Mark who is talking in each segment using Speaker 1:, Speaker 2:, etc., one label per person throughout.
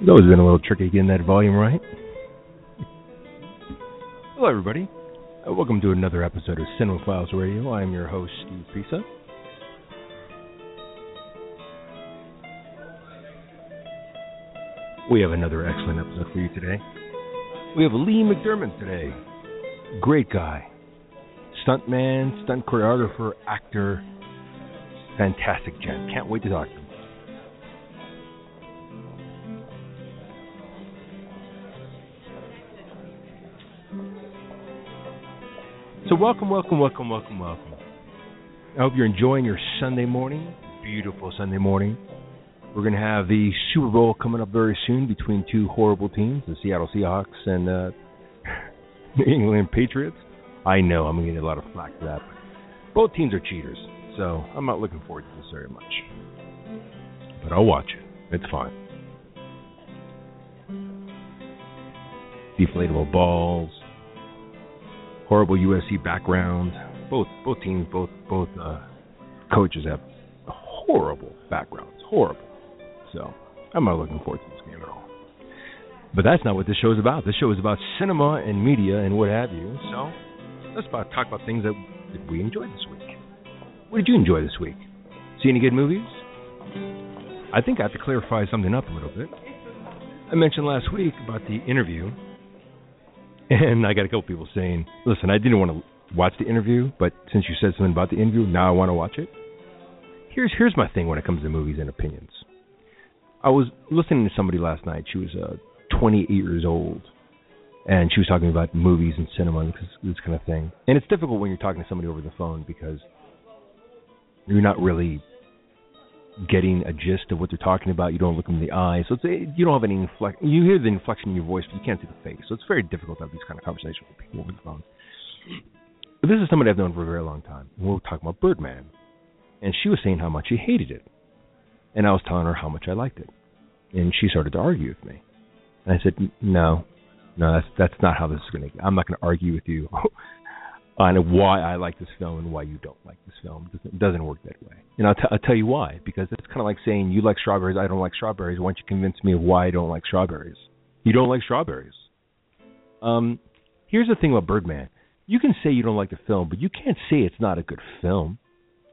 Speaker 1: It's always been a little tricky getting that volume right. Hello, everybody. Uh, welcome to another episode of Cinema Files Radio. I am your host, Steve Pisa. We have another excellent episode for you today. We have Lee McDermott today. Great guy. Stuntman, stunt choreographer, actor. Fantastic gent. Can't wait to talk to So, welcome, welcome, welcome, welcome, welcome. I hope you're enjoying your Sunday morning. Beautiful Sunday morning. We're going to have the Super Bowl coming up very soon between two horrible teams, the Seattle Seahawks and uh, New England Patriots. I know I'm going to get a lot of flack for that. Both teams are cheaters, so I'm not looking forward to this very much. But I'll watch it. It's fine. Deflatable balls, horrible USC background. Both both teams, both both uh, coaches have horrible backgrounds. Horrible. So I'm not looking forward to this game at all. But that's not what this show is about. This show is about cinema and media and what have you. So let's about talk about things that we enjoyed this week. What did you enjoy this week? See any good movies? I think I have to clarify something up a little bit. I mentioned last week about the interview and I got a couple people saying, "Listen, I didn't want to watch the interview, but since you said something about the interview, now I want to watch it." Here's here's my thing when it comes to movies and opinions. I was listening to somebody last night. She was uh, 28 years old, and she was talking about movies and cinema and this, this kind of thing. And it's difficult when you're talking to somebody over the phone because you're not really getting a gist of what they're talking about. You don't look them in the eyes, so it's, you don't have any inflection. You hear the inflection in your voice, but you can't see the face. So it's very difficult to have these kind of conversations with people over the phone. But this is somebody I've known for a very long time. We are talking about Birdman, and she was saying how much she hated it, and I was telling her how much I liked it, and she started to argue with me, and I said, no, no, that's that's not how this is going to. I'm not going to argue with you on why I like this film and why you don't like this film. It doesn't, work that way. And I'll, t- I'll tell you why. Because it's kind of like saying you like strawberries, I don't like strawberries. Why don't you convince me of why I don't like strawberries? You don't like strawberries. Um, here's the thing about Birdman. You can say you don't like the film, but you can't say it's not a good film.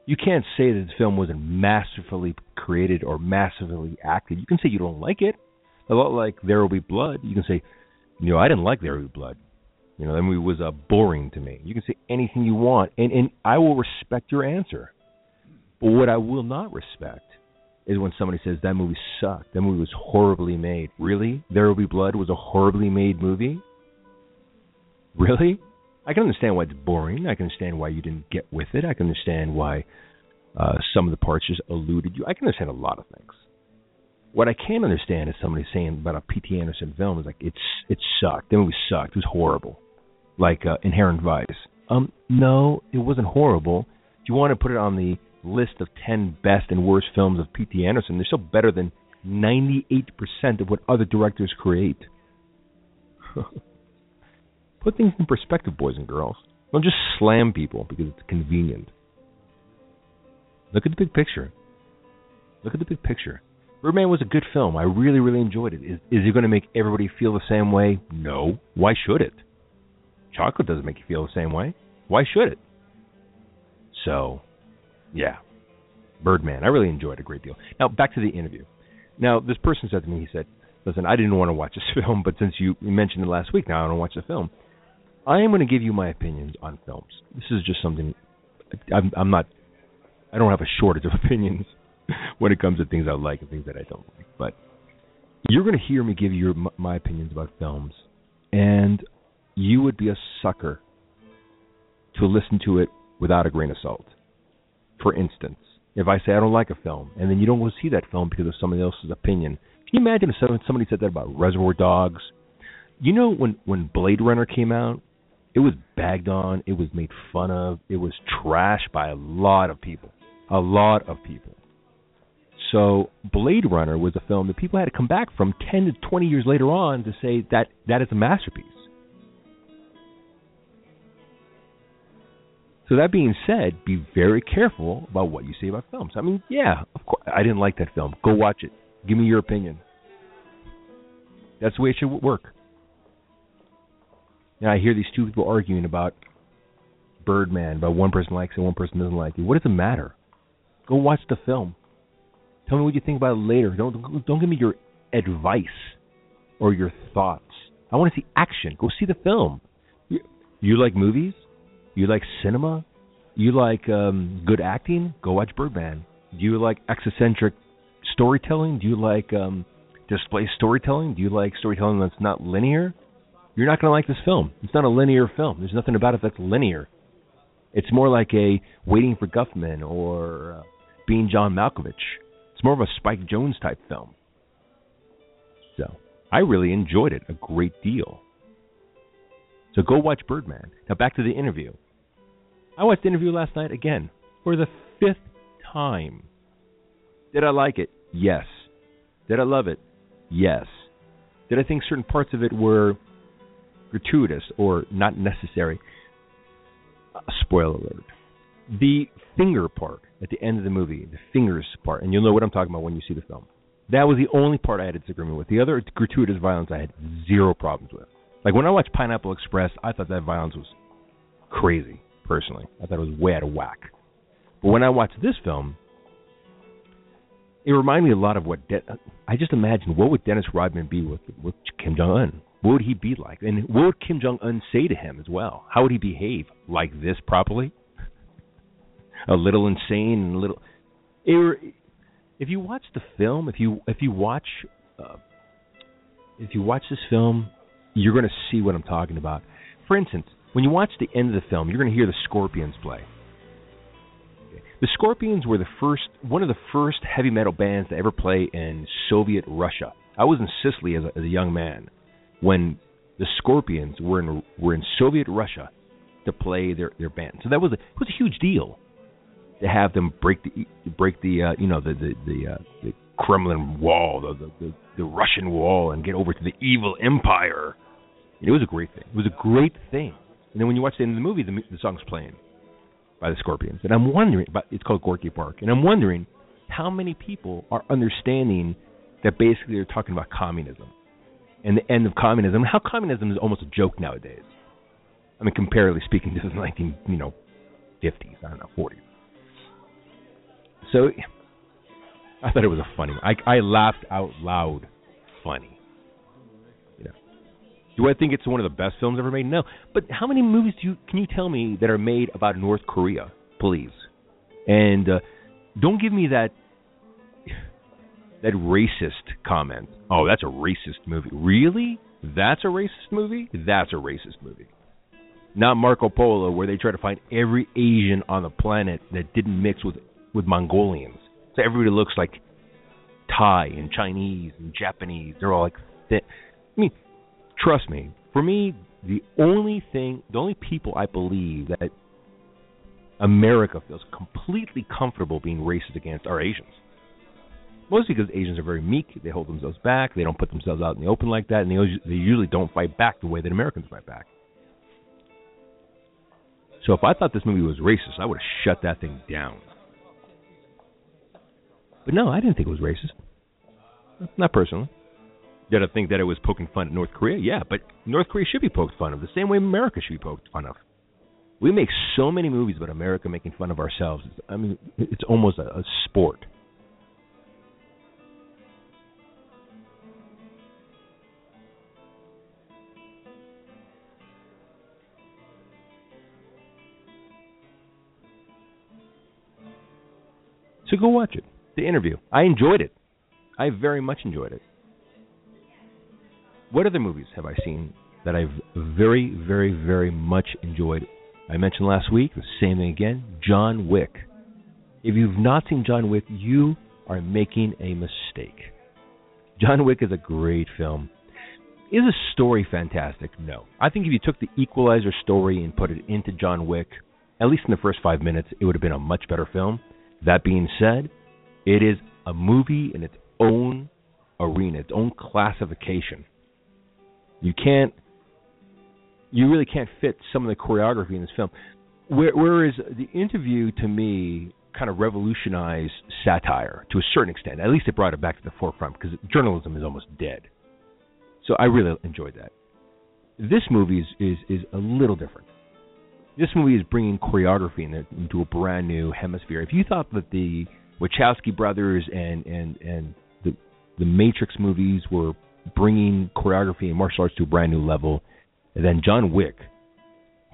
Speaker 1: You can't say that the film wasn't masterfully created or masterfully acted. You can say you don't like it. A lot like There Will Be Blood. You can say, you know, I didn't like There Will Be Blood. You know, that movie was uh, boring to me. You can say anything you want, and and I will respect your answer. But what I will not respect is when somebody says that movie sucked. That movie was horribly made. Really? There Will Be Blood was a horribly made movie? Really? I can understand why it's boring. I can understand why you didn't get with it. I can understand why uh, some of the parts just eluded you. I can understand a lot of things. What I can't understand is somebody saying about a P.T. Anderson film is like it's it sucked. The movie sucked. It was horrible like uh, Inherent Vice. Um, no, it wasn't horrible. If you want to put it on the list of 10 best and worst films of P.T. Anderson, they're still better than 98% of what other directors create. put things in perspective, boys and girls. Don't just slam people because it's convenient. Look at the big picture. Look at the big picture. Birdman was a good film. I really, really enjoyed it. Is, is it going to make everybody feel the same way? No. Why should it? Chocolate doesn't make you feel the same way. Why should it? So, yeah, Birdman. I really enjoyed a great deal. Now, back to the interview. Now, this person said to me, he said, listen, I didn't want to watch this film, but since you mentioned it last week, now I don't watch the film. I am going to give you my opinions on films. This is just something I'm, I'm not. I don't have a shortage of opinions when it comes to things I like and things that I don't like. But you're going to hear me give you my opinions about films, and you would be a sucker to listen to it without a grain of salt. For instance, if I say I don't like a film, and then you don't go see that film because of somebody else's opinion, can you imagine if somebody said that about Reservoir Dogs? You know when when Blade Runner came out, it was bagged on, it was made fun of, it was trashed by a lot of people, a lot of people. So Blade Runner was a film that people had to come back from 10 to 20 years later on to say that that is a masterpiece. So that being said, be very careful about what you say about films. I mean, yeah, of course, I didn't like that film. Go watch it. Give me your opinion. That's the way it should work. Now I hear these two people arguing about Birdman, about one person likes it, one person doesn't like it. What does it matter? Go watch the film. Tell me what you think about it later. Don't don't give me your advice or your thoughts. I want to see action. Go see the film. You, you like movies? You like cinema? You like um, good acting? Go watch Birdman. Do you like eccentric storytelling? Do you like um, display storytelling? Do you like storytelling that's not linear? You're not going to like this film. It's not a linear film. There's nothing about it that's linear. It's more like a Waiting for Guffman or uh, Being John Malkovich. It's more of a Spike Jonze type film. So I really enjoyed it a great deal. So go watch Birdman. Now back to the interview. I watched the interview last night again for the fifth time. Did I like it? Yes. Did I love it? Yes. Did I think certain parts of it were gratuitous or not necessary? Uh, spoiler alert. The finger part at the end of the movie, the fingers part, and you'll know what I'm talking about when you see the film. That was the only part I had a disagreement with. The other gratuitous violence I had zero problems with. Like when I watched Pineapple Express, I thought that violence was crazy. Personally, I thought it was way out of whack. But when I watched this film, it reminded me a lot of what De- I just imagine. What would Dennis Rodman be with with Kim Jong Un? What would he be like? And what would Kim Jong Un say to him as well? How would he behave like this properly? a little insane and a little. It, if you watch the film, if you if you watch uh, if you watch this film, you're going to see what I'm talking about. For instance, when you watch the end of the film, you're going to hear the Scorpions play. The Scorpions were the first, one of the first heavy metal bands to ever play in Soviet Russia. I was in Sicily as a, as a young man when the Scorpions were in were in Soviet Russia to play their their band. So that was a, it was a huge deal to have them break the break the uh, you know the the the, uh, the Kremlin wall, the, the the Russian wall, and get over to the evil empire. And it was a great thing. It was a great thing. And then when you watch the end of the movie, the, the song's playing by the Scorpions, and I'm wondering. But it's called Gorky Park, and I'm wondering how many people are understanding that basically they're talking about communism and the end of communism. How communism is almost a joke nowadays. I mean, comparatively speaking, this is 19, you know, 50s. I don't know, 40s. So I thought it was a funny. I I laughed out loud. Funny. Do I think it's one of the best films ever made? No. But how many movies do you can you tell me that are made about North Korea, please? And uh, don't give me that that racist comment. Oh, that's a racist movie. Really? That's a racist movie? That's a racist movie. Not Marco Polo, where they try to find every Asian on the planet that didn't mix with with Mongolians. So everybody looks like Thai and Chinese and Japanese. They're all like thin. I mean, trust me. For me, the only thing, the only people I believe that America feels completely comfortable being racist against are Asians. Mostly because Asians are very meek. They hold themselves back. They don't put themselves out in the open like that, and they, they usually don't fight back the way that Americans fight back. So if I thought this movie was racist, I would have shut that thing down. But no, I didn't think it was racist. Not personally. Did I think that it was poking fun at North Korea? Yeah, but North Korea should be poked fun of the same way America should be poked fun of. We make so many movies about America making fun of ourselves. I mean, it's almost a, a sport. So go watch it the interview. I enjoyed it. I very much enjoyed it. What other movies have I seen that I've very, very, very much enjoyed? I mentioned last week, the same thing again John Wick. If you've not seen John Wick, you are making a mistake. John Wick is a great film. Is a story fantastic? No. I think if you took the Equalizer story and put it into John Wick, at least in the first five minutes, it would have been a much better film. That being said, it is a movie in its own arena, its own classification. You can't, you really can't fit some of the choreography in this film. Whereas the interview to me kind of revolutionized satire to a certain extent. At least it brought it back to the forefront because journalism is almost dead.
Speaker 2: So I really enjoyed that. This movie is is, is a little different. This movie is bringing choreography in into a brand new hemisphere. If you thought that the Wachowski brothers and and and the the Matrix movies were bringing choreography and martial arts to a brand new level, and then John Wick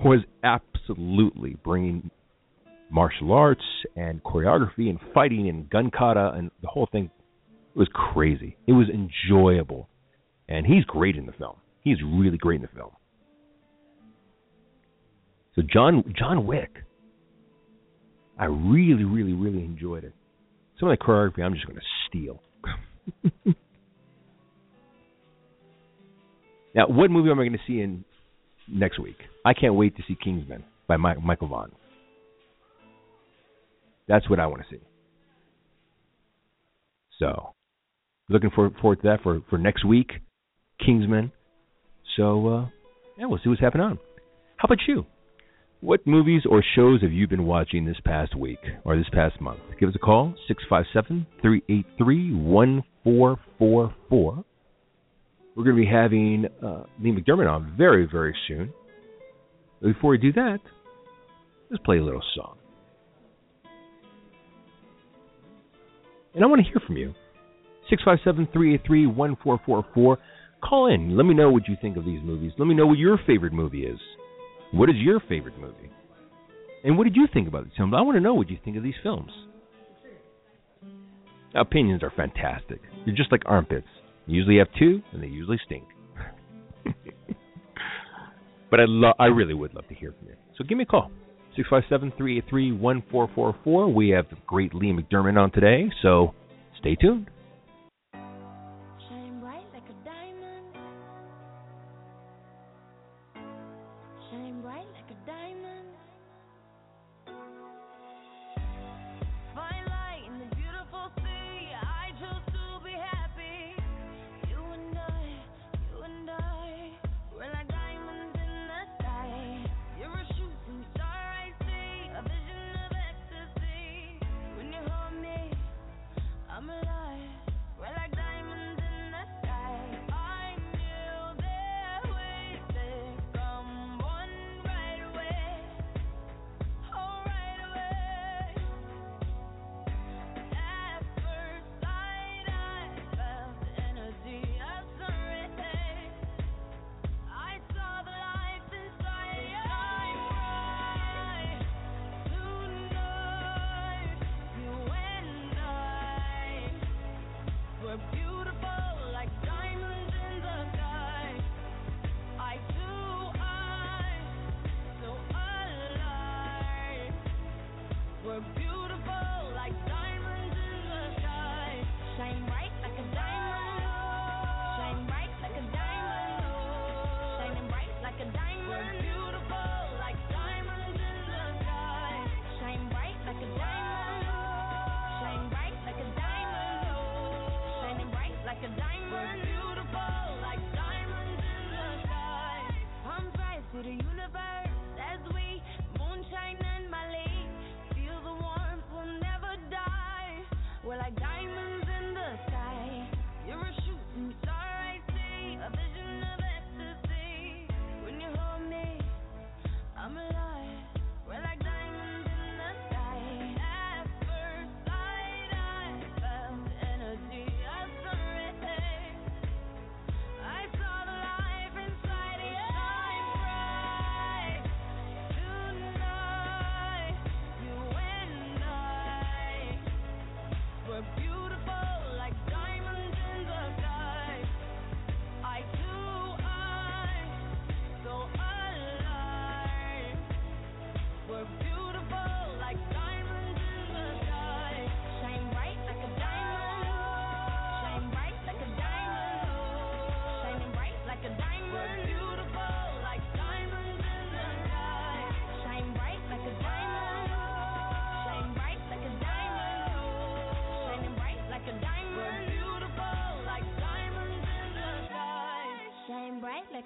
Speaker 2: was absolutely bringing martial arts and choreography and fighting and gun kata and the whole thing was crazy. It was enjoyable, and he's great in the film. He's really great in the film. So John John Wick, I really, really, really enjoyed it. Some of the choreography I'm just going to steal. now, what movie am I going to see in next week? I can't wait to see Kingsman by Michael Vaughn. That's what I want to see. So, looking forward, forward to that for, for next week, Kingsman. So, uh, yeah, we'll see what's happening on. How about you? What movies or shows have you been watching this past week or this past month? Give us a call, 657 383 1444. We're going to be having uh, Lee McDermott on very, very soon. But before we do that, let's play a little song. And I want to hear from you. 657 383 1444. Call in. Let me know what you think of these movies. Let me know what your favorite movie is. What is your favorite movie? And what did you think about these films? I want to know what you think of these films. Opinions are fantastic. You're just like armpits. Usually have two, and they usually stink. but I lo- I really would love to hear from you. So give me a call. 657-383-1444. We have the great Lee McDermott on today, so stay tuned.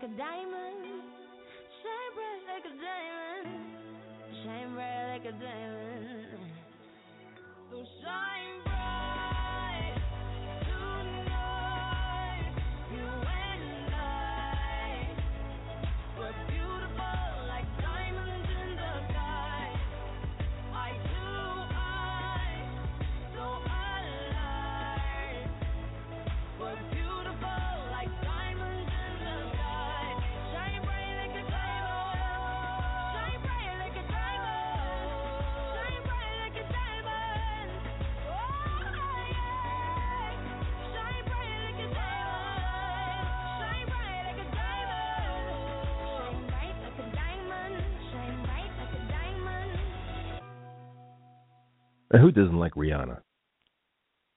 Speaker 3: A diamond. And
Speaker 1: who doesn't like Rihanna?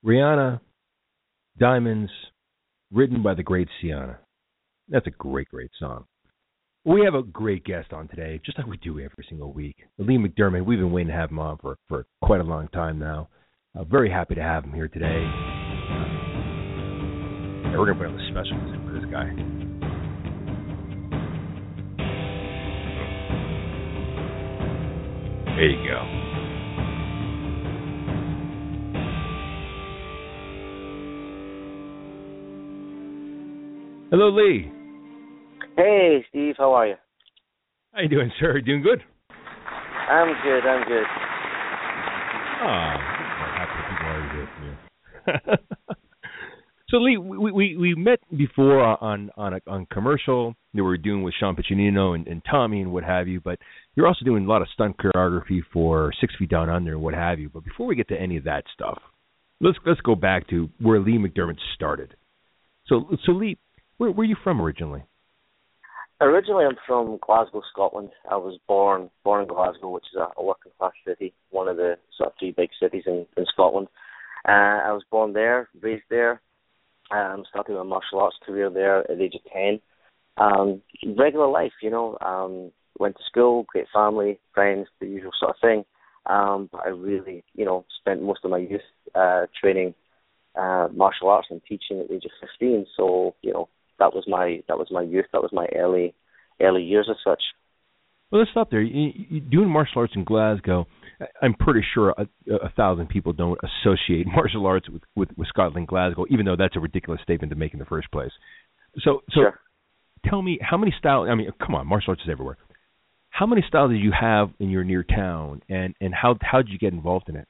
Speaker 1: Rihanna, Diamonds, written by the great Sienna. That's a great, great song. We have a great guest on today, just like we do every single week. Lee McDermott, we've been waiting to have him on for, for quite a long time now. Uh, very happy to have him here today. We're going to put on the special music for this guy. There you go. Hello, Lee.
Speaker 4: Hey, Steve. How are you?
Speaker 1: How you doing, sir? Doing good?
Speaker 4: I'm good. I'm good.
Speaker 1: Ah, happy people are you. so, Lee, we, we we met before on on a on commercial that we were doing with Sean Piccinino and, and Tommy and what have you. But you're also doing a lot of stunt choreography for Six Feet Down Under and what have you. But before we get to any of that stuff, let's let's go back to where Lee McDermott started. So, so Lee, where where are you from originally?
Speaker 4: Originally, I'm from Glasgow, Scotland. I was born born in Glasgow, which is a, a working class city, one of the sort of three big cities in, in Scotland. Uh, I was born there, raised there, um, started my martial arts career there at the age of ten. Um, regular life, you know. Um, went to school, great family, friends, the usual sort of thing. Um, but I really, you know, spent most of my youth uh, training uh, martial arts and teaching at the age of 15. So, you know, that was my that was my youth. That was my early early years as such.
Speaker 1: Well, let's stop there. You, you, doing martial arts in Glasgow, I'm pretty sure a, a thousand people don't associate martial arts with, with with Scotland, Glasgow, even though that's a ridiculous statement to make in the first place. So, so
Speaker 4: sure.
Speaker 1: tell me how many styles. I mean, come on, martial arts is everywhere. How many styles did you have in your near town, and and how how did you get involved in it?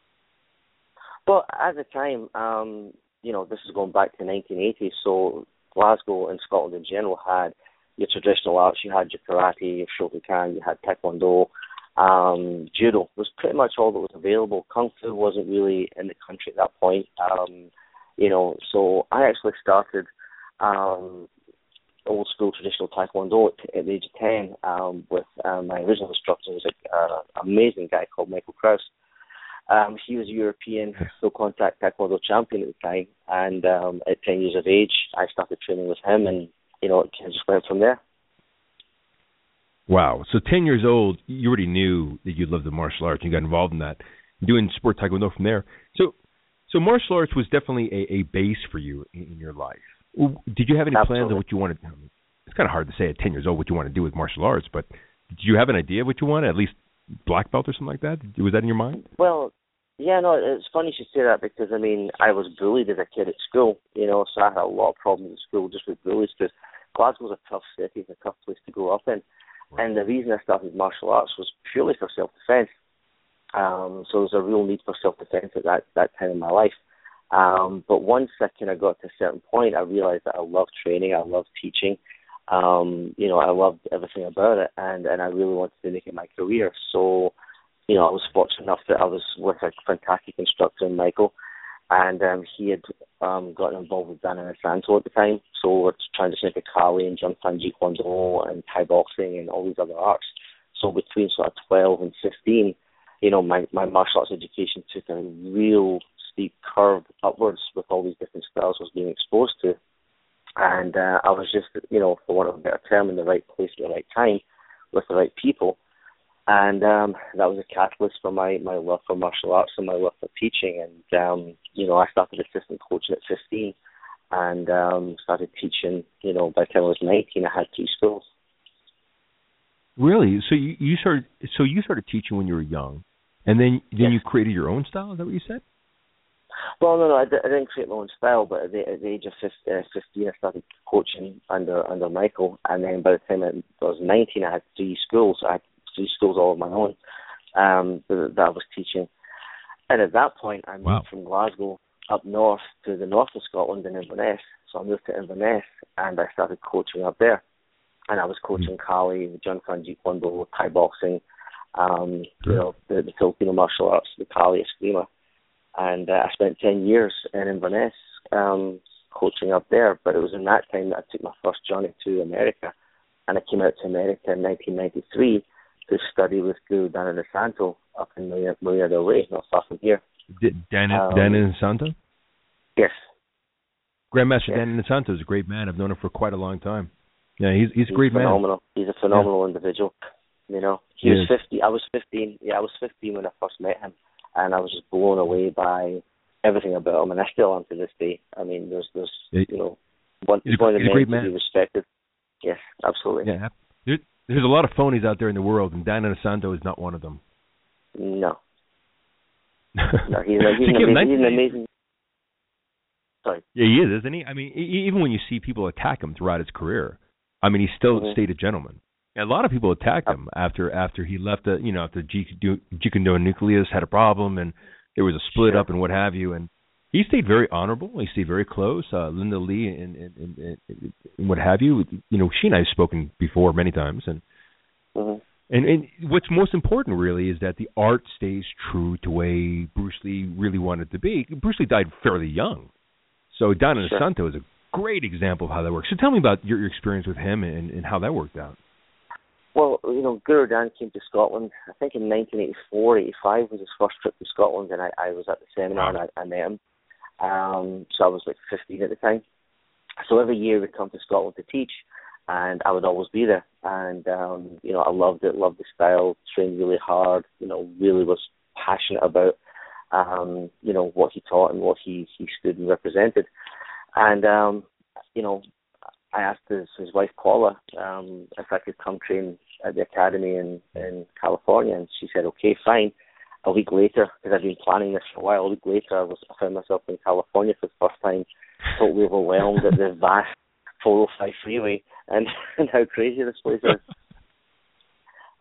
Speaker 4: Well, at the time, um, you know, this is going back to 1980, so Glasgow and Scotland in general had your traditional arts. You had your karate, your shotokan, you had taekwondo, um, judo was pretty much all that was available. Kung fu wasn't really in the country at that point. Um, you know, so I actually started um, old school traditional taekwondo at, at the age of ten um, with um, my original instructor was an uh, amazing guy called Michael Kraus. Um, he was a European full contact taekwondo champion at the time, and um, at 10 years of age, I started training with him, and you know, it just went from there.
Speaker 1: Wow! So 10 years old, you already knew that you loved the martial arts. You got involved in that, doing sport taekwondo from there. So, so martial arts was definitely a, a base for you in, in your life. Did you have any
Speaker 4: Absolutely.
Speaker 1: plans on what you wanted? It's kind of hard to say at 10 years old what you want to do with martial arts, but did you have an idea of what you wanted? At least black belt or something like that? Was that in your mind?
Speaker 4: Well, yeah, no, it's funny you should say that because I mean I was bullied as a kid at school, you know, so I had a lot of problems at school just with bullies because Glasgow's a tough city, it's a tough place to grow up in, right. and the reason I started martial arts was purely for self defense. Um, so there was a real need for self defense at that that time in my life. Um, but once I kind of got to a certain point, I realized that I loved training, I loved teaching, um, you know, I loved everything about it, and and I really wanted to make it my career. So you know, I was fortunate enough that I was with a fantastic instructor, Michael, and um, he had um, gotten involved with Dan Inosanto at the time. So we're trying to make a Kali and Jun Fan Jeet Do and Thai boxing and all these other arts. So between sort of 12 and 15, you know, my, my martial arts education took a real steep curve upwards with all these different styles I was being exposed to. And uh, I was just, you know, for want of a better term, in the right place at the right time with the right people and um, that was a catalyst for my my love for martial arts and my love for teaching. And um, you know, I started assistant coaching at 15, and um, started teaching. You know, by the time I was 19, I had three schools.
Speaker 1: Really? So you, you started so you started teaching when you were young, and then then
Speaker 4: yes.
Speaker 1: you created your own style. Is that what you said?
Speaker 4: Well, no, no, I, I didn't create my own style, but at the, at the age of 15, uh, 15, I started coaching under under Michael, and then by the time I was 19, I had three schools. I had three schools all of my own um, that, that I was teaching. And at that point, I moved
Speaker 1: wow.
Speaker 4: from Glasgow up north to the north of Scotland in Inverness. So I moved to Inverness and I started coaching up there. And I was coaching mm-hmm. Kali, Jun Fan Jeet Thai boxing, um, you know, the, the Filipino martial arts, the Kali Eskrima. And uh, I spent 10 years in Inverness um, coaching up there. But it was in that time that I took my first journey to America. And I came out to America in 1993 to study with Guru Dan Inosanto up in Marina, Marina del Rey, not far from here.
Speaker 1: D- Dan
Speaker 4: Um,
Speaker 1: Dan Inosanto?
Speaker 4: Yes.
Speaker 1: Grandmaster
Speaker 4: yes.
Speaker 1: Dan Inosanto is a great man. I've known him for quite a long time. Yeah, he's he's a great man.
Speaker 4: phenomenal. He's a phenomenal individual. You know, he
Speaker 1: He
Speaker 4: was
Speaker 1: is.
Speaker 4: fifty. I was fifteen. Yeah, I was fifteen when I first met him, and I was just blown away by everything about him, and I still am to this day. I mean, there's there's
Speaker 1: He-
Speaker 4: you know one
Speaker 1: he's a
Speaker 4: of the men to be respected. Yes, absolutely.
Speaker 1: Yeah, there's a lot of phonies out there in the world, and Dan Inosanto is not one of them.
Speaker 4: No,
Speaker 1: no,
Speaker 4: he's, he's, an, amazing, he's an amazing. Sorry.
Speaker 1: Yeah, he is, isn't he? I mean, even when you see people attack him throughout his career, I mean, he's still
Speaker 4: Mhm.
Speaker 1: stayed a gentleman. And a lot of people attacked him after after he left the, you know, after Jeet Kune Do Nucleus had a problem and there was a split
Speaker 4: Sure.
Speaker 1: up and what have you, and he stayed very honorable. He stayed very close. Uh, Linda Lee and, and, and, and, what have you. You know, she and I have spoken before many times, and
Speaker 4: hmm
Speaker 1: and, and what's most important really is that the art stays true to way Bruce Lee really wanted to be. Bruce Lee died fairly young, so Don
Speaker 4: Sure.
Speaker 1: Santo is a great example of how that works. So tell me about your, your experience with him and, and how that worked out.
Speaker 4: Well, you know, Guru Dan came to Scotland. I think in 1984, 85 was his first trip to Scotland, and I, I was at the seminar and I, I met him. Um, so I was like 15 at the time. So every year we'd come to Scotland to teach, and I would always be there. And um, you know, I loved it, loved the style, trained really hard. You know, really was passionate about um, you know what he taught and what he he stood and represented. And um, you know, I asked his, his wife Paula um, if I could come train at the academy in in California, and she said, "Okay, fine." A week later, because I'd been planning this for a while, a week later, I was I found myself in California for the first time, totally overwhelmed at the vast 405 freeway and and how crazy this place is.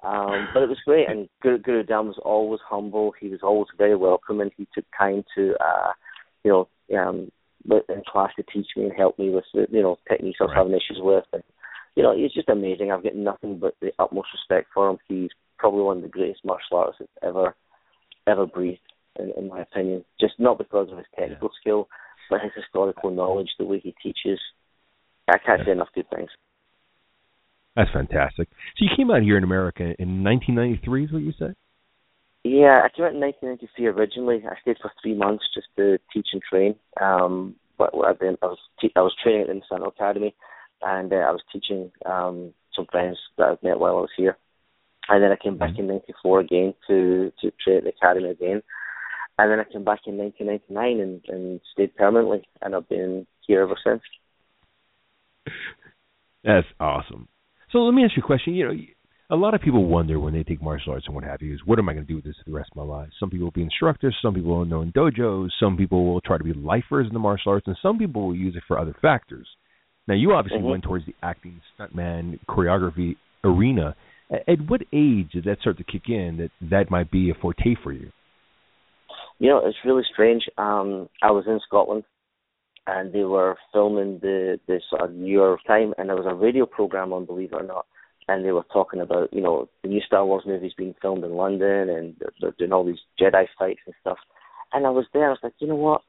Speaker 4: Um, but it was great, and Guru, Guru Dan was always humble. He was always very welcoming. He took time to, uh, you know, um, in class to teach me and help me with the, you know, techniques I was
Speaker 1: Right.
Speaker 4: having issues with. And, you know, he's just amazing. I've got nothing but the utmost respect for him. He's probably one of the greatest martial artists that's ever, ever breathed, in, in my opinion. Just not because of his technical skill, but his historical knowledge, the way he teaches. I can't say enough good things.
Speaker 1: That's fantastic. So you came out here in America in 1993, is what you said?
Speaker 4: Yeah, I came out in 1993 originally. I stayed for three months just to teach and train. Um, but I've been, I was te- I was training at the Inosanto Academy, and uh, I was teaching um, some friends that I've met while I was here. And then I came back in '94 again to to train at the academy again. And then I came back in 1999 and, and stayed permanently, and I've been here ever since.
Speaker 1: That's awesome. So let me ask you a question. You know, a lot of people wonder when they take martial arts and what have you is what am I going to do with this for the rest of my life? Some people will be instructors, some people will know in dojos, some people will try to be lifers in the martial arts, and some people will use it for other factors. Now, you obviously
Speaker 4: Mhm.
Speaker 1: went towards the acting, stuntman, choreography arena. At, at what age did that start to kick in that that might be a forte for you?
Speaker 4: You know, it's really strange. Um, I was in Scotland, and they were filming the sort of New York time, and there was a radio program on, believe it or not, and they were talking about you know the new Star Wars movies being filmed in London, and they're, they're doing all these Jedi fights and stuff. And I was there. I was like, you know what?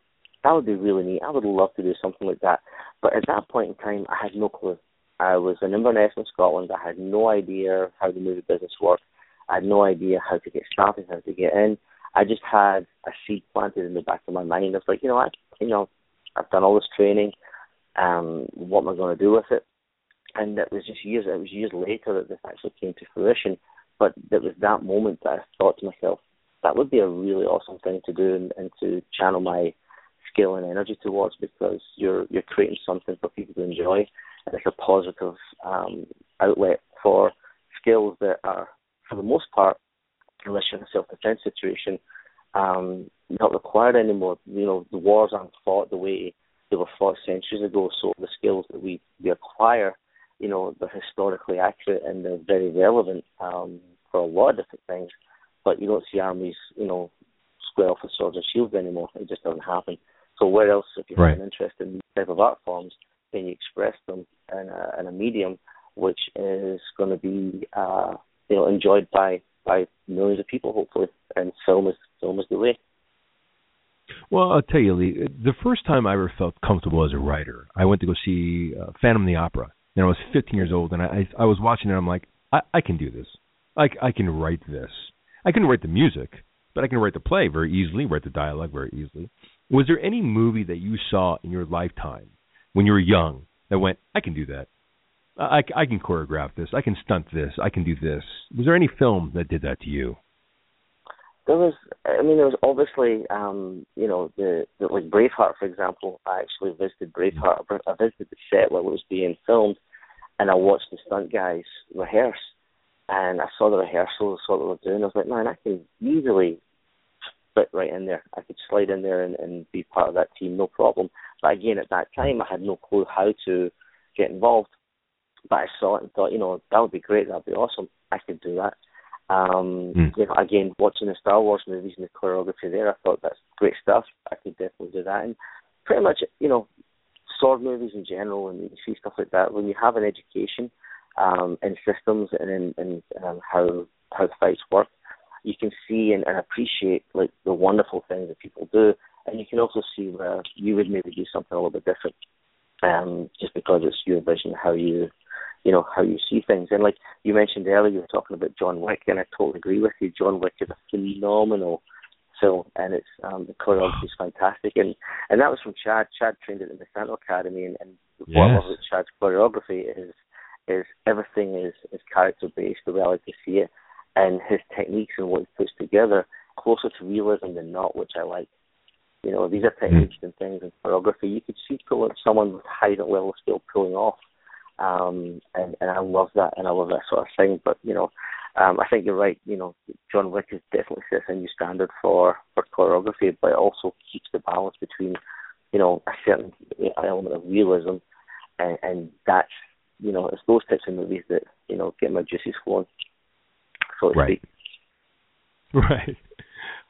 Speaker 4: That would be really neat. I would love to do something like that. But at that point in time, I had no clue. I was in Inverness in Scotland. I had no idea how the movie business worked. I had no idea how to get started, how to get in. I just had a seed planted in the back of my mind. I was like, you know what, you know, I've done all this training. Um, what am I going to do with it? And it was just years. It was years later that this actually came to fruition. But it was that moment that I thought to myself, that would be a really awesome thing to do and, and to channel my skill and energy towards because you're you're creating something for people to enjoy it's a positive um, outlet for skills that are for the most part unless you're in a self defense situation um, not required anymore. You know, the wars aren't fought the way they were fought centuries ago, so the skills that we, we acquire, you know, they're historically accurate and they're very relevant um, for a lot of different things. But you don't see armies, you know, square off with swords and shields anymore. It just doesn't happen. So where else, if you
Speaker 1: Right.
Speaker 4: have an interest in these type of art forms, can you express them in a, in a medium which is going to be, uh, you know, enjoyed by by millions of people, hopefully. And film is film is the way.
Speaker 1: Well, I'll tell you, Lee. The first time I ever felt comfortable as a writer, I went to go see uh, Phantom of the Opera. And I was 15 years old, and I I was watching it. I'm like, I, I can do this. I I can write this. I couldn't write the music, but I can write the play very easily, write the dialogue very easily. Was there any movie that you saw in your lifetime when you were young that went, I can do that? I, I can choreograph this. I can stunt this. I can do this. Was there any film that did that to you?
Speaker 4: There was, I mean, there was obviously, um, you know, the, the like Braveheart, for example. I actually visited Braveheart. I visited the set where it was being filmed, and I watched the stunt guys rehearse. And I saw the rehearsals, saw what they were doing. I was like, man, I can easily fit right in there. I could slide in there and, and be part of that team, no problem. But again, at that time, I had no clue how to get involved. But I saw it and thought, you know, that would be great. That'd be awesome. I could do that. Um, mm. you know, again, watching the Star Wars movies and the choreography there, I thought that's great stuff. I could definitely do that. And pretty much, you know, sword movies in general, and you see stuff like that. When you have an education um, in systems and in, in um, how how the fights work, you can see and, and appreciate like the wonderful things that people do, and you can also see where you would maybe do something a little bit different, um, just because it's your vision, how you, you know, how you see things. And like you mentioned earlier, you were talking about John Wick, and I totally agree with you. John Wick is a phenomenal film, and it's um, the choreography is fantastic, and and that was from Chad. Chad trained in the Inosanto Academy, and, and yes. what I love about Chad's choreography is is everything is is character based the way I like to see it and his techniques and what he puts together closer to realism than not, which I like. You know, these are hmm. techniques mm. and things in choreography you could see someone with high level skill pulling off. Um, and, and I love that and I love that sort of thing. But, you know, um, I think you're right, you know, John Wick is definitely sets a new standard for, for choreography, but it also keeps the balance between, you know, a certain element of realism and, and that's you know, it's those types of movies that, you know, get my juices flowing so
Speaker 1: right.
Speaker 4: speak.
Speaker 1: Right.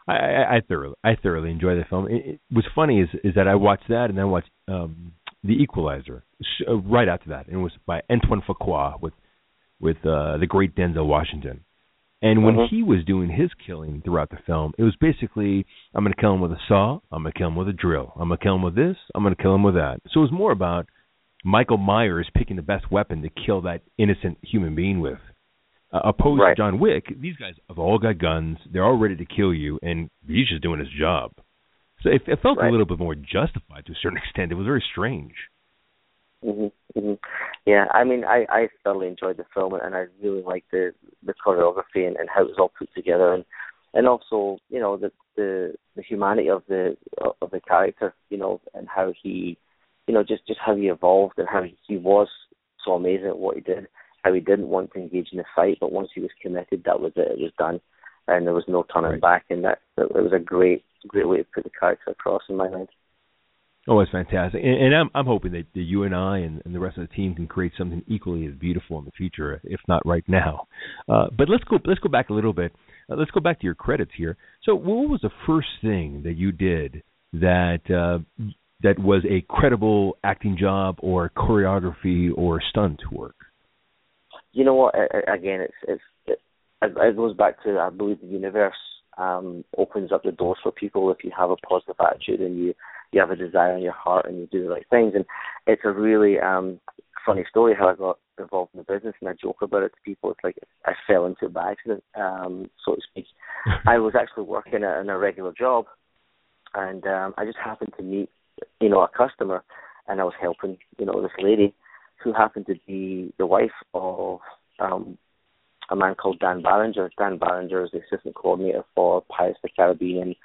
Speaker 1: I, I, I thoroughly I thoroughly enjoy the film. It, it, what's funny is is that I watched that and then watched um The Equalizer uh, right after that, and it was by Antoine Fuqua with with uh, the great Denzel Washington. And when mm-hmm. he was doing his killing throughout the film, it was basically I'm going to kill him with a saw, I'm going to kill him with a drill, I'm going to kill him with this, I'm going to kill him with that. So it was more about Michael Myers picking the best weapon to kill that innocent human being with. Uh, opposed
Speaker 4: right.
Speaker 1: to John Wick, these guys have all got guns. They're all ready to kill you, and he's just doing his job. So it, it felt
Speaker 4: right.
Speaker 1: a little bit more justified to a certain extent. It was very strange.
Speaker 4: Mhm. Mhm. Yeah, I mean, I I thoroughly enjoyed the film, and I really liked the the choreography and, and how it was all put together, and and also you know the the the humanity of the of the character, you know, and how he, you know, just just how he evolved and how he, he was so amazing at what he did how he didn't want to engage in the fight, but once he was committed, that was it. It was done, and there was no turning
Speaker 1: right.
Speaker 4: back. And that it was a great, great way to put the character across in my mind.
Speaker 1: Oh, it's fantastic, and, and I'm I'm hoping that, that you and I and, and the rest of the team can create something equally as beautiful in the future, if not right now. Uh, but let's go let's go back a little bit. Uh, let's go back to your credits here. So, what was the first thing that you did that uh, that was a credible acting job or choreography or stunt work?
Speaker 4: You know what? Again, it's it's it, it goes back to I believe the universe um, opens up the doors for people if you have a positive attitude and you you have a desire in your heart and you do the right things. And it's a really um, funny story how I got involved in the business and I joke about it to people. It's like I fell into it by accident, um, so to speak. I was actually working in a regular job, and um, I just happened to meet you know a customer, and I was helping you know this lady who happened to be the wife of um, a man called Dan Ballinger. Dan Ballinger is the assistant coordinator for Pirates of the Caribbean.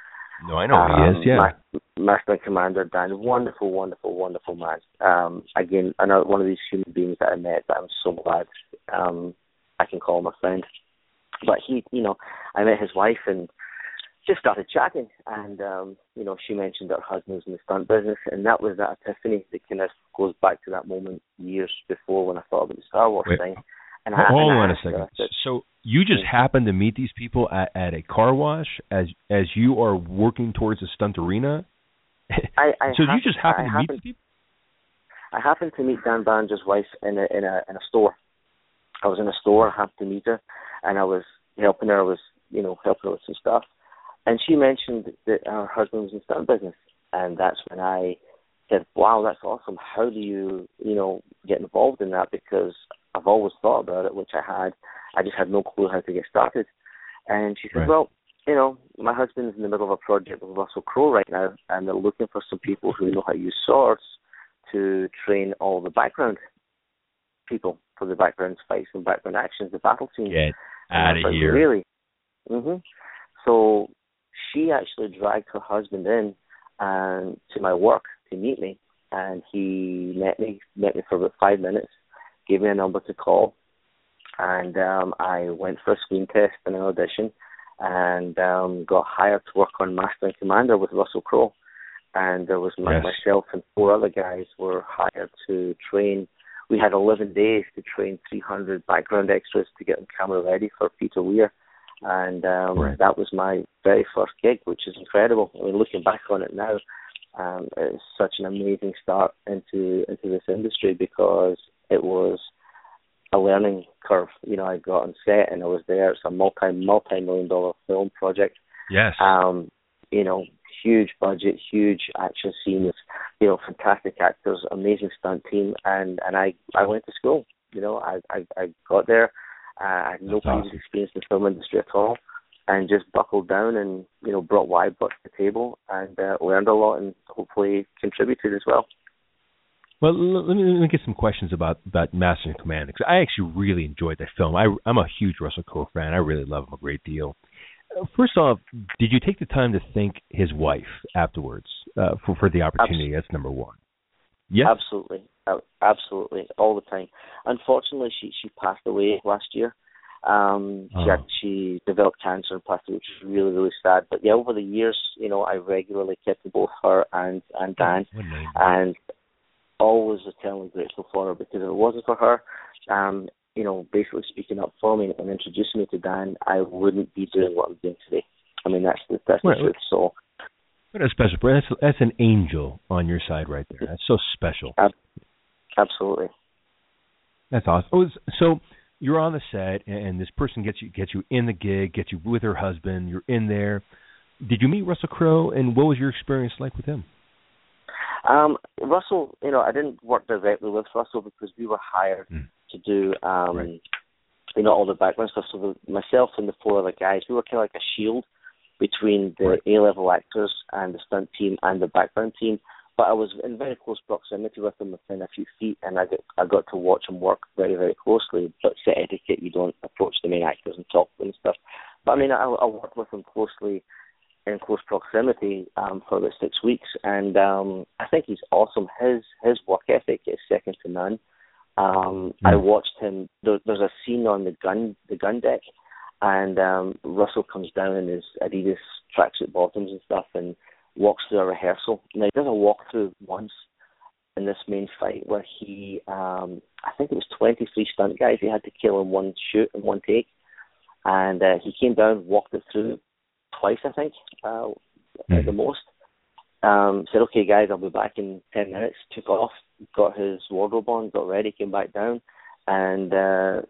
Speaker 1: No, I know um, he is. Yeah,
Speaker 4: Master and Commander Dan, wonderful, wonderful, wonderful man. Um, again, another one of these human beings that I met that I'm so glad um, I can call him a friend. But he, you know, I met his wife and just started chatting, and um, you know, she mentioned her husband was in the stunt business, and that was that epiphany that kind of goes back to that moment years before when I thought about the Star Wars
Speaker 1: Wait,
Speaker 4: thing.
Speaker 1: And hold on a second. so you just mm. happened to meet these people at, at a car wash as as you are working towards a stunt arena.
Speaker 4: I, I
Speaker 1: so
Speaker 4: happen,
Speaker 1: you just happened
Speaker 4: I
Speaker 1: to
Speaker 4: meet
Speaker 1: these people.
Speaker 4: I happened to meet Dan Barringer's wife in a in a in a store. I was in a store, I happened to meet her, and I was helping her. I was you know helping her with some stuff, and she mentioned that her husband was in stunt business, and that's when I said, "Wow, that's awesome. How do you, you know, get involved in that?" Because I've always thought about it, which I had. I just had no clue how to get started. And she said,
Speaker 1: right.
Speaker 4: "Well, you know, my husband's in the middle of a project with Russell Crowe right now, and they're looking for some people who know how to use swords to train all the background people for the background fights and background actions, the battle scenes.
Speaker 1: Get out of here.
Speaker 4: Really? Mhm. So she actually dragged her husband in and to my work to meet me, and he met me met me for about five minutes, gave me a number to call, and um, I went for a screen test and an audition, and um, got hired to work on Master and Commander with Russell Crowe, and there was my,
Speaker 1: Yes.
Speaker 4: myself and four other guys were hired to train. We had 11 days to train 300 background extras to get them camera ready for Peter Weir, and um,
Speaker 1: Right.
Speaker 4: that was my very first gig, which is incredible. I mean, looking back on it now, um, it's such an amazing start into into this industry because it was a learning curve. You know, I got on set and I was there. It's a multi multi million dollar film project.
Speaker 1: Yes.
Speaker 4: Um, you know, huge budget, huge action scenes, you know, fantastic actors, amazing stunt team, and and I I went to school. You know, I I, I got there. Uh, I had no
Speaker 1: That's
Speaker 4: previous
Speaker 1: awesome.
Speaker 4: experience in the film industry at all, and just buckled down and you know brought wide bucks to the table and uh, learned a lot and hopefully contributed as well.
Speaker 1: Well, let me, let me get some questions about about Master and Commander because I actually really enjoyed that film. I, I'm a huge Russell Crowe fan. I really love him a great deal. Uh, First off, did you take the time to thank his wife afterwards uh, for for the opportunity? That's number one. Yes.
Speaker 4: Absolutely, absolutely, all the time. Unfortunately, she she passed away last year. Um, she
Speaker 1: Oh.
Speaker 4: she developed cancer and passed which is really really sad. But yeah, over the years, you know, I regularly kept both her and and Dan,
Speaker 1: What
Speaker 4: and always eternally grateful for her because if it wasn't for her, um, you know, basically speaking up for me and introducing me to Dan, I wouldn't be doing what I'm doing today. I mean, that's the that's the
Speaker 1: Right.
Speaker 4: truth. So
Speaker 1: What a special. That's that's an angel on your side right there. That's so special.
Speaker 4: absolutely.
Speaker 1: That's awesome. Oh, so you're on the set, and this person gets you gets you in the gig, gets you with her husband. You're in there. Did you meet Russell Crowe, and what was your experience like with him?
Speaker 4: Um, Russell, you know, I didn't work directly with Russell because we were hired
Speaker 1: Mm.
Speaker 4: to do, um,
Speaker 1: Right.
Speaker 4: you know, all the background stuff. So the, myself and the four other guys, we were kind of like a shield between the
Speaker 1: Right.
Speaker 4: A-level actors and the stunt team and the background team. But I was in very close proximity with them within a few feet, and I got I got to watch them work very very closely. But set etiquette, you don't approach the main actors and talk to them and stuff. But I mean, I, I worked with them closely in close proximity um, for about six weeks, and um, I think he's awesome. His his work ethic is second to none. Um, I
Speaker 1: Mm.
Speaker 4: watched him. There, there's a scene on the gun the gun deck, and um, Russell comes down in his Adidas tracksuit bottoms and stuff, and walks through a rehearsal. Now he does a walkthrough once in this main fight where he, um, I think it was 23 stunt guys he had to kill in one shoot in one take, and uh, he came down, walked it through twice, I think, uh, at the most. Um, said, "Okay, guys, I'll be back in ten minutes." Took off, got his wardrobe on, got ready, came back down, and uh,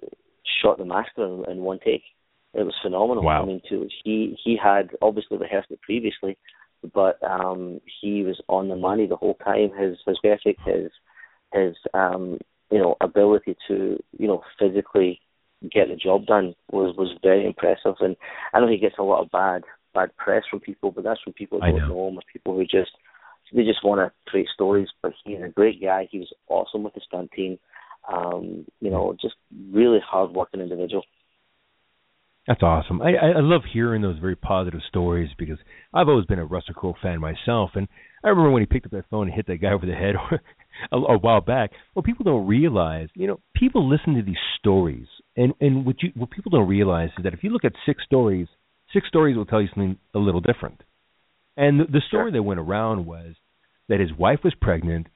Speaker 4: shot the master in, in one take. It was phenomenal.
Speaker 1: Wow.
Speaker 4: I mean, too, he he had obviously rehearsed it previously, but um, he was on the money the whole time. His his ethic, his his um, you know ability to you know physically get the job done was was very impressive. And I know he gets a lot of bad bad press from people, but that's from people who don't
Speaker 1: know.
Speaker 4: know him or people who just they just want to create stories. But he's a great guy. He was awesome with the stunt team. Um, you know, just really hard working individual.
Speaker 1: That's awesome. I, I love hearing those very positive stories because I've always been a Russell Crowe fan myself, and I remember when he picked up that phone and hit that guy over the head a, a while back. What people don't realize, you know, people listen to these stories, and and what you what people don't realize is that if you look at six stories, six stories will tell you something a little different. And the, the story that went around was that his wife was pregnant.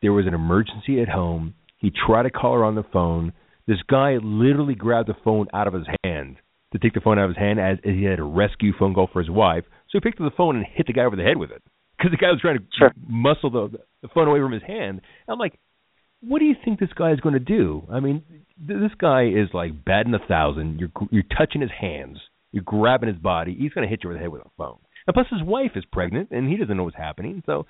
Speaker 1: There was an emergency at home. He tried to call her on the phone. This guy literally grabbed the phone out of his hand to take the phone out of his hand as, as he had a rescue phone call for his wife. So he picked up the phone and hit the guy over the head with it because the guy was trying to
Speaker 4: Sure.
Speaker 1: muscle the, the phone away from his hand. And I'm like, what do you think this guy is going to do? I mean, th- this guy is like batting a thousand. You're you're touching his hands. You're grabbing his body. He's going to hit you over the head with a phone. And plus, his wife is pregnant, and he doesn't know what's happening. So,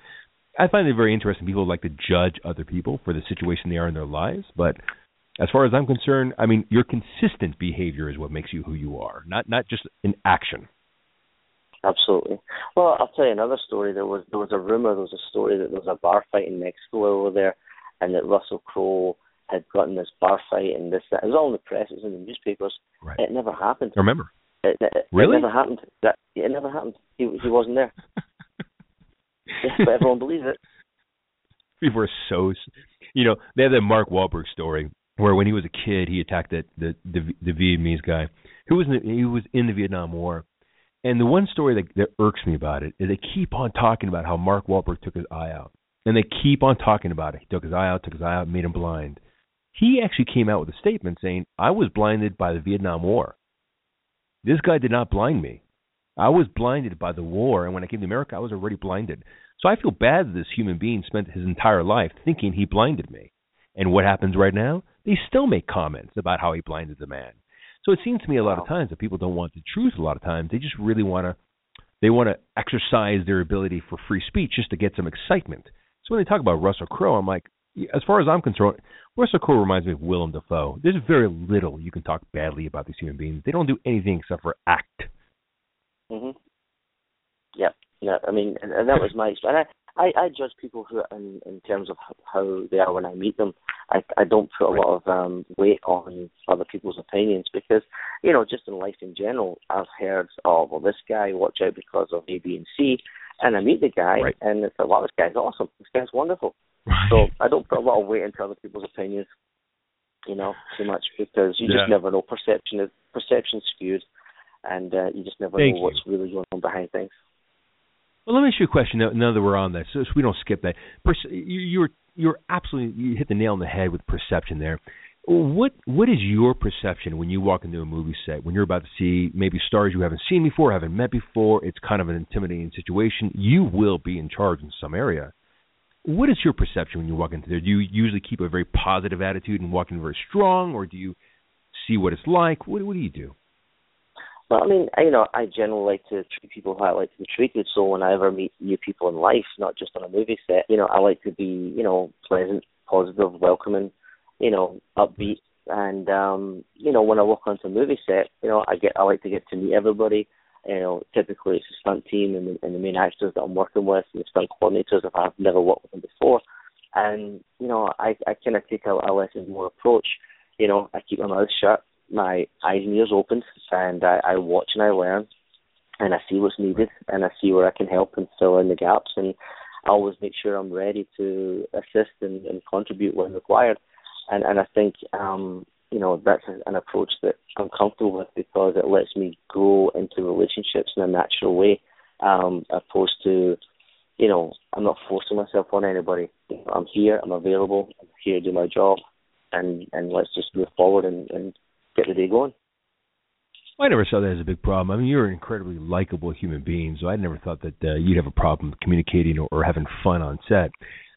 Speaker 1: I find it very interesting. People like to judge other people for the situation they are in their lives, but as far as I'm concerned, I mean, your consistent behavior is what makes you who you are, not not just an action.
Speaker 4: Absolutely. Well, I'll tell you another story. There was there was a rumor, there was a story that there was a bar fight in Mexico over there, and that Russell Crowe had gotten this bar fight and this that. It was all in the press, it was in the newspapers.
Speaker 1: Right.
Speaker 4: It never happened.
Speaker 1: I remember.
Speaker 4: It, it,
Speaker 1: Really?
Speaker 4: It never happened. That it never happened. He he wasn't there. Yes, but everyone believes it.
Speaker 1: People are so, you know, they have that Mark Wahlberg story where when he was a kid, he attacked that the the, the Vietnamese guy who was in the, he was in the Vietnam War. And the one story that, that irks me about it is they keep on talking about how Mark Wahlberg took his eye out, and they keep on talking about it. He took his eye out, took his eye out, made him blind. He actually came out with a statement saying, "I was blinded by the Vietnam War. This guy did not blind me. I was blinded by the war, and when I came to America, I was already blinded. So I feel bad that this human being spent his entire life thinking he blinded me. And what happens right now? They still make comments about how he blinded the man. So it seems to me a lot of times that people don't want the truth. A lot of times they just really want to, they want to exercise their ability for free speech just to get some excitement. So when they talk about Russell Crowe, I'm like, as far as I'm concerned, Russell Crowe reminds me of Willem Dafoe. There's very little you can talk badly about these human beings. They don't do anything except for act.
Speaker 4: Mhm. Yep. Yeah. I mean, and, and that was my experience. I, I I judge people who in in terms of how they are when I meet them. I I don't put a lot of um weight on other people's opinions because you know just in life in general I've heard oh well this guy watch out because of A B and C and I meet the guy
Speaker 1: Right.
Speaker 4: and it's like wow this guy's awesome this guy's wonderful so I don't put a lot of weight into other people's opinions you know too much because you
Speaker 1: Yeah.
Speaker 4: just never know perception is perception skewed and uh, you just never
Speaker 1: Thank
Speaker 4: know what's really going on behind things.
Speaker 1: Well, let me ask you a question now, that we're on this, so, we don't skip that. Perce- you, you're you're absolutely you hit the nail on the head with perception there. What what is your perception when you walk into a movie set when you're about to see maybe stars you haven't seen before, haven't met before? It's kind of an intimidating situation. You will be in charge in some area. What is your perception when you walk into there? Do you usually keep a very positive attitude and walk in very strong, or do you see what it's like? What what do you do?
Speaker 4: Well, I mean, you know, I generally like to treat people how I like to be treated. So when I ever meet new people in life, not just on a movie set, you know, I like to be, you know, pleasant, positive, welcoming, you know, upbeat. And um, you know, when I walk onto a movie set, you know, I get I like to get to meet everybody. You know, typically it's the stunt team and the, and the main actors that I'm working with, and the stunt coordinators if I've never worked with them before. And you know, I I kind of take a, a lessons more approach. You know, I keep my mouth shut, my eyes and ears open, and I, I watch and I learn, and I see what's needed, and I see where I can help and fill in the gaps, and I always make sure I'm ready to assist and, and contribute when required. And and I think um, you know that's an approach that I'm comfortable with because it lets me grow into relationships in a natural way, um, opposed to you know I'm not forcing myself on anybody. I'm here, I'm available, I'm here to do my job, and and let's just move forward and, and get the day going.
Speaker 1: I never saw that as a big problem. I mean, you're an incredibly likable human being, so I never thought that uh, you'd have a problem communicating or, or having fun on set.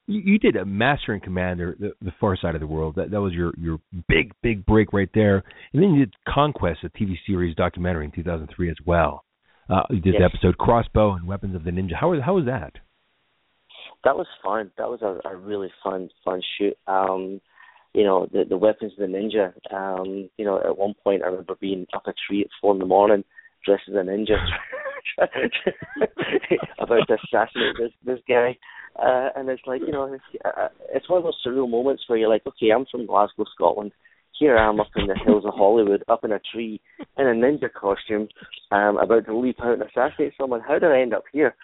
Speaker 1: You, you did a Master and Commander, the, the Far Side of the World. That that was your your big big break right there. And then you did Conquest, a TV series documentary in 2003 as well. Uh, you did the episode Crossbow and Weapons of the Ninja. How was how was that?
Speaker 4: that was fun. That was a, a really fun fun shoot. Um, you know, the the weapons of the ninja. Um, you know, at one point I remember being up a tree at four in the morning, dressed as a ninja, about to assassinate this this guy. Uh, and it's like you know, it's, uh, it's one of those surreal moments where you're like, okay, I'm from Glasgow, Scotland. Here I am up in the hills of Hollywood, up in a tree, in a ninja costume, um, about to leap out and assassinate someone. How did I end up here?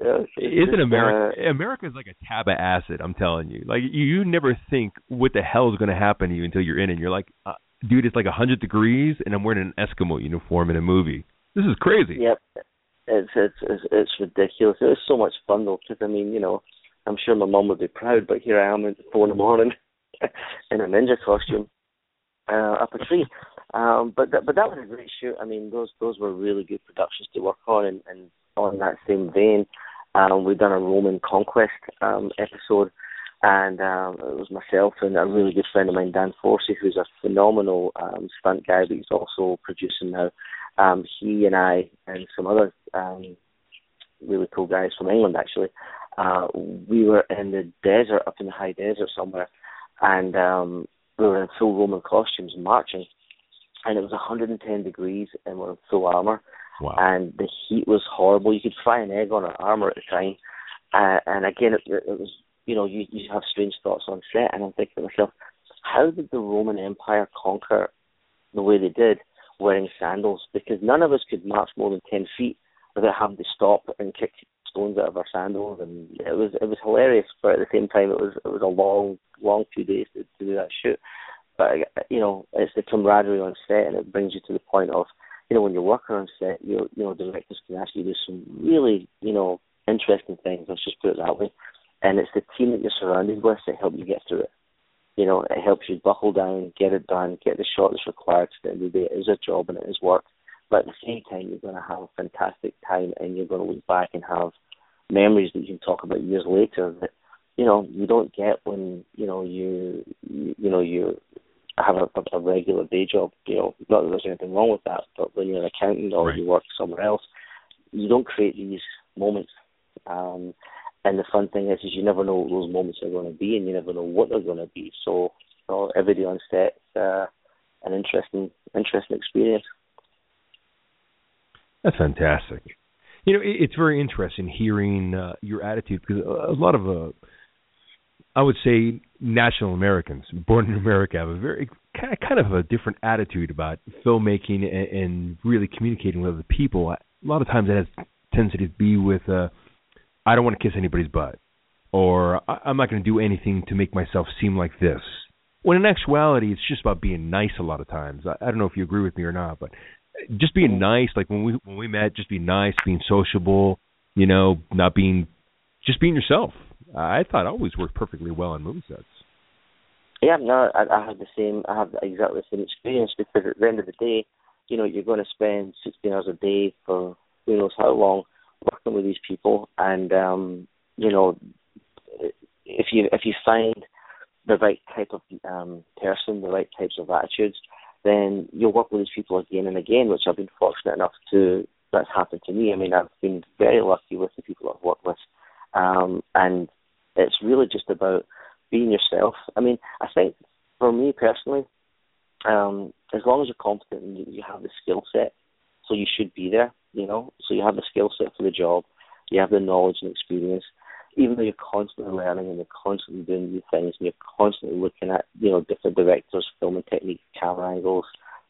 Speaker 4: It's
Speaker 1: Isn't
Speaker 4: just,
Speaker 1: America?
Speaker 4: uh,
Speaker 1: America's like a tab of acid. I'm telling you. Like you, you never think what the hell is going to happen to you until you're in it. You're like, uh, dude, it's like a hundred degrees, and I'm wearing an Eskimo uniform in a movie. This is crazy.
Speaker 4: Yep, it's it's it's, it's ridiculous. It was so much fun though, because I mean, you know, I'm sure my mum would be proud, but here I am at four in the morning in a ninja costume uh, up a tree. Um, but that, but that was a great shoot. I mean, those those were really good productions to work on, and, and on that same vein, um, we've done a Roman conquest um, episode, and um, it was myself and a really good friend of mine, Dan Forsey, who's a phenomenal um, stunt guy, but he's also producing now. Um, he and I and some other um, really cool guys from England actually, uh, we were in the desert, up in the high desert somewhere, and um, we were in full Roman costumes marching, and it was 110 degrees, and we're in full armor,
Speaker 1: Wow.
Speaker 4: And the heat was horrible. You could fry an egg on an armor at the time. Uh, and again, it, it was you know you you have strange thoughts on set, and I'm thinking to myself, how did the Roman Empire conquer the way they did, wearing sandals? Because none of us could march more than ten feet without having to stop and kick stones out of our sandals, and it was it was hilarious. But at the same time, it was it was a long long few days to, to do that shoot. But you know, it's the camaraderie on set, and it brings you to the point of you know when you're working on set, you you know directors can actually do some really you know interesting things. Let's just put it that way. And it's the team that you're surrounded with that help you get through it. You know, it helps you buckle down, get it done, get the shot that's required. At the end of the day, it is a job and it is work. But at the same time, you're going to have a fantastic time, and you're going to look back and have memories that you can talk about years later that you know you don't get when you know you you, you know you have a, a regular day job. You know, not that there's anything wrong with that, but when you're an accountant or
Speaker 1: right.
Speaker 4: you work somewhere else, you don't create these moments. Um, and the fun thing is, is you never know what those moments are going to be, and you never know what they're going to be. So, you know, every day on set, uh, an interesting, interesting experience.
Speaker 1: That's fantastic. You know, it's very interesting hearing uh, your attitude because a lot of, uh, I would say, national Americans born in America have a very kind of a different attitude about filmmaking and, and really communicating with other people. A lot of times it has tendency to be with, uh, I don't want to kiss anybody's butt, or I'm not going to do anything to make myself seem like this. When in actuality, it's just about being nice. A lot of times, I, I don't know if you agree with me or not, but just being nice. Like when we when we met, just be nice, being sociable. You know, not being just being yourself. I thought always worked perfectly well on movie sets.
Speaker 4: Yeah, no, I, I had the same. I have exactly the same experience because at the end of the day, you know, you're going to spend 16 hours a day for who knows how long working with these people, and um, you know, if you if you find the right type of um, person, the right types of attitudes, then you'll work with these people again and again, which I've been fortunate enough to that's happened to me. I mean, I've been very lucky with the people I've worked with, um, and it's really just about being yourself. I mean, I think for me personally, um, as long as you're competent and you, have the skill set, so you should be there. You know, so you have the skill set for the job, you have the knowledge and experience. Even though you're constantly learning and you're constantly doing new things and you're constantly looking at, you know, different directors, filming technique, camera angles,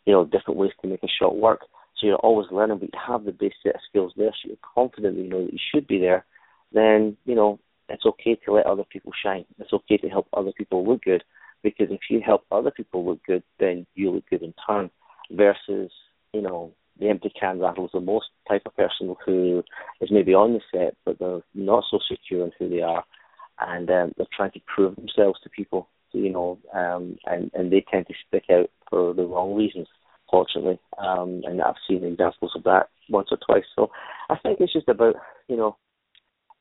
Speaker 4: you know, different ways to make a shot work. So you're always learning, but you have the base set of skills there, so you're confident you know that you should be there. Then you know it's okay to let other people shine. It's okay to help other people look good, because if you help other people look good, then you look good in turn. Versus, you know, the empty can rattles the most type of person who is maybe on the set but they're not so secure in who they are and um, they're trying to prove themselves to people you know um, and and they tend to stick out for the wrong reasons fortunately um, and I've seen examples of that once or twice so I think it's just about you know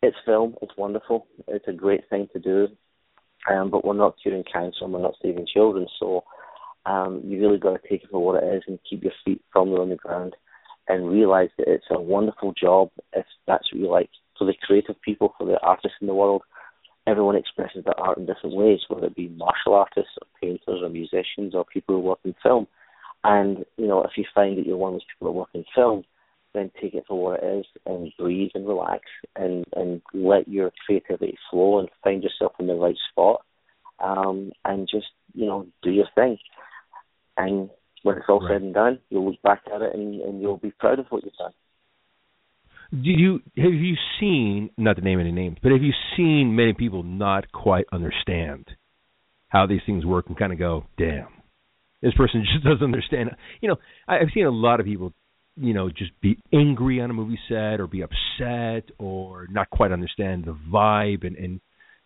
Speaker 4: it's film it's wonderful it's a great thing to do um, but we're not curing cancer and we're not saving children so um, you really got to take it for what it is and keep your feet firmly on the ground and realize that it's a wonderful job if that's what you like. For the creative people, for the artists in the world, everyone expresses their art in different ways, whether it be martial artists or painters or musicians or people who work in film. And, you know, if you find that you're one of those people who work in film, then take it for what it is and breathe and relax and, and let your creativity flow and find yourself in the right spot um, and just, you know, do your thing and when it's all
Speaker 1: right.
Speaker 4: said and done, you'll look back at it and, and you'll be proud of what you've done.
Speaker 1: Do you have you seen not to name any names, but have you seen many people not quite understand how these things work and kind of go, "Damn, this person just doesn't understand." You know, I've seen a lot of people, you know, just be angry on a movie set or be upset or not quite understand the vibe and and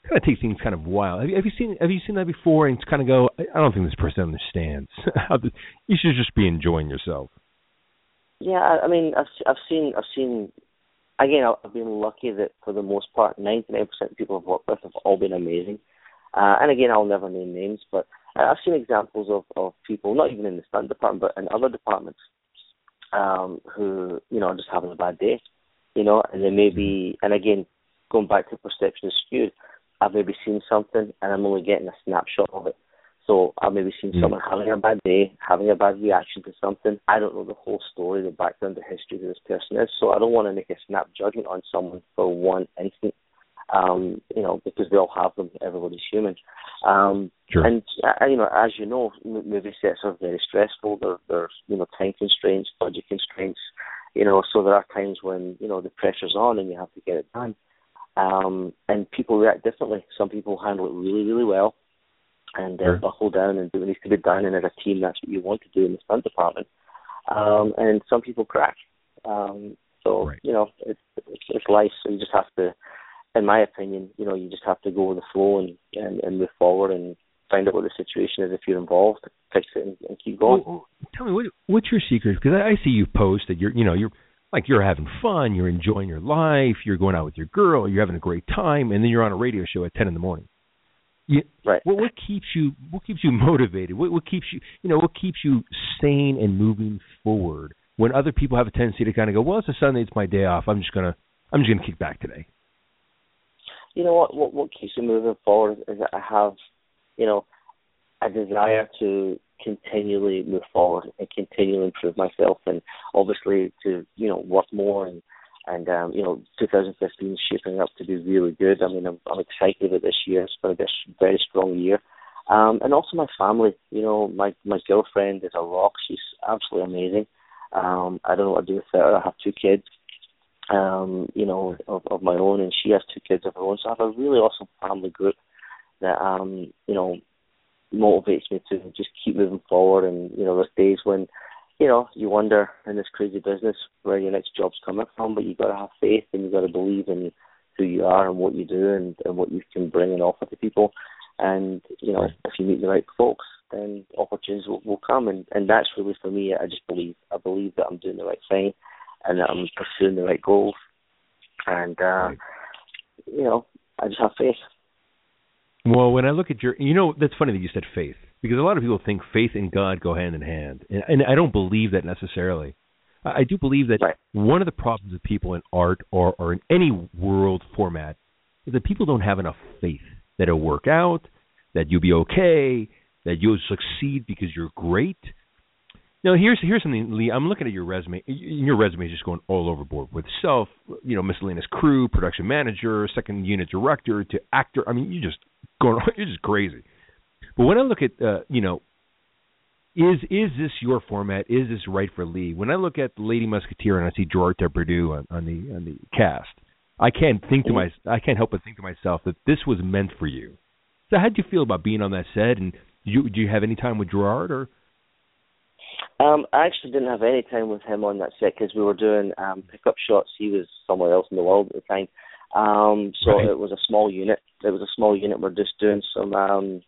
Speaker 1: kind of take things kind of wild. Have you, have you seen Have you seen that before? And kind of go, I don't think this person understands. You should just be enjoying yourself.
Speaker 4: Yeah, I, mean, I've I've seen I've seen. Again, I've been lucky that for the most part, 99% of people I've worked with have all been amazing. Uh, and again, I'll never name names, but I've seen examples of, of people, not even in the stunt department, but in other departments, um, who you know are just having a bad day, you know, and they may be, and again, going back to perception is skewed I've maybe seen something and I'm only getting a snapshot of it. So I've maybe seen
Speaker 1: Mm.
Speaker 4: someone having a bad day, having a bad reaction to something. I don't know the whole story, the background, the history who this person is. So I don't want to make a snap judgment on someone for one instant. Um, you know, because we all have them. Everybody's human. Um,
Speaker 1: Sure.
Speaker 4: and uh, you know, as you know, m- movie sets are very stressful. There, there's you know time constraints, budget constraints. You know, so there are times when you know the pressure's on and you have to get it done. Um, and people react differently. Some people handle it really, really well, and uh,
Speaker 1: Sure.
Speaker 4: buckle down and do what needs to be done. And as a team, that's what you want to do in the stunt department. Um, and some people crack. Um, so
Speaker 1: Right.
Speaker 4: you know, it's, it's it's life. So you just have to, in my opinion, you know, you just have to go with the flow and and, and move forward and find out what the situation is if you're involved, fix it and, and keep going.
Speaker 1: Well, tell me what what's your secret? Because I, I see you post that you're you know you're like you're having fun, you're enjoying your life, you're going out with your girl, you're having a great time, and then you're on a radio show at ten in the morning. You,
Speaker 4: Right.
Speaker 1: What what keeps you what keeps you motivated? What what keeps you you know what keeps you sane and moving forward when other people have a tendency to kind of go, well, it's a Sunday, it's my day off. I'm just gonna I'm just gonna kick back today.
Speaker 4: You know what, what what keeps me moving forward is that I have, you know, a desire to continually move forward and continually improve myself and obviously to, you know, work more and and um, you know, 2015 is shaping up to be really good. I mean, I'm, I'm excited about this year. It's going to be a very strong year. Um, and also my family. You know, my my girlfriend is a rock. She's absolutely amazing. Um, I don't know what to do with her. I have two kids um, you know, of, of my own, and she has two kids of her own. So I have a really awesome family group that, um, you know, motivates me to just keep moving forward. And you know, there's days when, you know, you wonder in this crazy business where your next job's coming from, but you got to have faith and you got to believe in who you are and what you do and, and what you can bring and offer to people. And you know, if you meet the right folks, then opportunities will, will come. And and that's really for me. I just believe. I believe that I'm doing the right thing and that I'm pursuing the right goals. And uh,
Speaker 1: Right.
Speaker 4: you know, I just have faith.
Speaker 1: Well, when I look at your, you know, that's funny that you said faith because a lot of people think faith and God go hand in hand, and, and I don't believe that necessarily. I, I do believe that
Speaker 4: Right.
Speaker 1: one of the problems with people in art or or in any world format is that people don't have enough faith that it'll work out, that you'll be okay, that you'll succeed because you're great. Now here's here's something, Lee. I'm looking at your resume. Your resume is just going all overboard with self, you know, miscellaneous crew, production manager, second unit director to actor. I mean, you just going, you're just crazy. But when I look at, uh, you know, is is this your format? Is this right for Lee? When I look at the Lady Musketeer and I see Gerard Depardieu on, on the on the cast, I can't think to my I can't help but think to myself that this was meant for you. So how would you feel about being on that set? And you do you have any time with Gerard or?
Speaker 4: Um, I actually didn't have any time with him on that set because we were doing um, pickup shots. He was somewhere else in the world at the time. Um, so
Speaker 1: Right.
Speaker 4: it was a small unit. It was a small unit. We're just doing some um,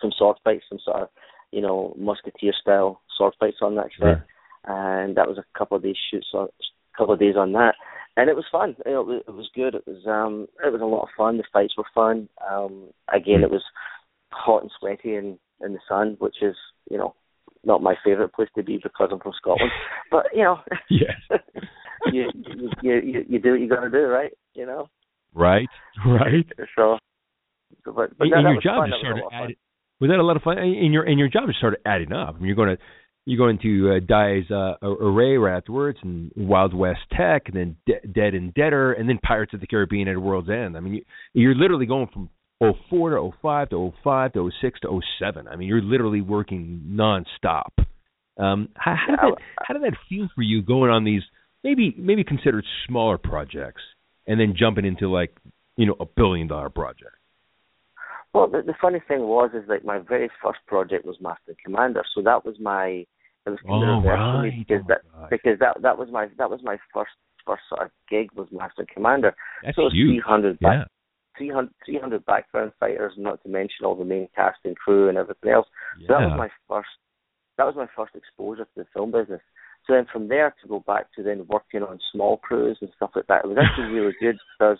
Speaker 4: some sword fights, some sort of you know musketeer style sword fights on that set,
Speaker 1: Right.
Speaker 4: and that was a couple of days shoots, on, a couple of days on that, and it was fun. You know, it, was- good. It was um, it was a lot of fun. The fights were fun. Um, again, it was hot and sweaty in in the sun, which is you know not my favorite place to be because I'm from Scotland. But you know,
Speaker 1: Yes.
Speaker 4: you, you you you do what you got to do, right? You know.
Speaker 1: Right. Right.
Speaker 4: So, but but
Speaker 1: and
Speaker 4: that,
Speaker 1: and your job
Speaker 4: fun.
Speaker 1: just
Speaker 4: That was a
Speaker 1: started
Speaker 4: lot of fun.
Speaker 1: adding. Was that a lot of fun? And your and your job just started adding up. I mean, you're going to you're going to uh, Die's uh, Array right afterwards, and Wild West Tech, and then De- Dead and Deader, and then Pirates of the Caribbean at World's End. I mean, you, you're literally going from 04 to 05 to 05 to 06 to 07. I mean, you're literally working nonstop. Um, how, how, did that, how did that feel for you going on these maybe maybe considered smaller projects, and then jumping into like you know a billion dollar project?
Speaker 4: Well, the, the funny thing was, is like my very first project was Master Commander, so that was my it was
Speaker 1: Oh,
Speaker 4: of reverse for me
Speaker 1: right.
Speaker 4: because that because that that was my that was my first first sort of gig was Master Commander.
Speaker 1: That's
Speaker 4: so it was
Speaker 1: huge.
Speaker 4: 300
Speaker 1: Yeah.
Speaker 4: Back, 300, 300 background fighters, not to mention all the main cast and crew and everything else.
Speaker 1: Yeah.
Speaker 4: So that was my first that was my first exposure to the film business. So then from there to go back to then working on small crews and stuff like that, it was actually really good because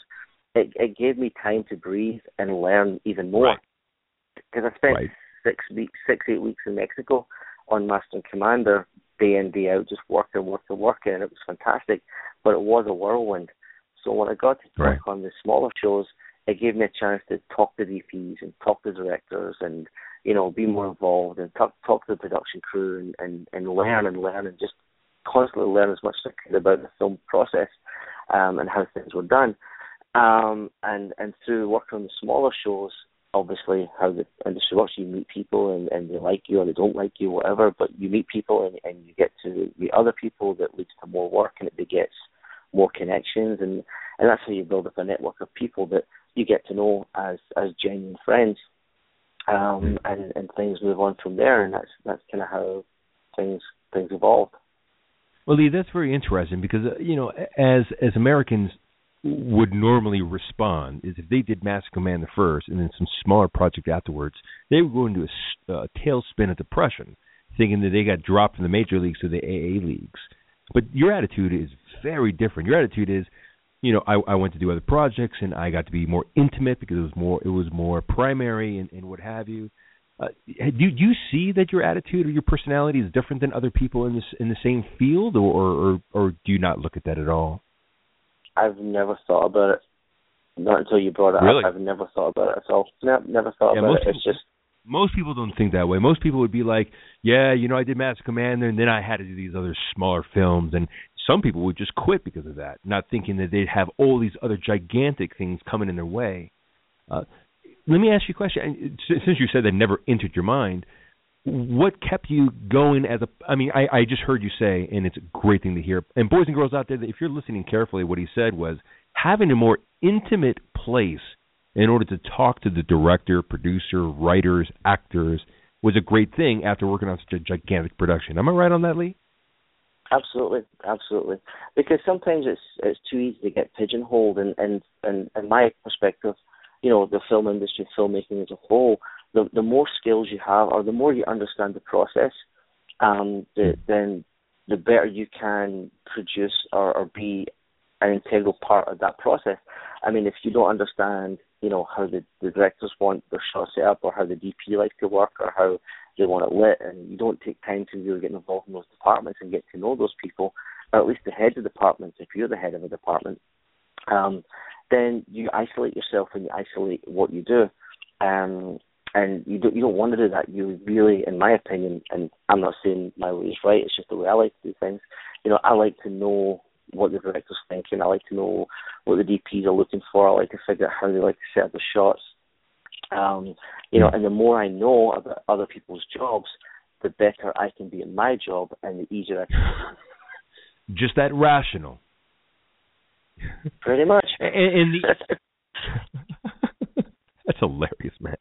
Speaker 4: it it gave me time to breathe and learn even more.
Speaker 1: Right.
Speaker 4: Because I spent
Speaker 1: Right.
Speaker 4: six weeks, six eight weeks in Mexico on Master and Commander, day in day out, just working, working, working, and it was fantastic. But it was a whirlwind. So when I got to work
Speaker 1: Right.
Speaker 4: on the smaller shows, it gave me a chance to talk to DPs and talk to directors and you know, be more involved and talk talk to the production crew and and, and learn and learn and just constantly learn as much as I could about the film process um, and how things were done. Um, and and through working on the smaller shows, obviously how the industry works, you meet people and, and they like you or they don't like you, whatever. But you meet people and, and you get to meet other people that leads to more work and it begets more connections and and that's how you build up a network of people that you get to know as as genuine friends. Um, and and things move on from there, and that's that's kind of how things things evolve.
Speaker 1: Well, Lee, that's very interesting because uh, you know, as as Americans would normally respond is if they did Master Commander first and then some smaller project afterwards, they would go into a uh, tailspin of depression, thinking that they got dropped from the major leagues to the AA leagues. But your attitude is very different. Your attitude is, you know, I, I went to do other projects and I got to be more intimate because it was more it was more primary and, and what have you. Uh, do, do you see that your attitude or your personality is different than other people in this in the same field, or or, or do you not look at that at all?
Speaker 4: I've never thought about it. Not until you brought it
Speaker 1: really?
Speaker 4: up. I've never thought about it at all. No, never thought
Speaker 1: yeah,
Speaker 4: about it.
Speaker 1: People,
Speaker 4: it's just
Speaker 1: most people don't think that way. Most people would be like, "Yeah, you know, I did Master Commander, and then I had to do these other smaller films." And some people would just quit because of that, not thinking that they'd have all these other gigantic things coming in their way. Uh, let me ask you a question. Since you said that never entered your mind, what kept you going as a i mean i i just heard you say and it's a great thing to hear and boys and girls out there if you're listening carefully what he said was having a more intimate place in order to talk to the director producer writers actors was a great thing after working on such a gigantic production am i right on that lee
Speaker 4: absolutely absolutely because sometimes it's it's too easy to get pigeonholed and and and, and my perspective you know the film industry filmmaking as a whole the the more skills you have, or the more you understand the process, um, the, then the better you can produce or, or be an integral part of that process. I mean, if you don't understand, you know, how the, the directors want their shot set up, or how the DP like to work, or how they want it lit, and you don't take time to really get involved in those departments and get to know those people, or at least the heads of departments, if you're the head of a department, um, then you isolate yourself and you isolate what you do. Um, and you don't you don't want to do that. You really, in my opinion, and I'm not saying my way is right. It's just the way I like to do things. You know, I like to know what the director's thinking. I like to know what the DPs are looking for. I like to figure out how they like to set up the shots. Um, you know, and the more I know about other people's jobs, the better I can be in my job, and the easier I can.
Speaker 1: Just that rational.
Speaker 4: Pretty much.
Speaker 1: and, and the that's hilarious, man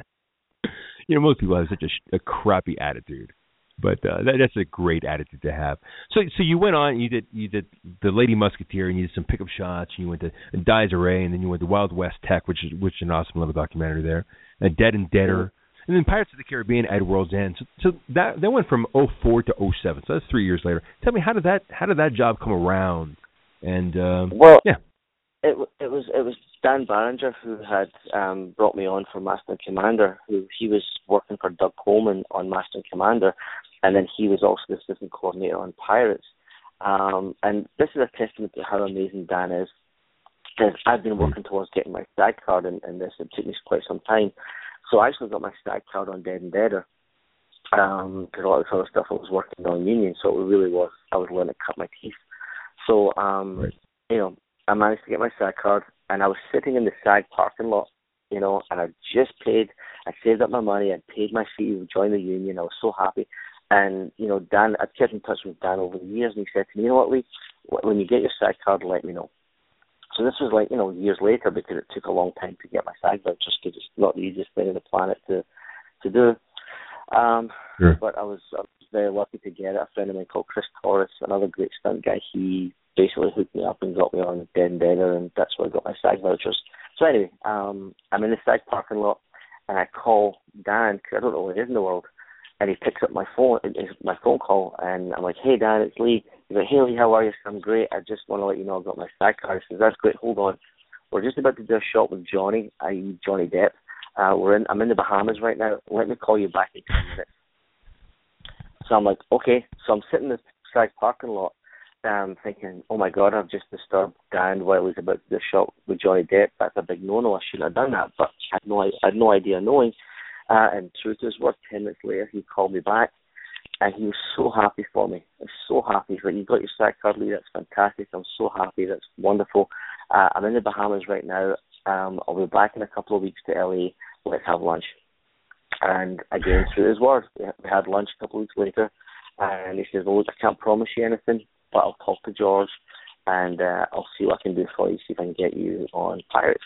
Speaker 1: you know, most people have such a, a crappy attitude, but uh, that, that's a great attitude to have. So, so you went on, you did you did the Lady Musketeer, and you did some pickup shots. And you went to Dies Irae, and then you went to Wild West Tech, which is which is an awesome little documentary there. And Dead and Deader, and then Pirates of the Caribbean at World's End. So, so that that went from 04 to 07. So that's three years later. Tell me, how did that how did that job come around? And um,
Speaker 4: well,
Speaker 1: yeah,
Speaker 4: it it was it was Dan Barringer, who had um, brought me on for Master and Commander, who he was working for Doug Coleman on Master and Commander, and then he was also the assistant coordinator on Pirates. Um, and this is a testament to how amazing Dan is. Because I've been working towards getting my SAG card, and, and this it took me quite some time. So I actually got my SAG card on Dead and Deader, because um, a lot of the other stuff I was working on union, so it really was I was learning to cut my teeth. So um, right. you know, I managed to get my SAG card, and I was sitting in the SAG parking lot, you know, and I just paid, I saved up my money, I paid my fee to join the union. I was so happy. And, you know, Dan, I'd kept in touch with Dan over the years, and he said to me, you know what, Lee, when you get your SAG card, let me know. So this was like, you know, years later because it took a long time to get my SAG card just because it's not the easiest thing on the planet to to do. Um,
Speaker 1: sure.
Speaker 4: But I was, I was very lucky to get it. A friend of mine called Chris Torres, another great stunt guy, he basically hooked me up and got me on Dead and Deader, and that's where I got my SAG vouchers. So anyway, um, I'm in the SAG parking lot, and I call Dan because I don't know where he is in the world, and he picks up my phone, my phone call, and I'm like, "Hey Dan, it's Lee." He's like, "Hey Lee, how are you?" I'm great. I just want to let you know I've got my card. He says, "That's great. Hold on, we're just about to do a shot with Johnny, i.e. Johnny Depp. Uh, we're in. I'm in the Bahamas right now. Let me call you back in ten minutes." So I'm like, "Okay." So I'm sitting in the side parking lot um, thinking, oh my god, I've just disturbed Dan while he's about to do a shot with Johnny Depp. That's a big no-no. I shouldn't have done that, but I had no, I had no idea knowing. Uh, and true to his word, ten minutes later, he called me back, and he was so happy for me. He was so happy. He's like, "You got your SAG card Lee. That's fantastic. I'm so happy. That's wonderful. Uh, I'm in the Bahamas right now. Um, I'll be back in a couple of weeks to LA. Let's have lunch." And again, through his word, we had lunch a couple of weeks later, and he says, "Well, look, I can't promise you anything, but I'll talk to George, and uh, I'll see what I can do for you. See if I can get you on Pirates."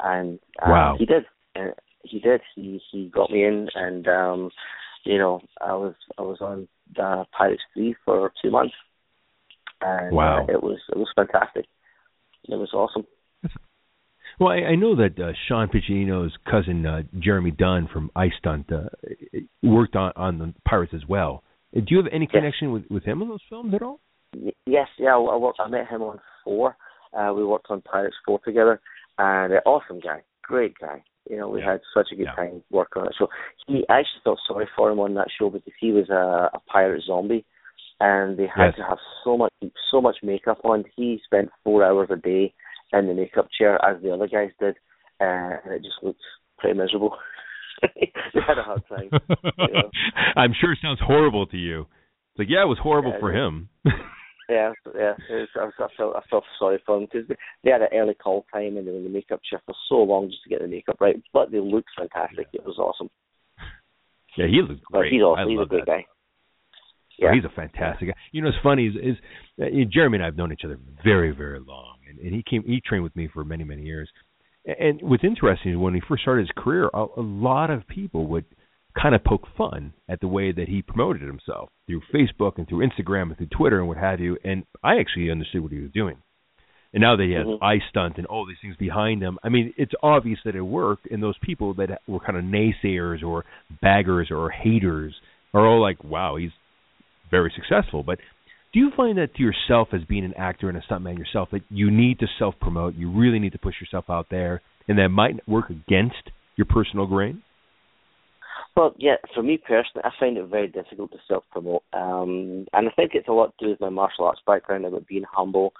Speaker 4: And uh,
Speaker 1: wow.
Speaker 4: he did. And he did. He he got me in, and um, you know, I was I was on uh, Pirates three for two months, and
Speaker 1: wow.
Speaker 4: uh, it was it was fantastic. It was awesome.
Speaker 1: Well, I, I know that uh, Sean Piccinino's cousin uh, Jeremy Dunn from Ice Stunt uh, worked on on the Pirates as well. Do you have any connection yes. with with him in those films at all?
Speaker 4: Yes, yeah. I, worked, I met him on four. Uh, we worked on Pirates four together, and uh, awesome guy, great guy. You know, we yeah. had such a good yeah. time working on it. So he I actually felt sorry for him on that show because he was a, a pirate zombie, and they had
Speaker 1: yes.
Speaker 4: to have so much so much makeup on. He spent four hours a day in the makeup chair as the other guys did, uh, and it just looked pretty miserable. they had a hard time. You know?
Speaker 1: I'm sure it sounds horrible to you. It's like, yeah, it was horrible
Speaker 4: yeah,
Speaker 1: for him.
Speaker 4: yeah, yeah. Was, I, I felt I felt sorry for them because they had an early call time and they were in the makeup chair for so long just to get the makeup right. But they looked fantastic. It was awesome.
Speaker 1: Yeah, he looks great.
Speaker 4: But he's awesome.
Speaker 1: I
Speaker 4: he's a great
Speaker 1: that.
Speaker 4: guy. Yeah.
Speaker 1: he's a fantastic guy. You know, it's funny is, is uh, Jeremy and I have known each other very, very long, and, and he came, he trained with me for many, many years. And what's interesting is when he first started his career, a, a lot of people would kind of poke fun at the way that he promoted himself through Facebook and through Instagram and through Twitter and what have you. And I actually understood what he was doing. And now that he has
Speaker 4: mm-hmm.
Speaker 1: eye stunt and all these things behind him, I mean, it's obvious that it worked. And those people that were kind of naysayers or baggers or haters are all like, "Wow, he's very successful." But do you find that to yourself as being an actor and a stuntman yourself that you need to self promote, you really need to push yourself out there, and that might work against your personal grain?
Speaker 4: Well, yeah, for me personally, I find it very difficult to self promote, um, and I think it's a lot to do with my martial arts background about being humble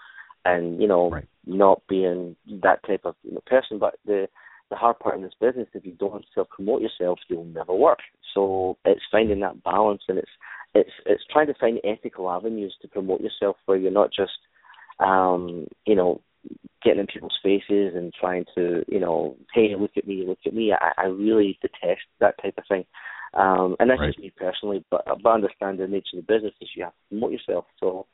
Speaker 4: and you know
Speaker 1: right.
Speaker 4: not being that type of you know, person. But the the hard part in this business, if you don't self promote yourself, you'll never work. So it's finding that balance, and it's it's it's trying to find ethical avenues to promote yourself where you're not just um, you know getting in people's faces and trying to you know hey look at me look at me. I, I really detest that type of thing. Um, and that's
Speaker 1: right.
Speaker 4: just me personally, but but I understand the nature of the business is you have to promote yourself. So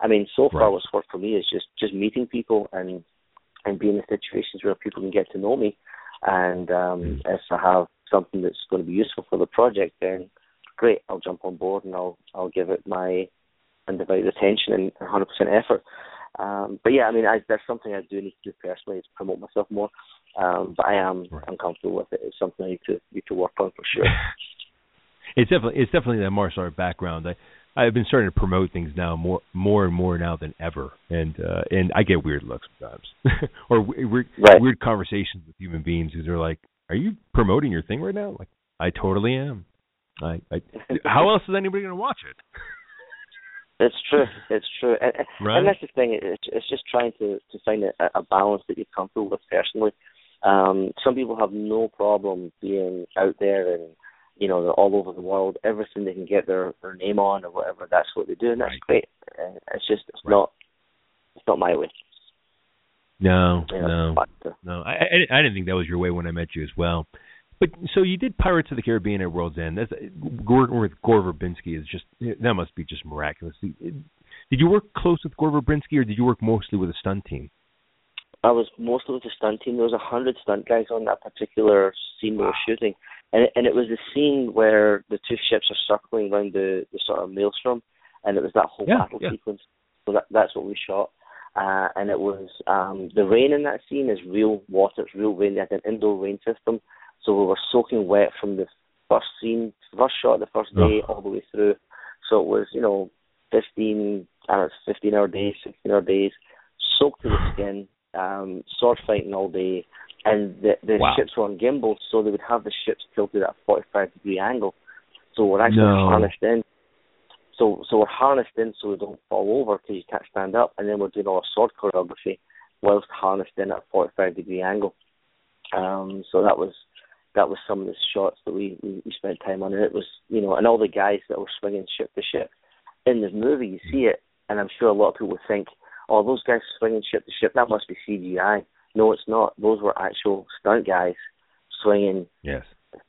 Speaker 4: I mean, so far
Speaker 1: right.
Speaker 4: what's worked for me is just just meeting people and and being in situations where people can get to know me. And um,
Speaker 1: mm.
Speaker 4: if I have something that's going to be useful for the project, then great, I'll jump on board and I'll I'll give it my undivided attention and 100% effort. Um, but yeah, I mean, I, that's something I do need to do personally is promote myself more. Um, but I am
Speaker 1: right.
Speaker 4: uncomfortable with it. It's something I need to need to work on for sure.
Speaker 1: it's definitely it's definitely that martial art background. I I've been starting to promote things now more more and more now than ever, and uh, and I get weird looks sometimes, or weird
Speaker 4: right.
Speaker 1: weird conversations with human beings because they're like, "Are you promoting your thing right now?" Like, I totally am. I, I how else is anybody going to watch it?
Speaker 4: It's true. It's true, and,
Speaker 1: right.
Speaker 4: and that's the thing. It's, it's just trying to to find a, a balance that you're comfortable with personally. Um, some people have no problem being out there and you know they're all over the world. Everything they can get their their name on or whatever, that's what they do, and that's
Speaker 1: right.
Speaker 4: great. It's just it's
Speaker 1: right.
Speaker 4: not it's not my way.
Speaker 1: No, no, no. I, I I didn't think that was your way when I met you as well. But so you did Pirates of the Caribbean at World's End. That's working with Gore Verbinski is just that must be just miraculous. Did you work close with Gore Verbinski, or did you work mostly with a stunt team?
Speaker 4: I was mostly with the stunt team. There was a hundred stunt guys on that particular scene we were shooting, and it, and it was the scene where the two ships are circling around the the sort of maelstrom, and it was that whole
Speaker 1: Yeah,
Speaker 4: battle
Speaker 1: yeah.
Speaker 4: sequence. So that that's what we shot. Uh, and it was um the rain in that scene is real water, it's real rain. They had an indoor rain system, so we were soaking wet from the first scene, first shot, the first day, all the way through. So it was, you know, fifteen, I don't know, fifteen hour days, sixteen hour days, soaked to the skin, um, sword fighting all day, and the the
Speaker 1: Wow.
Speaker 4: ships were on gimbals, so they would have the ships tilted at a forty five degree angle. So we're actually
Speaker 1: No.
Speaker 4: harnessed in. So so we're harnessed in so we don't fall over because you can't stand up, and then we're doing all our sword choreography whilst harnessed in at a forty five degree angle. Um, so that was that was some of the shots that we, we we spent time on, and it was you know, and all the guys that were swinging ship to ship in the movie, you see it, and I'm sure a lot of people would think, oh, those guys swinging ship to ship, that must be CGI. No, it's not. Those were actual stunt guys swinging
Speaker 1: yes.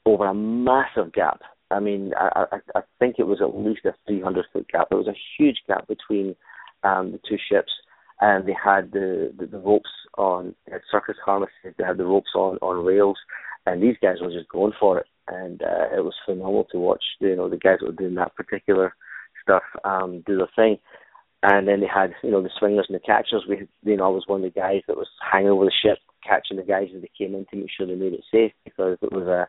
Speaker 4: over a massive gap. I mean, I, I, I think it was at least a 300 foot gap. There was a huge gap between um, the two ships, and they had the, the, the ropes on, they had circus harnesses, they had the ropes on, on rails, and these guys were just going for it. And uh, it was phenomenal to watch, you know, the guys that were doing that particular stuff um, do their thing. And then they had, you know, the swingers and the catchers. We, you know, I was one of the guys that was hanging over the ship, catching the guys as they came in to make sure they made it safe because it was a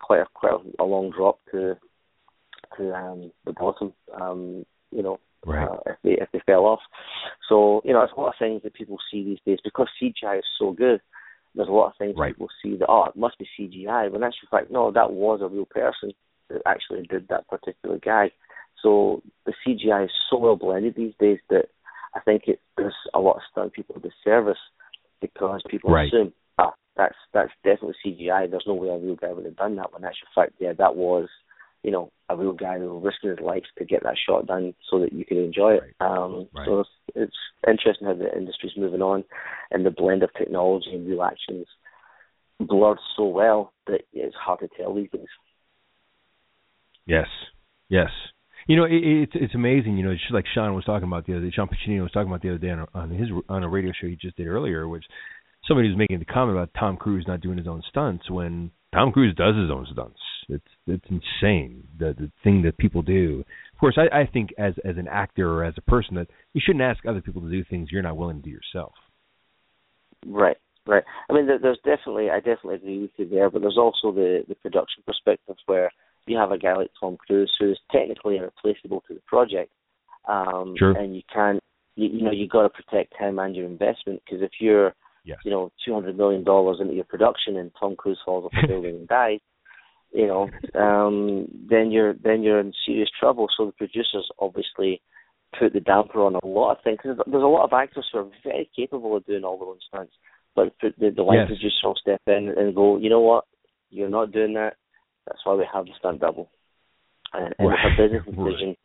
Speaker 4: quite a quite a, a long drop to to um, the bottom. Um, you know,
Speaker 1: right.
Speaker 4: uh, if they if they fell off. So you know, it's a lot of things that people see these days because CGI is so good. There's a lot of things
Speaker 1: right.
Speaker 4: people see that oh, it must be CGI. When actually, fact, no, that was a real person that actually did that particular guy. So the CGI is so well blended these days that I think it does a lot of stunt people a disservice because people
Speaker 1: right.
Speaker 4: assume ah that's that's definitely CGI. There's no way a real guy would have done that. When actual fact, yeah, that was you know a real guy who risking his life to get that shot done so that you could enjoy it. Um,
Speaker 1: right.
Speaker 4: So it's, it's interesting how the industry's moving on and the blend of technology and real actions blurred so well that it's hard to tell these days.
Speaker 1: Yes, yes. You know, it, it's it's amazing. You know, just like Sean was talking about the other day, Sean Piccinino was talking about the other day on, on his on a radio show he just did earlier, which somebody was making the comment about Tom Cruise not doing his own stunts when Tom Cruise does his own stunts. It's it's insane the the thing that people do. Of course, I, I think as as an actor or as a person that you shouldn't ask other people to do things you're not willing to do yourself.
Speaker 4: Right, right. I mean, there's definitely I definitely agree with you there, but there's also the the production perspective where you have a guy like Tom Cruise who's technically irreplaceable to the project, um,
Speaker 1: sure.
Speaker 4: and you can't, you, you know, you've got to protect him and your investment because if you're,
Speaker 1: yes.
Speaker 4: you know, two hundred million dollars into your production and Tom Cruise falls off the building and dies, you know, um, then you're then you're in serious trouble. So the producers obviously put the damper on a lot of things. There's a lot of actors who are very capable of doing all their own stunts, but the, the line
Speaker 1: yes.
Speaker 4: producer will step in and go, you know what, you're not doing that that's why we have the stunt double. And, and
Speaker 1: right.
Speaker 4: it's a business decision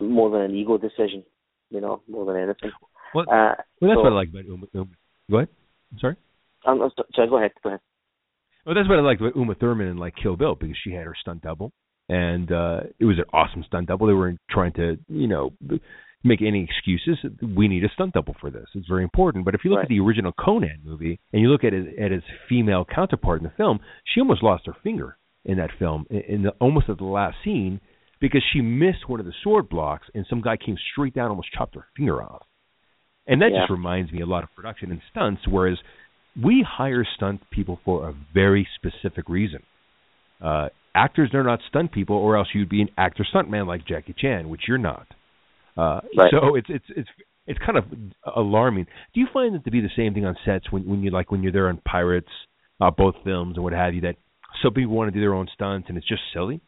Speaker 4: right. more than an ego decision, you know, more than anything.
Speaker 1: Well,
Speaker 4: uh,
Speaker 1: well that's
Speaker 4: so,
Speaker 1: what I like about Uma. Uma. Go ahead. I'm sorry.
Speaker 4: Um, sorry, go ahead. Go ahead.
Speaker 1: Well, that's what I liked about Uma Thurman in like Kill Bill because she had her stunt double, and uh it was an awesome stunt double. They weren't trying to, you know, make any excuses. We need a stunt double for this. It's very important. But if you look
Speaker 4: right.
Speaker 1: at the original Conan movie and you look at it at his female counterpart in the film, she almost lost her finger in that film in the almost at the last scene because she missed one of the sword blocks and some guy came straight down and almost chopped her finger off. And that
Speaker 4: yeah.
Speaker 1: just reminds me a lot of production and stunts whereas we hire stunt people for a very specific reason. Uh actors are not stunt people or else you'd be an actor stuntman like Jackie Chan, which you're not. Uh
Speaker 4: right.
Speaker 1: so it's it's it's it's kind of alarming. Do you find it to be the same thing on sets when when you like when you're there on Pirates, uh both films and what have you that some people want to do their own stunts and it's just silly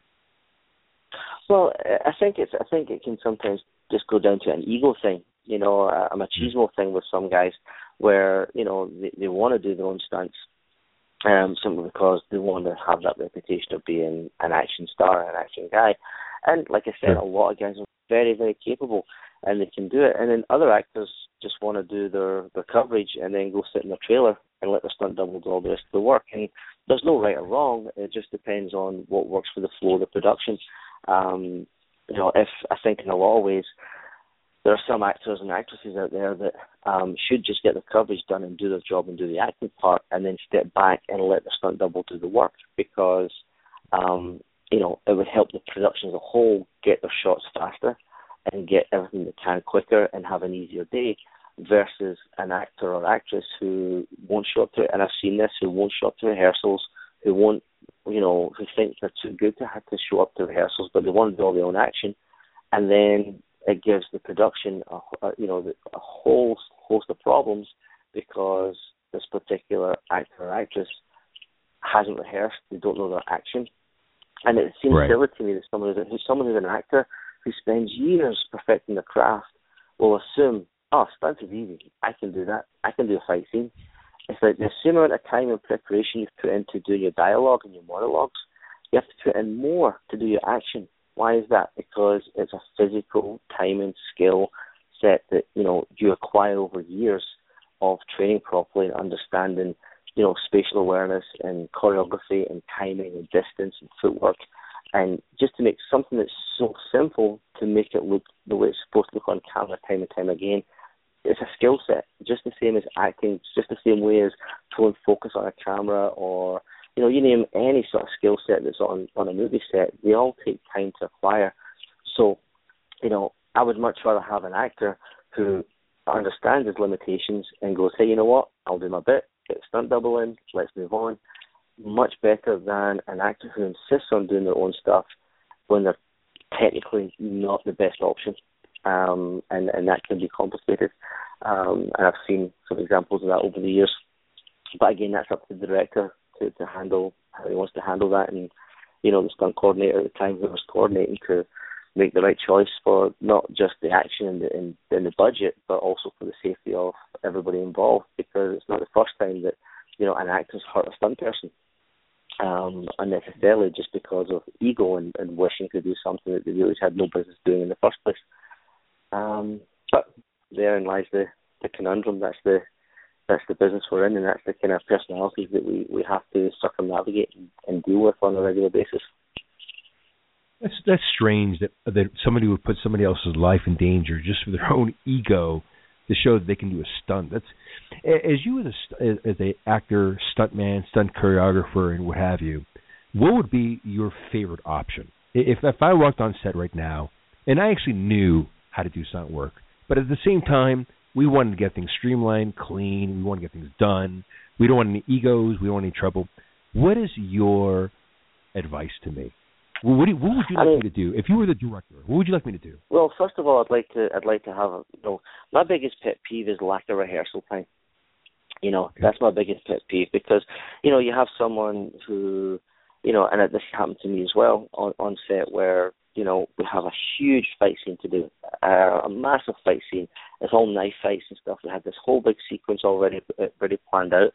Speaker 4: well i think it's i think it can sometimes just go down to an ego thing you know a machismo thing with some guys where you know they, they want to do their own stunts um simply because they want to have that reputation of being an action star an action guy and like i said a lot of guys are very very capable and they can do it and then other actors just want to do their their coverage and then go sit in the trailer and let the stunt double do all the rest of the work and there's no right or wrong. It just depends on what works for the flow of the production. Um, you know, if I think in a lot of ways there are some actors and actresses out there that um, should just get the coverage done and do their job and do the acting part, and then step back and let the stunt double do the work because um, you know it would help the production as a whole get their shots faster and get everything they can quicker and have an easier day versus an actor or actress who won't show up to it, and I've seen this, who won't show up to rehearsals, who won't, you know, who think they're too good to have to show up to rehearsals, but they want to do all their own action, and then it gives the production, a, you know, a whole host of problems because this particular actor or actress hasn't rehearsed, they don't know their action, and it seems
Speaker 1: right.
Speaker 4: silly to me that someone who's someone who's an actor who spends years perfecting the craft will assume oh, stunts is easy. I can do that. I can do a fight scene. it's like the same amount of time and preparation you've put into doing your dialogue and your monologues, you have to put in more to do your action. Why is that? Because it's a physical time and skill set that you know you acquire over years of training properly and understanding, you know, spatial awareness and choreography and timing and distance and footwork, and just to make something that's so simple to make it look the way it's supposed to look on camera time and time again. It's a skill set, just the same as acting, just the same way as pulling focus on a camera or you know, you name any sort of skill set that's on on a movie set, they all take time to acquire. So, you know, I would much rather have an actor who understands his limitations and goes, hey, you know what, I'll do my bit, get stunt double in, let's move on. Much better than an actor who insists on doing their own stuff when they're technically not the best option. Um, and, and that can be complicated. Um, and I've seen some examples of that over the years. But again, that's up to the director to, to handle how he wants to handle that, and you know the stunt coordinator at the time who was coordinating to make the right choice for not just the action and the, and, and the budget, but also for the safety of everybody involved. Because it's not the first time that you know an actor's hurt a stunt person um, unnecessarily just because of ego and, and wishing to do something that they really had no business doing in the first place. Um, but therein lies the, the conundrum. That's the that's the business we're in, and that's the kind of personalities that we, we have to circumnavigate and, and deal with on a regular basis.
Speaker 1: That's that's strange that that somebody would put somebody else's life in danger just for their own ego to show that they can do a stunt. That's as you as a as a actor, stuntman, stunt choreographer, and what have you. What would be your favorite option? If if I walked on set right now and I actually knew how to do stunt work, but at the same time we wanted to get things streamlined, clean. We want to get things done. We don't want any egos. We don't want any trouble. What is your advice to me? What, you, what would you like I mean, me to do if you were the director? What would you like me to do?
Speaker 4: Well, first of all, I'd like to I'd like to have you know my biggest pet peeve is lack of rehearsal time. You know okay. that's my biggest pet peeve because you know you have someone who you know and this happened to me as well on on set where you know, we have a huge fight scene to do, uh, a massive fight scene. It's all knife fights and stuff. We had this whole big sequence already already planned out,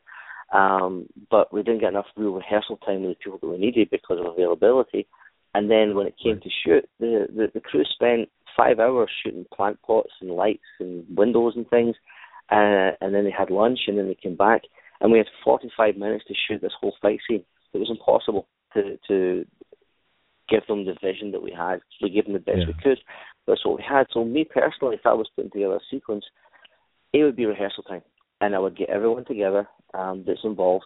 Speaker 4: um, but we didn't get enough real rehearsal time with the people that we needed because of availability. And then when it came to shoot, the, the the crew spent five hours shooting plant pots and lights and windows and things, uh, and then they had lunch and then they came back, and we had 45 minutes to shoot this whole fight scene. It was impossible to to give them the vision that we had. We gave them the best yeah. we could. That's what we had. So me personally, if I was putting together a sequence, it would be rehearsal time, and I would get everyone together um, that's involved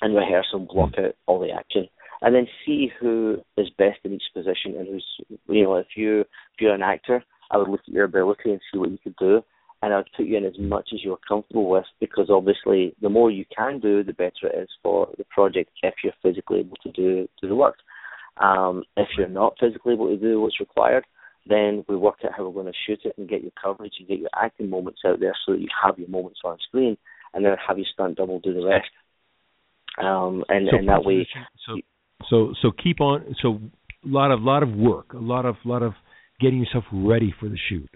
Speaker 4: and rehearse and block out all the action, and then see who is best in each position and who's you know if you if you're an actor, I would look at your ability and see what you could do. And I'd put you in as much as you're comfortable with because obviously the more you can do, the better it is for the project if you're physically able to do do the work. Um, if you're not physically able to do what's required, then we work out how we're going to shoot it and get your coverage and get your acting moments out there so that you have your moments on screen, and then have your stunt double do the rest. Um, and
Speaker 1: so
Speaker 4: and that way,
Speaker 1: so so so keep on. So a lot of lot of work, a lot of lot of getting yourself ready for the shoot.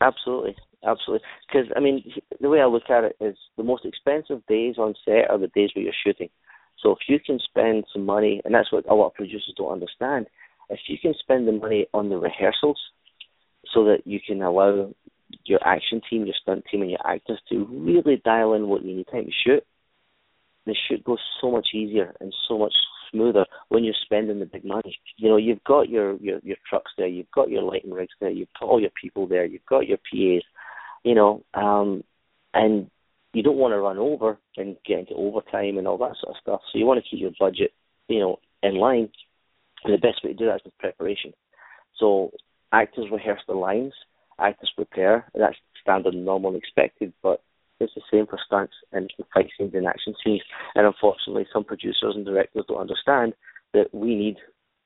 Speaker 4: Absolutely, absolutely. Because I mean, the way I look at it is the most expensive days on set are the days where you're shooting. So if you can spend some money, and that's what a lot of producers don't understand, if you can spend the money on the rehearsals so that you can allow your action team, your stunt team, and your actors to really dial in what you need time to shoot, the shoot goes so much easier and so much smoother when you're spending the big money. You know, you've got your your, your trucks there, you've got your lighting rigs there, you've got all your people there, you've got your PAs, you know, um, and you don't want to run over and get into overtime and all that sort of stuff. So you want to keep your budget, you know, in line. And the best way to do that is with preparation. So actors rehearse the lines, actors prepare. That's standard, normal, and expected. But it's the same for stunts and fight scenes and action scenes. And unfortunately, some producers and directors don't understand that we need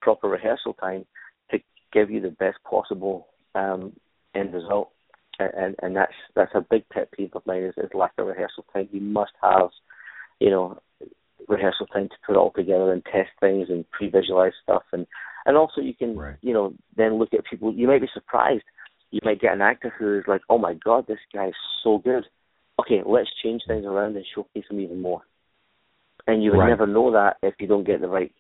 Speaker 4: proper rehearsal time to give you the best possible um, end result and and that's that's a big pet peeve of mine is, is lack of rehearsal time. You must have, you know, rehearsal time to put it all together and test things and pre-visualize stuff, and and also you can, right. you know, then look at people. You might be surprised. You might get an actor who is like, "Oh my God, this guy is so good." okay, let's change things around and showcase them even more. And you would
Speaker 1: Right.
Speaker 4: never know that if you don't get the right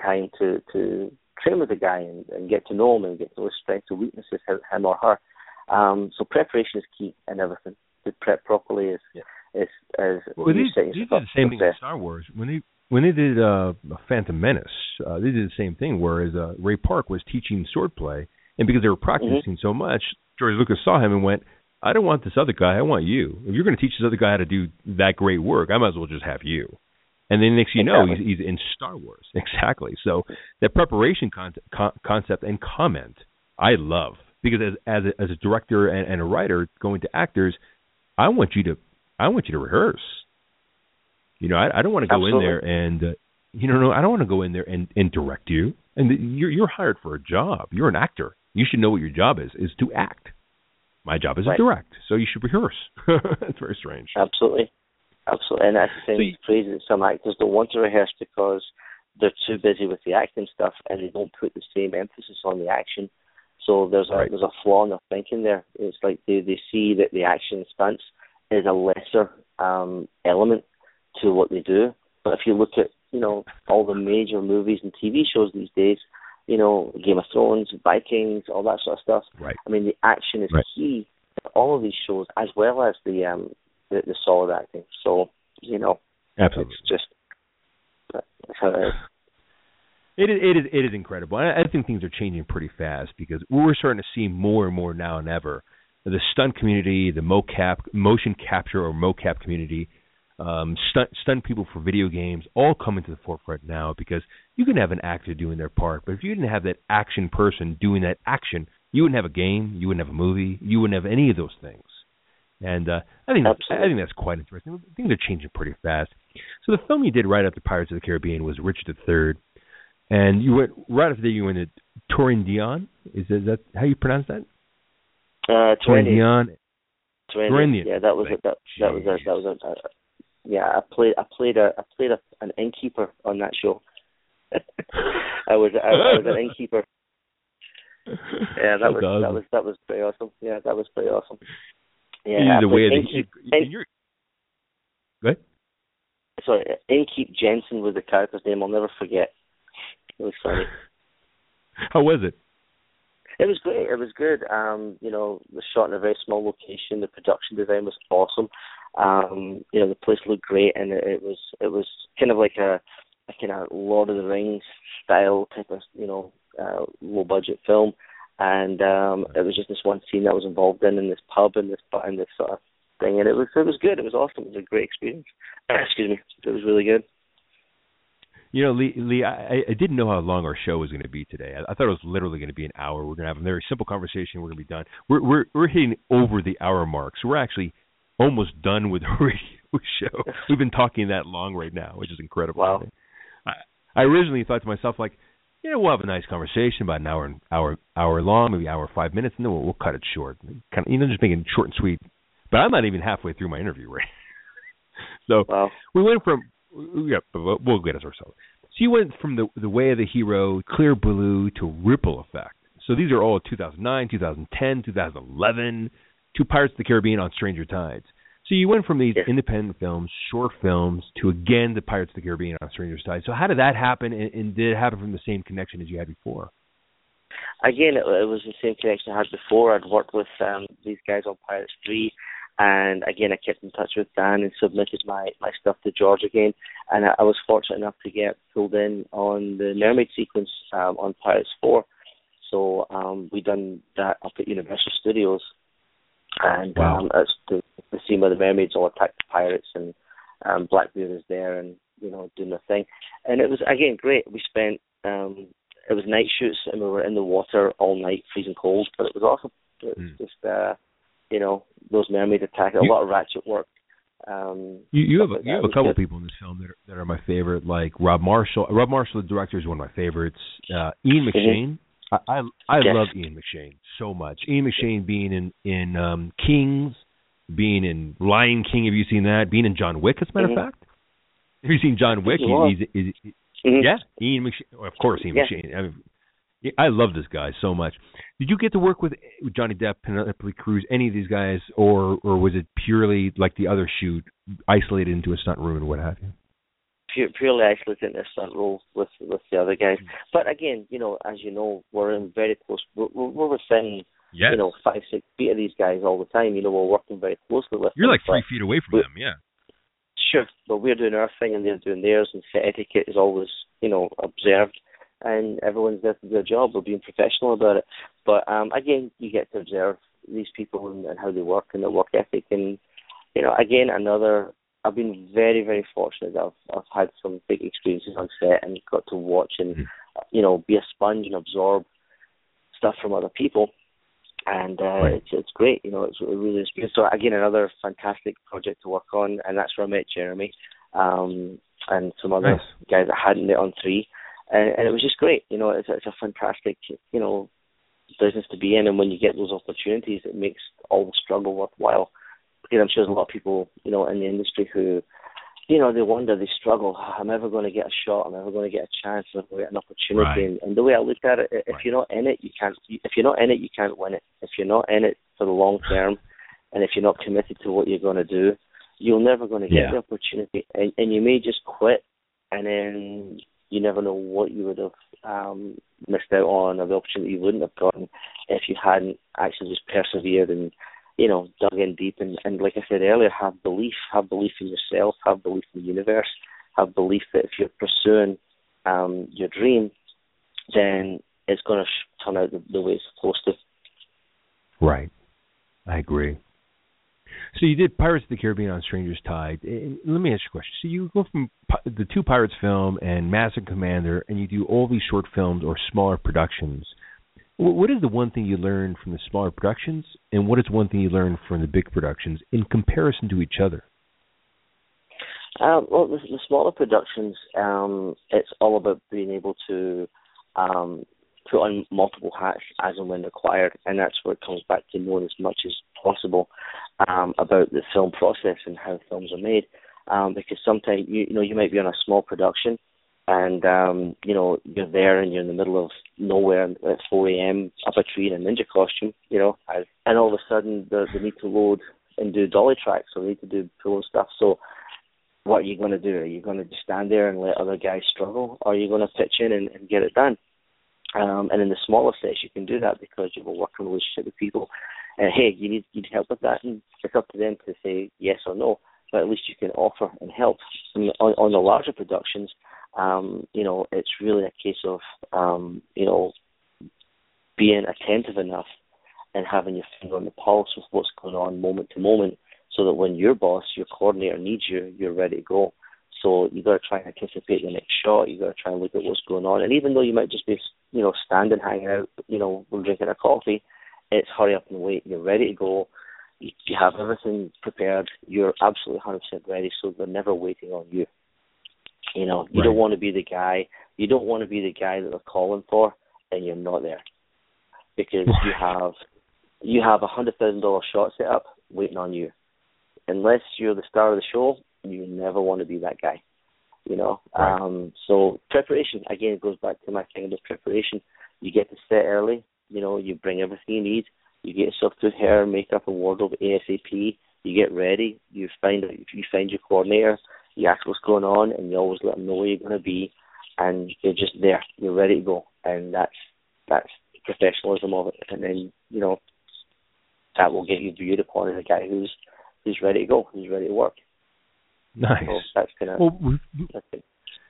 Speaker 4: time to to train with the guy and, and get to know him and get to know his strengths and weaknesses, him him or her. Um, so preparation is key in everything. To prep properly is
Speaker 1: Yeah.
Speaker 4: Is is
Speaker 1: Well,
Speaker 4: you
Speaker 1: they,
Speaker 4: set
Speaker 1: they did the same thing in. Star Wars when they when they did uh Phantom Menace. Uh, they did the same thing. Whereas uh, Ray Park was teaching swordplay, and because they were practicing so much, George Lucas saw him and went, "I don't want this other guy. I want you. If you're going to teach this other guy how to do that great work, I might as well just have you." And then next thing you know,
Speaker 4: Exactly.
Speaker 1: he's, he's in Star Wars. Exactly. So that preparation con- con- concept and comment, I love because as as a, as a director and, and a writer going to actors, I want you to I want you to rehearse. You know, I, I don't want to go
Speaker 4: Absolutely.
Speaker 1: in there and uh, you know, no, I don't want to go in there and, and direct you. And you're you're hired for a job. You're an actor. You should know what your job is is to act. My job is
Speaker 4: Right.
Speaker 1: to direct, so you should rehearse. That's very strange.
Speaker 4: Absolutely, absolutely, and that's the
Speaker 1: So
Speaker 4: same
Speaker 1: you-
Speaker 4: phrase that some actors don't want to rehearse because they're too busy with the acting stuff and they don't put the same emphasis on the action. So there's a
Speaker 1: Right.
Speaker 4: there's a flaw in their thinking there. It's like they they see that the action stunts is a lesser um, element to what they do. But if you look at you know all the major movies and TV shows these days, you know Game of Thrones, Vikings, all that sort of stuff.
Speaker 1: Right.
Speaker 4: I mean the action is
Speaker 1: Right.
Speaker 4: key to all of these shows as well as the um the, the solid acting. So you know
Speaker 1: Absolutely.
Speaker 4: it's just that's how it is.
Speaker 1: It is, it is it is incredible. I, I think things are changing pretty fast because we're starting to see more and more now than ever. The stunt community, the mocap, motion capture or mocap community, um, stunt stunt people for video games, all coming to the forefront now because you can have an actor doing their part, but if you didn't have that action person doing that action, you wouldn't have a game, you wouldn't have a movie, you wouldn't have any of those things. And uh, I think I think that's quite interesting. Things are changing pretty fast. So the film you did right after Pirates of the Caribbean was Richard III, and you went right after that. You went to Torin Dion. Is that how you pronounce that?
Speaker 4: Uh.
Speaker 1: Dion.
Speaker 4: Twenty. Yeah, that was a, that that was a, that was a, uh, yeah. I played I played a I played a, an innkeeper on that show. I was I, I was an innkeeper. Yeah, that was that was that was pretty awesome. Yeah, that was pretty awesome. Yeah,
Speaker 1: the way
Speaker 4: innkeep, in-
Speaker 1: you're. Go ahead.
Speaker 4: sorry, Innkeep Jensen was the character's name. I'll never forget. It was funny.
Speaker 1: How was it?
Speaker 4: It was great. It was good. Um, you know, it was shot in a very small location. The production design was awesome. Um, you know, the place looked great, and it, it was it was kind of like a, a kind of Lord of the Rings style type of you know uh, low budget film. And um, it was just this one scene that was involved in in this pub and this and this sort of thing, and it was it was good. It was awesome. It was a great experience. Excuse me. It was really good.
Speaker 1: You know, Lee, Lee I, I didn't know how long our show was going to be today. I, I thought it was literally going to be an hour. We're going to have a very simple conversation. We're going to be done. We're we're we're hitting over the hour mark, so we're actually almost done with the radio show. We've been talking that long right now, which is incredible.
Speaker 4: Wow.
Speaker 1: I, I originally thought to myself like, you know, we'll have a nice conversation about an hour and hour hour long, maybe hour five minutes, and then we'll, we'll cut it short. Kind of, you know, just making it short and sweet. But I'm not even halfway through my interview right. so
Speaker 4: Wow.
Speaker 1: we went from yeah, we'll- get us ourselves. So you went from the the way of the hero, Clear Blue to Ripple Effect. So these are all 2009, 2010, 2011, to Pirates of the Caribbean on Stranger Tides. So you went from these independent films, short films, to again the Pirates of the Caribbean on Stranger Tides. So how did that happen, and, and did it happen from the same connection as you had before?
Speaker 4: again, it, it was the same connection I had before. I'd worked with um, these guys on Pirates Three, and again, I kept in touch with Dan and submitted my my stuff to George again. And I, I was fortunate enough to get pulled in on the mermaid sequence um, on Pirates Four. So um, we done that up at Universal Studios, and
Speaker 1: Wow.
Speaker 4: um, it's the, the scene where the mermaids all attack the pirates, and um, Blackbeard is there, and you know doing the thing. And it was again great. We spent um, it was night shoots and we were in the water all night, freezing cold, but it was awesome. It was
Speaker 1: Mm.
Speaker 4: just uh you know, those mermaid attack a
Speaker 1: You-
Speaker 4: lot of ratchet work. Um
Speaker 1: You, you have a,
Speaker 4: like
Speaker 1: you have a couple
Speaker 4: good.
Speaker 1: people in this film that are, that are my favorite, like Rob Marshall. Rob Marshall, the director, is one of my favorites. Uh, Ian McShane. I I, I
Speaker 4: Yes.
Speaker 1: love Ian McShane so much. Ian McShane being in in um, Kings, being in Lion King. Have you seen that? Being in John Wick, as a matter
Speaker 4: Mhm.
Speaker 1: of fact. Have you seen John Wick?
Speaker 4: have.
Speaker 1: He's, he's, he's,
Speaker 4: Mhm.
Speaker 1: yeah, Ian McShane. Of course, Ian
Speaker 4: Yeah.
Speaker 1: McShane. I mean, I love this guy so much. Did you get to work with Johnny Depp, Penelope Cruz, any of these guys, or or was it purely like the other shoot, isolated into a stunt room and what have you?
Speaker 4: Pure, purely isolated in a stunt role with with the other guys. But again, you know, as you know, we're in very close. We're, we're within
Speaker 1: yes.
Speaker 4: you know five six feet of these guys all the time. You know, we're working very closely with. Them.
Speaker 1: You're
Speaker 4: them,
Speaker 1: like three feet away from them, yeah.
Speaker 4: Sure, but we're doing our thing and they're doing theirs, and etiquette is always you know observed and everyone's there to do their job. We're being professional about it. But um, again, you get to observe these people and, and how they work and their work ethic. And you know, again, another. I've been very, very fortunate. I've I've had some big experiences on set and got to watch and mm-hmm. you know be a sponge and absorb stuff from other people. And uh, right. it's it's great, you know. It's it really is good. So again, another fantastic project to work on, and that's where I met Jeremy um, and some other
Speaker 1: nice.
Speaker 4: guys that hadn't met on three and, and it was just great. You know, it's, it's a fantastic, you know, business to be in, and when you get those opportunities, it makes all the struggle worthwhile. Because I'm sure there's a lot of people, you know, in the industry who, you know, they wonder, they struggle. I'm never going to get a shot. Am I'm never going to get a chance. I'm to get an opportunity.
Speaker 1: Right.
Speaker 4: And, and the way I look at it, if
Speaker 1: right.
Speaker 4: you're not in it, you can't. If you're not in it, you can't win it. If you're not in it for the long term, and if you're not committed to what you're going to do, you're never going to get
Speaker 1: yeah.
Speaker 4: the opportunity, and, and you may just quit, and then you never know what you would have um, missed out on or the opportunity you wouldn't have gotten if you hadn't actually just persevered and you know dug in deep and, and like I said earlier, have belief, have belief in yourself, have belief in the universe, have belief that if you're pursuing um, your dream, then it's going to turn out the, the way it's supposed to.
Speaker 1: Right, I agree. So you did Pirates of the Caribbean on Strangers Tide. And let me ask you a question. So you go from the two Pirates film and Master Commander, and you do all these short films or smaller productions. What is the one thing you learned from the smaller productions, and what is one thing you learned from the big productions in comparison to each other?
Speaker 4: Um, well, the, the smaller productions, um, it's all about being able to um, put on multiple hats as and when required, and that's where it comes back to knowing as much as possible um, about the film process and how films are made. Um, because sometimes you, you know you might be on a small production, and um, you know you're there and you're in the middle of nowhere at 4 a.m. up a tree in a ninja costume, you know, and all of a sudden they, they need to load and do dolly tracks, or they need to do pull stuff. So what are you going to do? Are you going to just stand there and let other guys struggle, or are you going to pitch in and, and get it done? Um, and in the smaller sets, you can do that because you have a working relationship with people. And hey, you need you need help with that, and it's up to them to say yes or no. But at least you can offer and help. And on, on the larger productions, um, you know, it's really a case of um, you know being attentive enough and having your finger on the pulse of what's going on moment to moment, so that when your boss, your coordinator needs you, you're ready to go. So you've got to try and anticipate the next shot. You've got to try and look at what's going on. And even though you might just be, you know, standing, hanging out, you know, we're drinking a coffee, it's hurry up and wait. You're ready to go. You have everything prepared. You're absolutely 100% ready. So they're never waiting on you. You know, you
Speaker 1: right.
Speaker 4: don't want to be the guy. You don't want to be the guy that they're calling for, and you're not there because you have you have a hundred thousand dollar shot set up waiting on you. Unless you're the star of the show, you never want to be that guy. You know.
Speaker 1: Right.
Speaker 4: Um so preparation again goes back to my thing about preparation. You get to set early, you know, you bring everything you need, you get yourself good hair, makeup and wardrobe ASAP, you get ready, you find you find your coordinator, you ask what's going on and you always let them know where you're gonna be and you're just there, you're ready to go. And that's that's professionalism of it and then, you know, that will get you viewed upon as a guy who's who's ready to go, who's ready to work.
Speaker 1: Nice.
Speaker 4: So that's gonna.
Speaker 1: Well,
Speaker 4: that's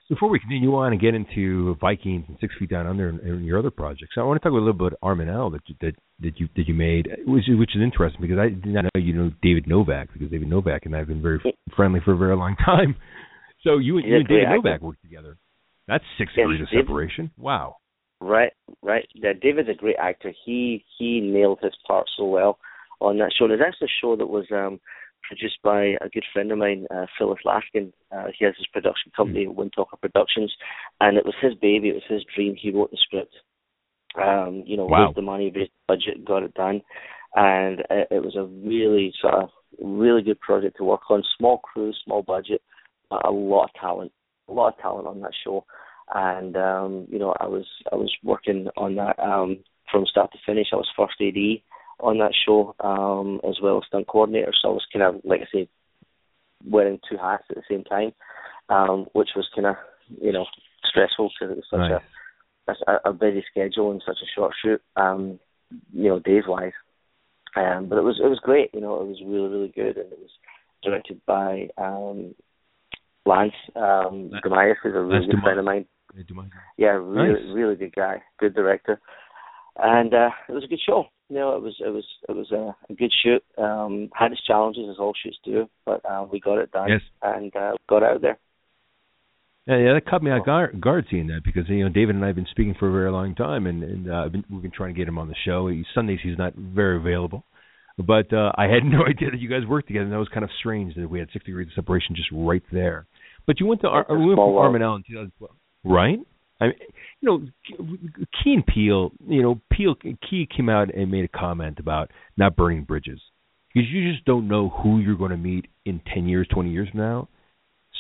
Speaker 1: before we continue on and get into Vikings and Six Feet Down Under and, and your other projects, I want to talk a little bit about Arm in L that you, that that you that you made, which is, which is interesting because I did not know you know David Novak because David Novak and I have been very friendly for a very long time. So you, and- you and David Novak worked together. That's six degrees of separation. Wow.
Speaker 4: Right, right. Yeah, David's a great actor. He he nailed his part so well on that show. There's actually a show that was um produced by a good friend of mine, uh, Phyllis Laskin. Uh, he has his production company, Windtalker Productions, and it was his baby. It was his dream. He wrote the script. Um, you know,
Speaker 1: Wow.
Speaker 4: raised the money, raised the budget, got it done, and it, it was a really sort of really good project to work on. Small crew, small budget, but a lot of talent, a lot of talent on that show. and um, you know I was I was working on that um, from start to finish. I was first AD on that show um, as well as stunt coordinator, so I was kind of like I say wearing two hats at the same time, um, which was kind of you know stressful because it was such
Speaker 1: right.
Speaker 4: a, a a busy schedule and such a short shoot, um, you know, days wise. Um, but it was it was great, you know, it was really really good, and it was directed by um, Lance um, Gamayev, who's a really good friend of mine. Yeah, really
Speaker 1: nice.
Speaker 4: really good guy, good director, and uh, it was a good show. You know, it was it was it was a, a good shoot. Um, had its challenges as all shoots do, but uh, we got it done
Speaker 1: Yes.
Speaker 4: and uh, got out there.
Speaker 1: Yeah, yeah, that caught me off guard, guard seeing that because you know David and I have been speaking for a very long time, and and uh, I've been, we've been trying to get him on the show. He, Sundays he's not very available, but uh, I had no idea that you guys worked together, and that was kind of strange that we had six degrees of separation just right there. But you went to Ar- we went from. Arminal in 2012, right? I mean, you know, Key and Peele, you know, Peele Key came out and made a comment about not burning bridges because you just don't know who you're going to meet in 10 years, 20 years from now.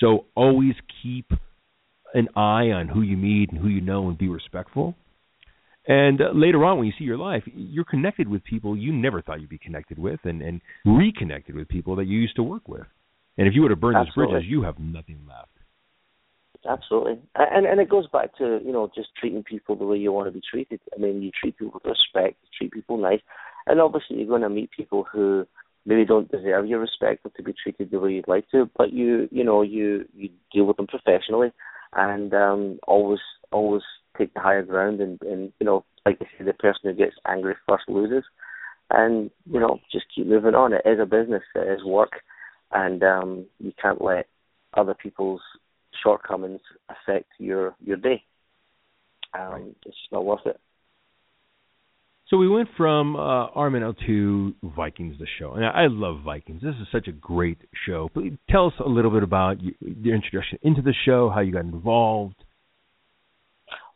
Speaker 1: So always keep an eye on who you meet and who you know and be respectful. And uh, later on, when you see your life, you're connected with people you never thought you'd be connected with, and and reconnected with people that you used to work with. And if you were to burn those bridges, you have nothing left.
Speaker 4: Absolutely, and and it goes back to you know just treating people the way you want to be treated. I mean, you treat people with respect, you treat people nice, and obviously you're going to meet people who maybe don't deserve your respect or to be treated the way you'd like to. But you you know you you deal with them professionally, and um, always always take the higher ground, and and you know like they say, the person who gets angry first loses, and you know just keep moving on. It is a business, it is work, and um, you can't let other people's shortcomings affect your your day. Um,
Speaker 1: Right.
Speaker 4: It's just not worth it.
Speaker 1: So we went from uh, Arminel to Vikings, the show, and I I love Vikings. This is such a great show. Please tell us a little bit about your introduction into the show, how you got involved.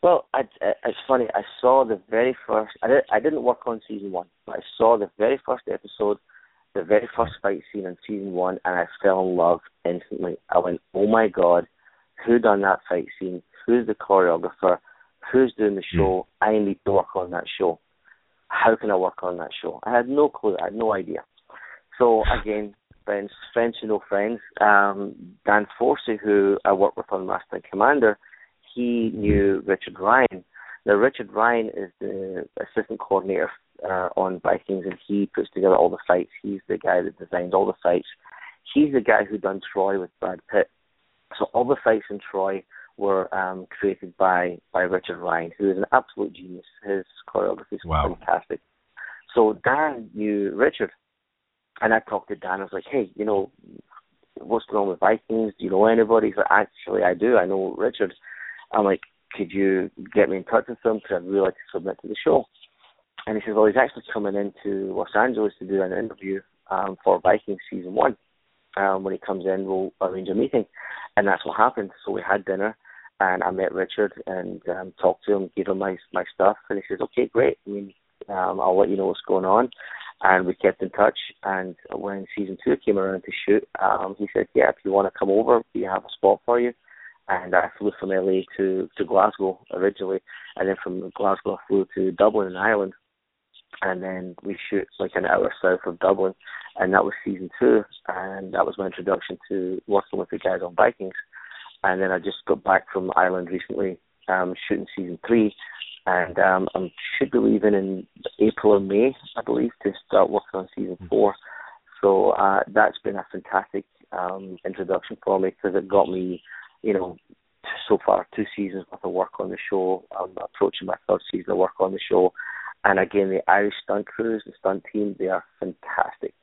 Speaker 4: Well, I, I, it's funny. I saw the very first. I, did, I didn't work on season one, but I saw the very first episode, the very first fight scene in season one, and I fell in love instantly. I went, "Oh my god, who done that fight scene? Who's the choreographer? Who's doing the show? I need to work on that show. How can I work on that show?" I had no clue. I had no idea. So again, friends, friends who know friends. Um, Dan Forsey, who I worked with on Master and Commander, he knew Richard Ryan. Now, Richard Ryan is the assistant coordinator uh, on Vikings, and he puts together all the fights. He's the guy that designs all the fights. He's the guy who done Troy with Brad Pitt. So all the fights in Troy were um, created by by Richard Ryan, who is an absolute genius. His choreography is
Speaker 1: Wow.
Speaker 4: fantastic. So Dan knew Richard, and I talked to Dan. I was like, "Hey, you know, what's going on with Vikings? Do you know anybody?" He's like, "Actually, I do. I know Richard." I'm like, "Could you get me in touch with him? Because I'd really like to submit to the show." And he says, "Well, he's actually coming into Los Angeles to do an interview um, for Vikings season one. Um, when he comes in, we'll arrange a meeting." And that's what happened. So we had dinner, and I met Richard and um, talked to him, gave him my my stuff, and he says, "Okay, great. I mean, um, I'll let you know what's going on." And we kept in touch. And when season two came around to shoot, um, he said, "Yeah, if you want to come over, we have a spot for you." And I flew from LA to to Glasgow originally, and then from Glasgow I flew to Dublin in Ireland, and then we shoot like an hour south of Dublin, and that was season two, and that was my introduction to working with the guys on Vikings. And then I just got back from Ireland recently, um, shooting season three, and um, I should be leaving in April or May, I believe, to start working on season four. So uh, that's been a fantastic um, introduction for me because it got me, you know, so far two seasons worth of work on the show. I'm approaching my third season of work on the show, and again, the Irish stunt crews, the stunt team, they are fantastic.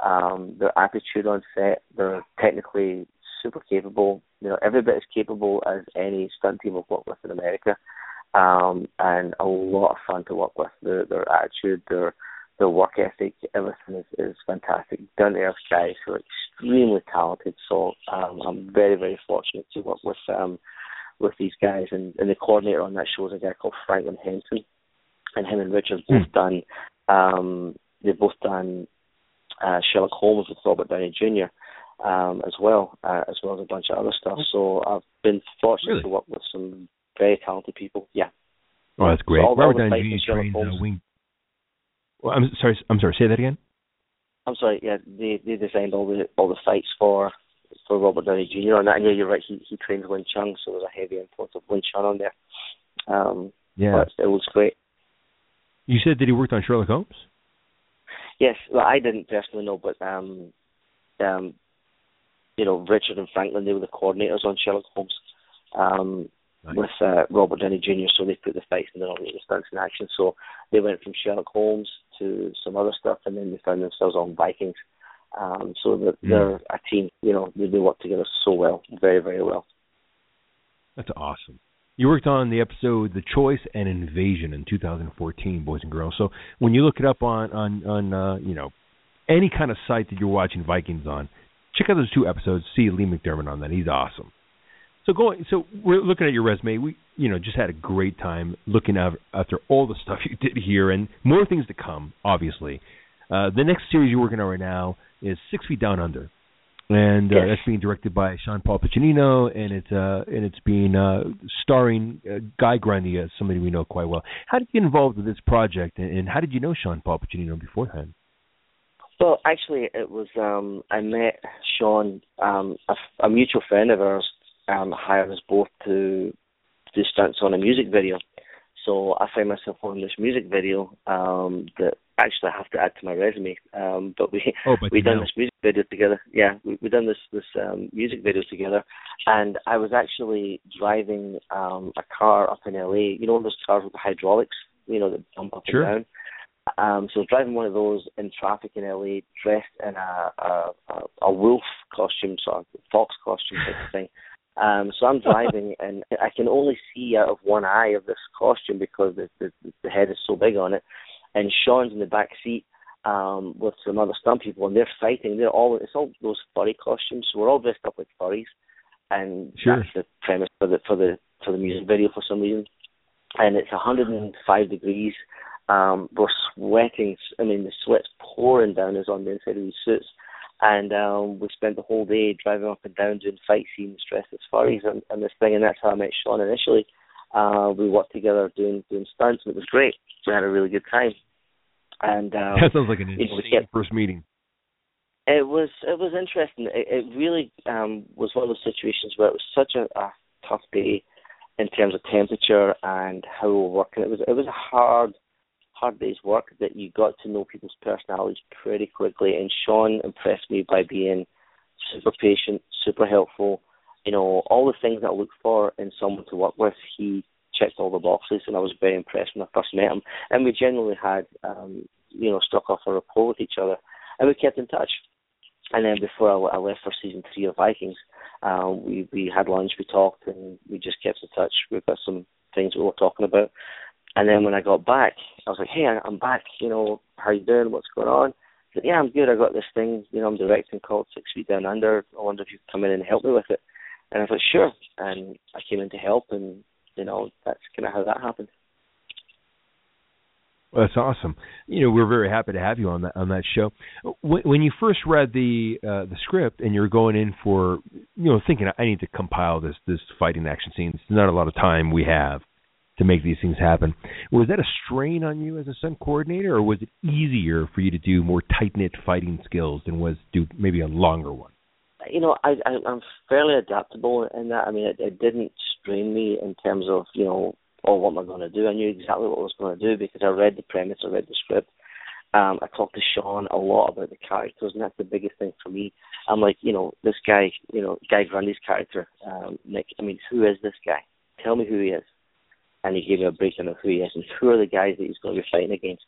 Speaker 4: Um, their attitude on set, they're technically super capable. You know, every bit as capable as any stunt team I've worked with in America, um, and a lot of fun to work with. Their their attitude, their their work ethic, everything is, is fantastic. Down to earth guys who are extremely talented. So um, I'm very very fortunate to work with um, with these guys, and, and the coordinator on that show is a guy called Franklin Henson, and him and Richard both
Speaker 1: Hmm.
Speaker 4: done. Um, they've both done uh, Sherlock Holmes with Robert Downey Jr. Um, as well, uh, as well as a bunch of other stuff. So I've been fortunate
Speaker 1: Really?
Speaker 4: to work with some very talented people. Yeah.
Speaker 1: Oh, that's great.
Speaker 4: So
Speaker 1: Robert Downey Jr. trained
Speaker 4: Sherlock
Speaker 1: uh, Wing. Well, I'm sorry. I'm sorry. Say that again.
Speaker 4: I'm sorry. Yeah, they they designed all the all the fights for for Robert Downey Jr. on that. And yeah, you're right. He he trains Wing Chun, so there's a heavy influence of Wing Chun on there. Um,
Speaker 1: Yeah.
Speaker 4: but it looks great.
Speaker 1: You said that he worked on Sherlock Holmes.
Speaker 4: Yes, well, I didn't personally know, but um, um, you know, Richard and Franklin, they were the coordinators on Sherlock Holmes, um,
Speaker 1: Nice.
Speaker 4: with uh, Robert Downey Jr. So they put the fights and then all the stunts in action. So they went from Sherlock Holmes to some other stuff, and then they found themselves on Vikings. Um, so they're,
Speaker 1: Mm.
Speaker 4: they're a team. You know, they, they work together so well, very, very well.
Speaker 1: That's awesome. You worked on the episode "The Choice and Invasion" in 2014, boys and girls. So when you look it up on on on uh, you know any kind of site that you're watching Vikings on, check out those two episodes. See Lee McDermott on that. He's awesome. So going, so we're looking at your resume. We, you know, just had a great time looking after all the stuff you did here, and more things to come. Obviously, uh, the next series you're working on right now is Six Feet Down Under, and uh,
Speaker 4: Yes.
Speaker 1: that's being directed by Sean Paul Piccinino, and it's uh, and it's being uh, starring uh, Guy Grundy, uh, somebody we know quite well. How did you get involved with this project, and, and how did you know Sean Paul Piccinino beforehand?
Speaker 4: Well, actually, it was um, I met Sean, um, a, a mutual friend of ours, um, hired us both to do stunts on a music video. So I find myself on this music video um, that actually I have to add to my resume. Um, but we
Speaker 1: Oh, but
Speaker 4: we done
Speaker 1: know.
Speaker 4: this music video together. Yeah, we we done this this um, music video together, and I was actually driving um, a car up in LA. You know those cars with the hydraulics, you know that jump up
Speaker 1: Sure.
Speaker 4: and down. Um, so I was driving one of those in traffic in LA, dressed in a a, a, a wolf costume, sort of fox costume type of thing. Um, so I'm driving, and I can only see out of one eye of this costume because the, the the head is so big on it. And Sean's in the back seat um, with some other stunt people, and they're fighting. They're all it's all those furry costumes. So we're all dressed up like furries, and
Speaker 1: Sure.
Speaker 4: that's the premise for the for the for the music video for some reason. And it's 105 degrees. Um, we're sweating. I mean, the sweat's pouring down us on the inside of these suits. And um, we spent the whole day driving up and down doing fight scenes dressed as furries and, and this thing. And that's how I met Sean initially. Uh, we worked together doing doing stunts, and it was great. We had a really good time. And um,
Speaker 1: that sounds like an
Speaker 4: you know,
Speaker 1: insane
Speaker 4: kept-
Speaker 1: first meeting.
Speaker 4: it was it was interesting. It, it really um, was one of those situations where it was such a, a tough day in terms of temperature and how we were working. It was it was a hard hard day's work that you got to know people's personalities pretty quickly. And Sean impressed me by being super patient, super helpful. You know all the things that I look for in someone to work with. He checked all the boxes, and I was very impressed when I first met him. And we generally had um, you know struck off a rapport with each other, and we kept in touch. And then before I, I left for season three of Vikings, um, we we had lunch, we talked, and we just kept in touch. We've got some things we were talking about. And then when I got back, I was like, "Hey, I'm back. You know, how you doing? What's going on?" Said, "Yeah, I'm good. I got this thing. You know, I'm directing called Six Feet Down Under. I wonder if you could come in and help me with it." And I was like, "Sure." And I came in to help, and you know, that's kind of how that happened.
Speaker 1: Well, that's awesome. You know, we're very happy to have you on that on that show. When, when you first read the uh, the script and you're going in for, you know, thinking I need to compile this this fighting action scene. It's not a lot of time we have to make these things happen. Was that a strain on you as a stunt coordinator, or was it easier for you to do more tight knit fighting skills than was do maybe a longer one?
Speaker 4: You know, I, I I'm fairly adaptable in that. I mean, it, it didn't strain me in terms of you know, oh, what am I going to do? I knew exactly what I was going to do because I read the premise, I read the script. Um, I talked to Sean a lot about the characters, and that's the biggest thing for me. I'm like, you know, this guy, you know, Guy Grundy's character, um, Nick. I mean, who is this guy? Tell me who he is. And he gave me a breakdown of who he is and who are the guys that he's going to be fighting against.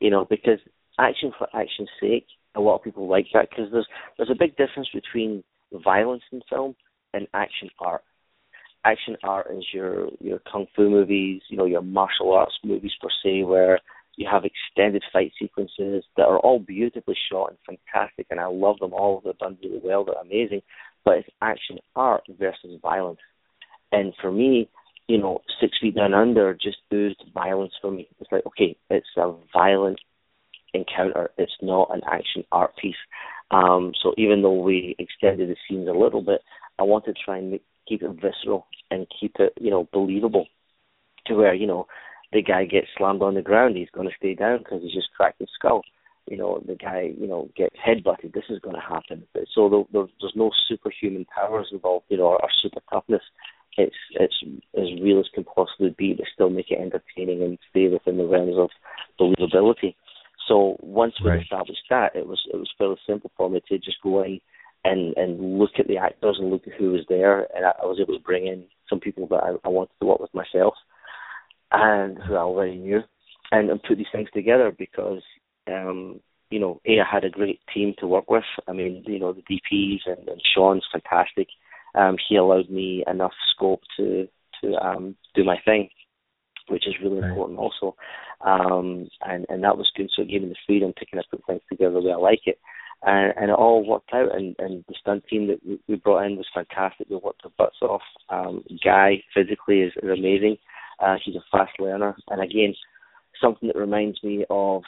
Speaker 4: You know, because action for action's sake, a lot of people like that because there's there's a big difference between violence in film and action art. Action art is your your kung fu movies, you know, your martial arts movies per se, where you have extended fight sequences that are all beautifully shot and fantastic, and I love them all. They're done really well. They're amazing. But it's action art versus violence, and for me, you know, Six Feet Down Under just oozed violence for me. It's like, okay, it's a violent encounter. It's not an action art piece. Um, so even though we extended the scenes a little bit, I wanted to try and make, keep it visceral and keep it, you know, believable, to where you know the guy gets slammed on the ground, he's going to stay down because he's just cracked his skull. You know, the guy, you know, gets headbutted. This is going to happen. So the, the, there's no superhuman powers involved, you know, or, or super toughness. It's it's as real as can possibly be, but still make it entertaining and stay within the realms of believability. So once we
Speaker 1: Right.
Speaker 4: established that, it was it was fairly simple for me to just go in and and look at the actors and look at who was there, and I, I was able to bring in some people that I, I wanted to work with myself, and who I already knew, and, and put these things together because um, you know, A, I had a great team to work with. I mean, you know, the DPs and, and Sean's fantastic. Um, he allowed me enough scope to to um, do my thing, which is really
Speaker 1: Right.
Speaker 4: important also. Um, and and that was good. So it gave me the freedom to kind of put things together the way I like it. And, and it all worked out. And, and the stunt team that we, we brought in was fantastic. We worked their butts off. Um, Guy physically is, is amazing. Uh, he's a fast learner. And again, something that reminds me of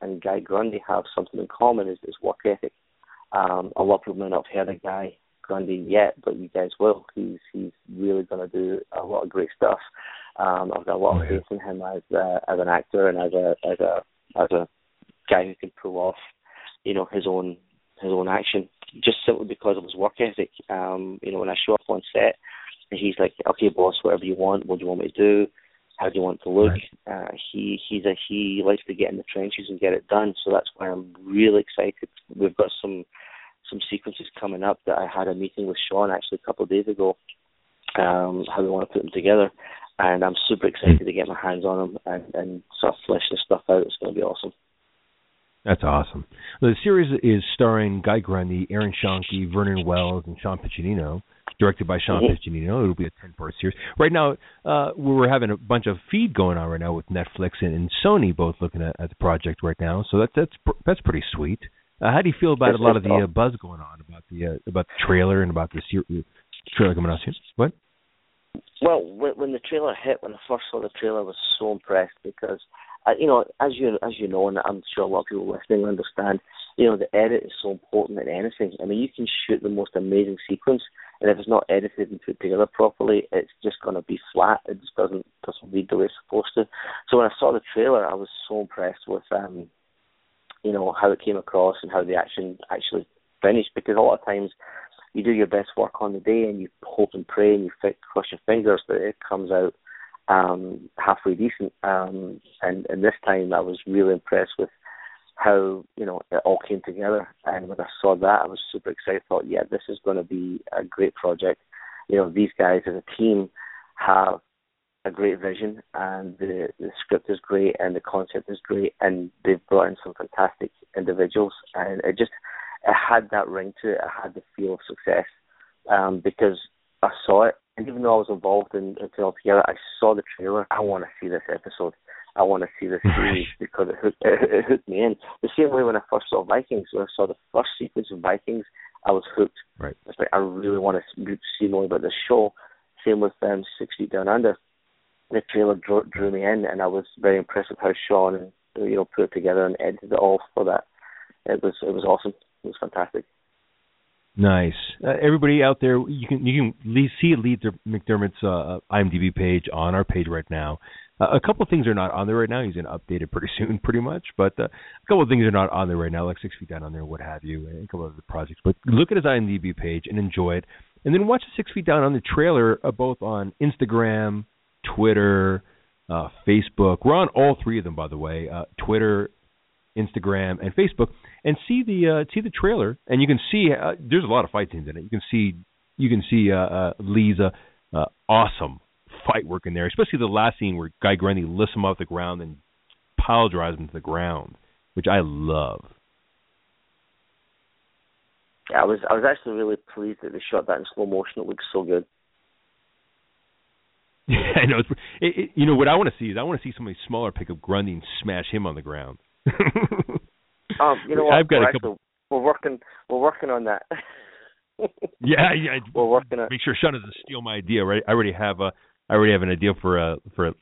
Speaker 4: and Guy Grundy have something in common is, is work ethic. Um, a lot of people may not have heard of Guy Grundy yet, but you guys will. He's he's really going to do a lot of great stuff. Um, I've got a lot of faith in him as uh, as an actor and as a as a as a guy who can pull off, you know, his own his own action. Just simply because of his work ethic. Um, you know, when I show up on set, and he's like, "Okay, boss, whatever you want. What do you want me to do? How do you want to look?" Uh, he he's a he likes to get in the trenches and get it done. So that's why I'm really excited. We've got some some sequences coming up that I had a meeting with Sean actually a couple of days ago. Um, how we want to put them together, and I'm super excited to get my hands on them and and sort of flesh this stuff out. It's going to be awesome.
Speaker 1: That's awesome. The series is starring Guy Grundy, Aaron Schoenke, Vernon Wells, and Sean Piccinino. Directed by Sean
Speaker 4: Mhm.
Speaker 1: Piccinino. It'll be a ten-part series. Right now, uh, we're having a bunch of feed going on right now with Netflix and, and Sony both looking at, at the project right now. So that's that's that's pretty sweet. Uh, how do you feel about a lot of the uh, buzz going on about the uh, about the trailer and about the ser- trailer coming out soon? What?
Speaker 4: Well, when, the trailer hit, when I first saw the trailer, I was so impressed because, uh, you know, as you as you know, and I'm sure a lot of people listening understand, you know, the edit is so important in anything. I mean, you can shoot the most amazing sequence, and if it's not edited and put together properly, it's just going to be flat. It just doesn't doesn't read the way it's supposed to. So when I saw the trailer, I was so impressed with, um, you know, how it came across and how the action actually finished. Because a lot of times you do your best work on the day and you hope and pray and you fi- cross your fingers that it comes out um, halfway decent. Um, and, and this time I was really impressed with how you know it all came together. And when I saw that, I was super excited. I thought, yeah, this is going to be a great project. You know, these guys as a team have a great vision, and the the script is great, and the concept is great, and they've brought in some fantastic individuals, and it just it had that ring to it. It had the feel of success um, because I saw it, and even though I was involved in it all together, I saw the trailer. I want to see this episode. I want to see this series because it hooked, it, it hooked me in. The same way when I first saw Vikings, when I saw the first sequence of Vikings, I was hooked.
Speaker 1: Right.
Speaker 4: It's like I really want to see more about this show. Same with um, Six Feet Down Under. The trailer drew, drew me in, and I was very impressed with how Sean you know put it together and edited it all for that. It was it was awesome. It was fantastic.
Speaker 1: Nice. Uh, everybody out there, you can you can see Lee McDermott's uh, IMDb page on our page right now. Uh, a couple of things are not on there right now. He's going to update it pretty soon, pretty much. But uh, a couple of things are not on there right now, like Six Feet Down Under, what have you, and a couple of other projects. But look at his IMDb page and enjoy it, and then watch the Six Feet Down on the trailer, uh, both on Instagram, Twitter, uh, Facebook. We're on all three of them, by the way. Uh, Twitter, Instagram, and Facebook, and see the uh, see the trailer, and you can see uh, there's a lot of fight scenes in it. You can see you can see uh, uh, uh, awesome fight work in there, especially the last scene where Guy Grundy lifts him off the ground and pile drives him to the ground, which I love.
Speaker 4: Yeah, I was I was actually really pleased that they shot that in slow motion. It looks so good.
Speaker 1: I know. It's, it, it, you know what I want to see is I want to see somebody smaller pick up Grundy and smash him on the ground.
Speaker 4: Um, you know what?
Speaker 1: I've got
Speaker 4: we're
Speaker 1: a couple.
Speaker 4: actually- we're working. We're working on that.
Speaker 1: Yeah, yeah.
Speaker 4: we're working on.
Speaker 1: Make sure Sean doesn't steal my idea. Right, I already have a. I already have an idea for a for a,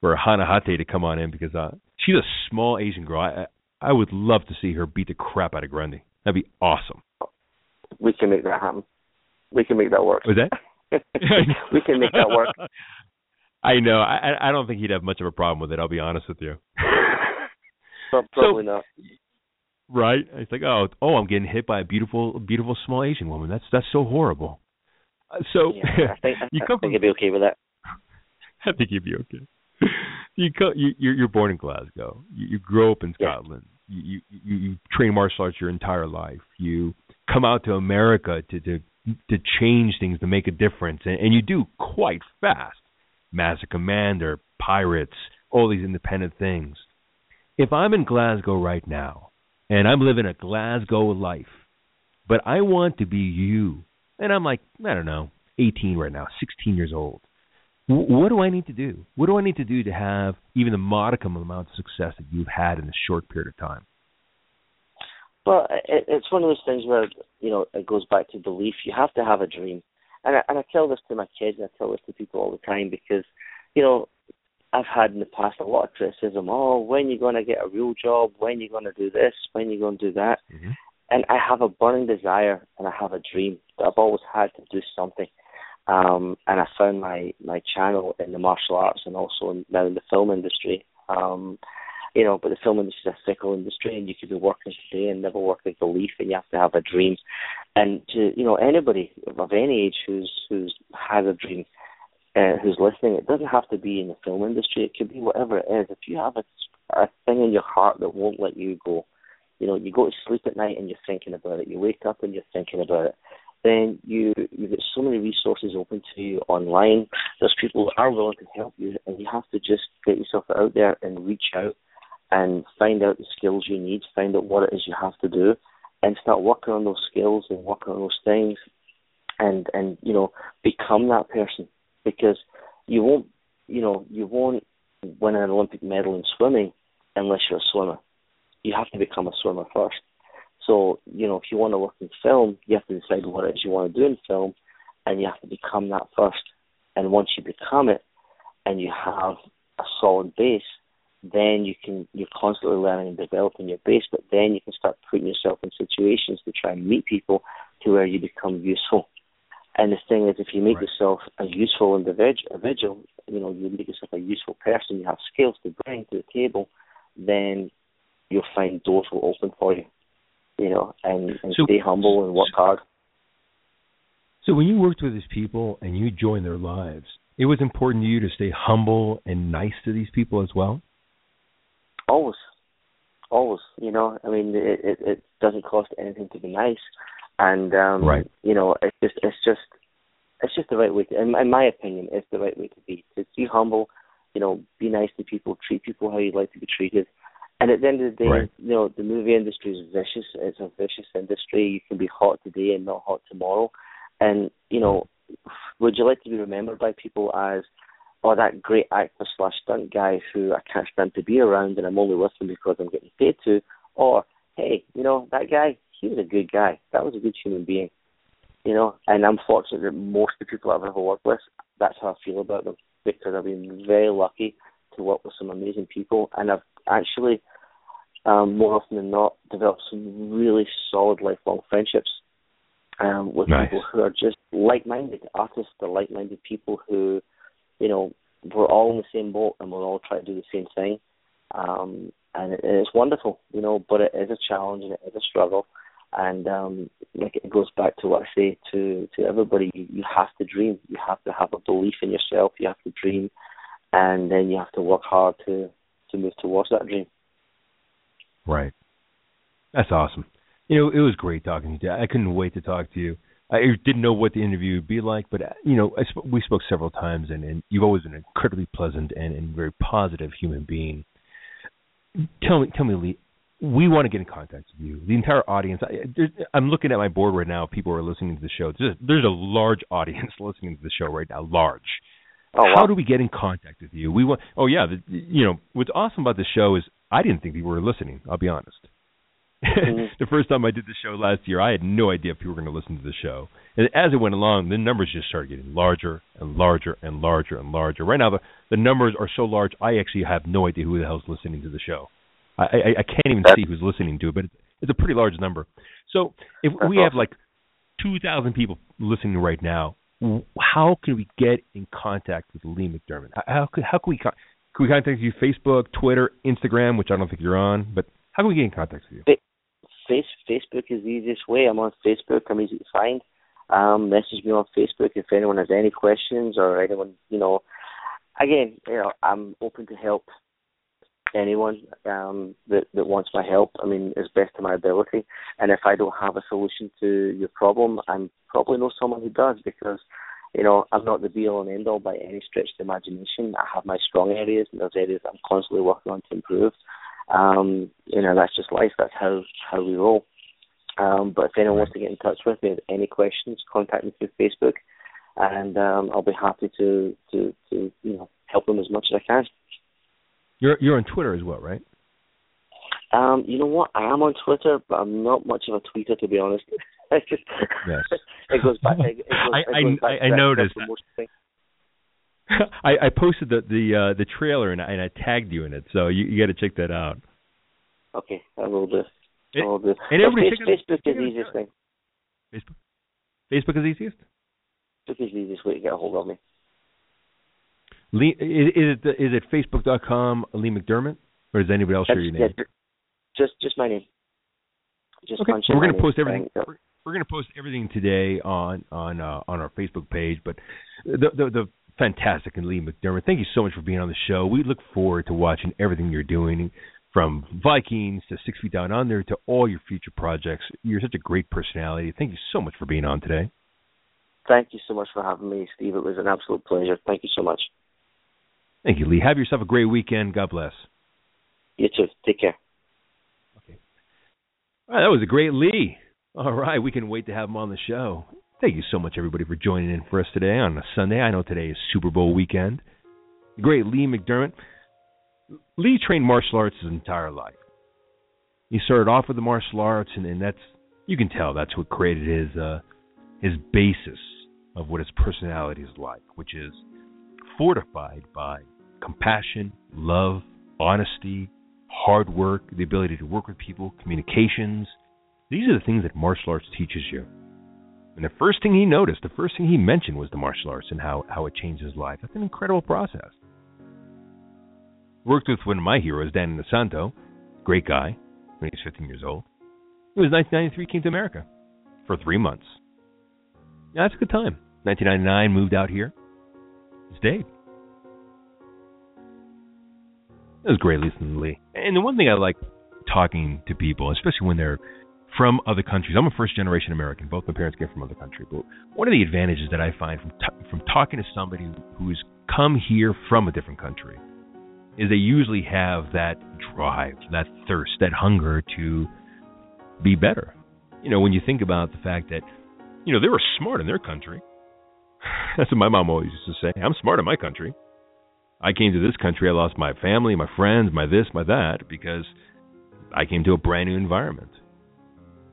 Speaker 1: for a Hanahate to come on in because uh she's a small Asian girl. I I would love to see her beat the crap out of Grundy. That'd be awesome.
Speaker 4: We can make that happen. We can make that work.
Speaker 1: Was that?
Speaker 4: we can make that work.
Speaker 1: I know. I I don't think he'd have much of a problem with it. I'll be honest with you.
Speaker 4: Probably
Speaker 1: so,
Speaker 4: not.
Speaker 1: Right? It's like, oh, oh, I'm getting hit by a beautiful, beautiful small Asian woman. That's that's so horrible. Uh, so
Speaker 4: yeah, I think,
Speaker 1: you
Speaker 4: I
Speaker 1: come
Speaker 4: think
Speaker 1: from,
Speaker 4: you'd be okay with that.
Speaker 1: I think you'd be okay. You co- you you're, you're born in Glasgow. You, you grow up in
Speaker 4: Yeah.
Speaker 1: Scotland. You, you you you train martial arts your entire life. You come out to America to to to change things to make a difference, and, and you do quite fast. Master Commander, Pirates, all these independent things. If I'm in Glasgow right now and I'm living a Glasgow life, but I want to be you, and I'm like I don't know, 18 right now, 16 years old. Wh- What do I need to do? What do I need to do to have even the modicum amount of success that you've had in a short period of time?
Speaker 4: Well, it, it's one of those things where you know it goes back to belief. You have to have a dream, and I, and I tell this to my kids, and I tell this to people all the time because, you know, I've had in the past a lot of criticism. Oh, when you going to get a real job? When you going to do this? When you going to do that?
Speaker 1: Mhm.
Speaker 4: And I have a burning desire, and I have a dream that I've always had to do something. Um, and I found my my channel in the martial arts and also in, now in the film industry. Um, you know, but the film industry is a fickle industry, and you could be working today and never work with belief, and you have to have a dream. And to you know anybody of any age who's who's has a dream, uh, who's listening, it doesn't have to be in the film industry. It could be whatever it is. If you have a, a thing in your heart that won't let you go, you know, you go to sleep at night and you're thinking about it. You wake up and you're thinking about it. Then you you get so many resources open to you online. There's people who are willing to help you, and you have to just get yourself out there and reach out and find out the skills you need, find out what it is you have to do, and start working on those skills and working on those things, and and you know become that person because you won't you know you won't win an Olympic medal in swimming unless you're a swimmer. You have to become a swimmer first. So you know if you want to work in film, you have to decide what it is you want to do in film, and you have to become that first. And once you become it, and you have a solid base, then you can you're constantly learning and developing your base, but then you can start putting yourself in situations to try and meet people to where you become useful. And the thing is, if you make
Speaker 1: Right.
Speaker 4: yourself a useful individual, you know, you make yourself a useful person, you have skills to bring to the table, then you'll find doors will open for you, you know, and, and
Speaker 1: So-
Speaker 4: stay humble and work hard.
Speaker 1: So when you worked with these people and you joined their lives, it was important to you to stay humble and nice to these people as well.
Speaker 4: Always, always. You know, I mean, it it, it doesn't cost anything to be nice, and um,
Speaker 1: Right.
Speaker 4: you know, it's just it's just it's just the right way. To, in, in my opinion, it's the right way to be. To be humble, you know, be nice to people, treat people how you'd like to be treated. And at the end of the day,
Speaker 1: Right.
Speaker 4: you know, the movie industry is vicious. It's a vicious industry. You can be hot today and not hot tomorrow. And you know, would you like to be remembered by people as or that great actor slash stunt guy who I can't stand to be around and I'm only with him because I'm getting paid to, or hey, you know, that guy, he was a good guy. That was a good human being. You know, and I'm fortunate that most of the people I've ever worked with, that's how I feel about them because I've been very lucky to work with some amazing people and I've actually um, more often than not developed some really solid lifelong friendships um, with
Speaker 1: Nice.
Speaker 4: people who are just like-minded artists, or like-minded people who, you know, we're all in the same boat and we're all trying to do the same thing. Um, and it, it's wonderful, you know, but it is a challenge and it is a struggle. And um, like it goes back to what I say to to everybody: you, you have to dream. You have to have a belief in yourself. You have to dream, and then you have to work hard to to move towards that dream.
Speaker 1: Right. That's awesome. You know, it was great talking to you. I couldn't wait to talk to you. I didn't know what the interview would be like, but uh, you know, I sp- we spoke several times, and, and you've always been an incredibly pleasant and, and very positive human being. Tell me, tell me, Lee. We want to get in contact with you. The entire audience. I, I'm looking at my board right now. People are listening to the show. There's a, there's a large audience listening to the show right now. Large.
Speaker 4: Oh, wow.
Speaker 1: How do we get in contact with you? We want. Oh yeah, the, you know what's awesome about the show is I didn't think people were listening. I'll be honest.
Speaker 4: Mhm.
Speaker 1: the first time I did the show last year, I had no idea if people were going to listen to the show. And as it went along, the numbers just started getting larger and larger and larger and larger. Right now, the the numbers are so large, I actually have no idea who the hell's listening to the show. I I, I can't even see who's listening to it, but it's, it's a pretty large number. So if
Speaker 4: That's
Speaker 1: we have like 2,000 people listening right now. How can we get in contact with Lee McDermott? How, how could how can we con- can we contact you? Facebook, Twitter, Instagram, which I don't think you're on, but how can we get in contact with you?
Speaker 4: Face, Facebook is the easiest way. I'm on Facebook. I'm easy to find. Um, message me on Facebook if anyone has any questions or anyone, you know. Again, you know, I'm open to help anyone um, that that wants my help. I mean, as best to my ability. And if I don't have a solution to your problem, I'm probably know someone who does because, you know, I'm not the be all and end all by any stretch of the imagination. I have my strong areas and those areas I'm constantly working on to improve. Um, you know, that's just life. That's how how we roll. Um, but if anyone wants to get in touch with me, any questions, contact me through Facebook, and um, I'll be happy to to to you know help them as much as I can.
Speaker 1: You're you're on Twitter as well, right?
Speaker 4: Um, you know what? I am on Twitter, but I'm not much of a tweeter to be honest. just
Speaker 1: yes.
Speaker 4: it goes back. It, it goes,
Speaker 1: I
Speaker 4: it goes back
Speaker 1: I, I noticed. I, I posted the the uh, the trailer and I, and I tagged you in it, so you, you got to check that out.
Speaker 4: Okay, I will do. I will do.
Speaker 1: and everybody
Speaker 4: face,
Speaker 1: check
Speaker 4: Facebook is the easiest thing.
Speaker 1: Facebook. Facebook is easiest.
Speaker 4: Facebook is the easiest way to get a hold of me.
Speaker 1: Lee, is, is it the, is it Facebook.com Lee McDermott, or is anybody else share your name?
Speaker 4: Yeah, just just my name. Just
Speaker 1: okay.
Speaker 4: punch
Speaker 1: We're
Speaker 4: going
Speaker 1: to
Speaker 4: to
Speaker 1: post everything. We're, we're going to post everything today on on uh, on our Facebook page. But the, the the fantastic and Lee McDermott, thank you so much for being on the show. We look forward to watching everything you're doing, from Vikings to Six Feet Down Under to all your future projects. You're such a great personality. Thank you so much for being on today.
Speaker 4: Thank you so much for having me, Steve. It was an absolute pleasure. Thank you so much.
Speaker 1: Thank you, Lee. Have yourself a great weekend. God bless.
Speaker 4: You too. Take care.
Speaker 1: Okay. All right, that was a great Lee. All right, we can wait to have him on the show. Thank you so much, everybody, for joining in for us today on a Sunday. I know today is Super Bowl weekend. Great Lee McDermott. Lee trained martial arts his entire life. He started off with the martial arts, and, and that's you can tell that's what created his uh, his basis of what his personality is like, which is fortified by compassion, love, honesty, hard work, the ability to work with people, communications. These are the things that martial arts teaches you. And the first thing he noticed, the first thing he mentioned was the martial arts and how, how it changed his life. That's an incredible process. Worked with one of my heroes, Dan Inosanto, great guy, when he was 15 years old. It was 1993, came to America for three months. That's a good time. 1999, moved out here. Stayed. It was great listening to Lee. And the one thing I like talking to people, especially when they're from other countries. I'm a first generation American. Both my parents came from other countries. But one of the advantages that I find from t- from talking to somebody who's come here from a different country is they usually have that drive, that thirst, that hunger to be better. You know, when you think about the fact that, you know, they were smart in their country. That's what my mom always used to say. I'm smart in my country. I came to this country, I lost my family, my friends, my this, my that, because I came to a brand new environment.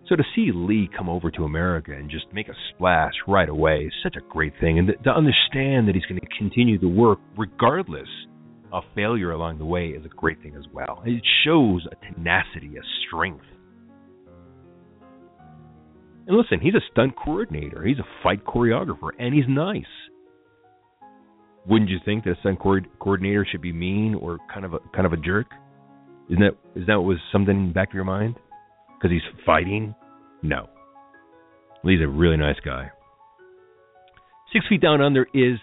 Speaker 1: So to see Lee come over to America and just make a splash right away is such a great thing. And to understand that he's going to continue to work regardless of failure along the way is a great thing as well. It shows a tenacity, a strength. And listen, he's a stunt coordinator, he's a fight choreographer, and he's nice. Wouldn't you think that a stunt coordinator should be mean or kind of a kind of a jerk? Isn't that is that was something in the back of your mind? Because he's fighting? No. Lee's a really nice guy. Six Feet Down Under is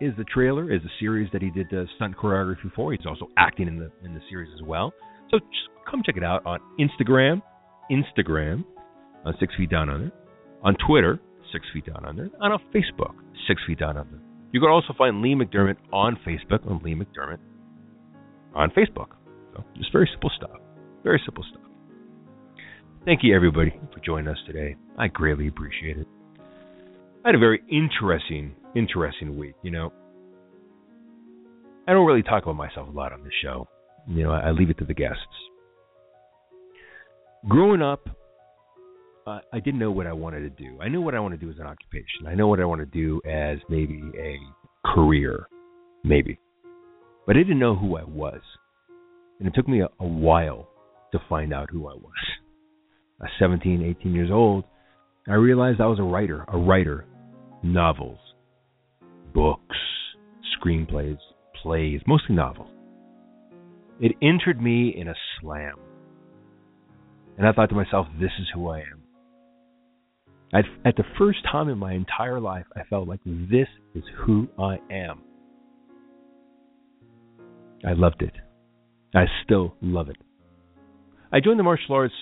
Speaker 1: is the trailer, is the series that he did the stunt choreography for. He's also acting in the in the series as well. So just come check it out on Instagram, Instagram, on Six Feet Down Under, on Twitter, Six Feet Down Under, on Facebook, Six Feet Down Under. You can also find Lee McDermott on Facebook on Lee McDermott on Facebook. So just very simple stuff. Very simple stuff. Thank you everybody for joining us today. I greatly appreciate it. I had a very interesting, interesting week. You know, I don't really talk about myself a lot on this show. You know, I, leave it to the guests. Growing up, uh, I didn't know what I wanted to do. I knew what I wanted to do as an occupation. I know what I want to do as maybe a career, maybe. But I didn't know who I was. And it took me a, a while to find out who I was. At 17, 18 years old, I realized I was a writer, a writer. Novels, books, screenplays, plays, mostly novels. It entered me in a slam. And I thought to myself, this is who I am. At the first time in my entire life, I felt like this is who I am. I loved it. I still love it. I joined the martial arts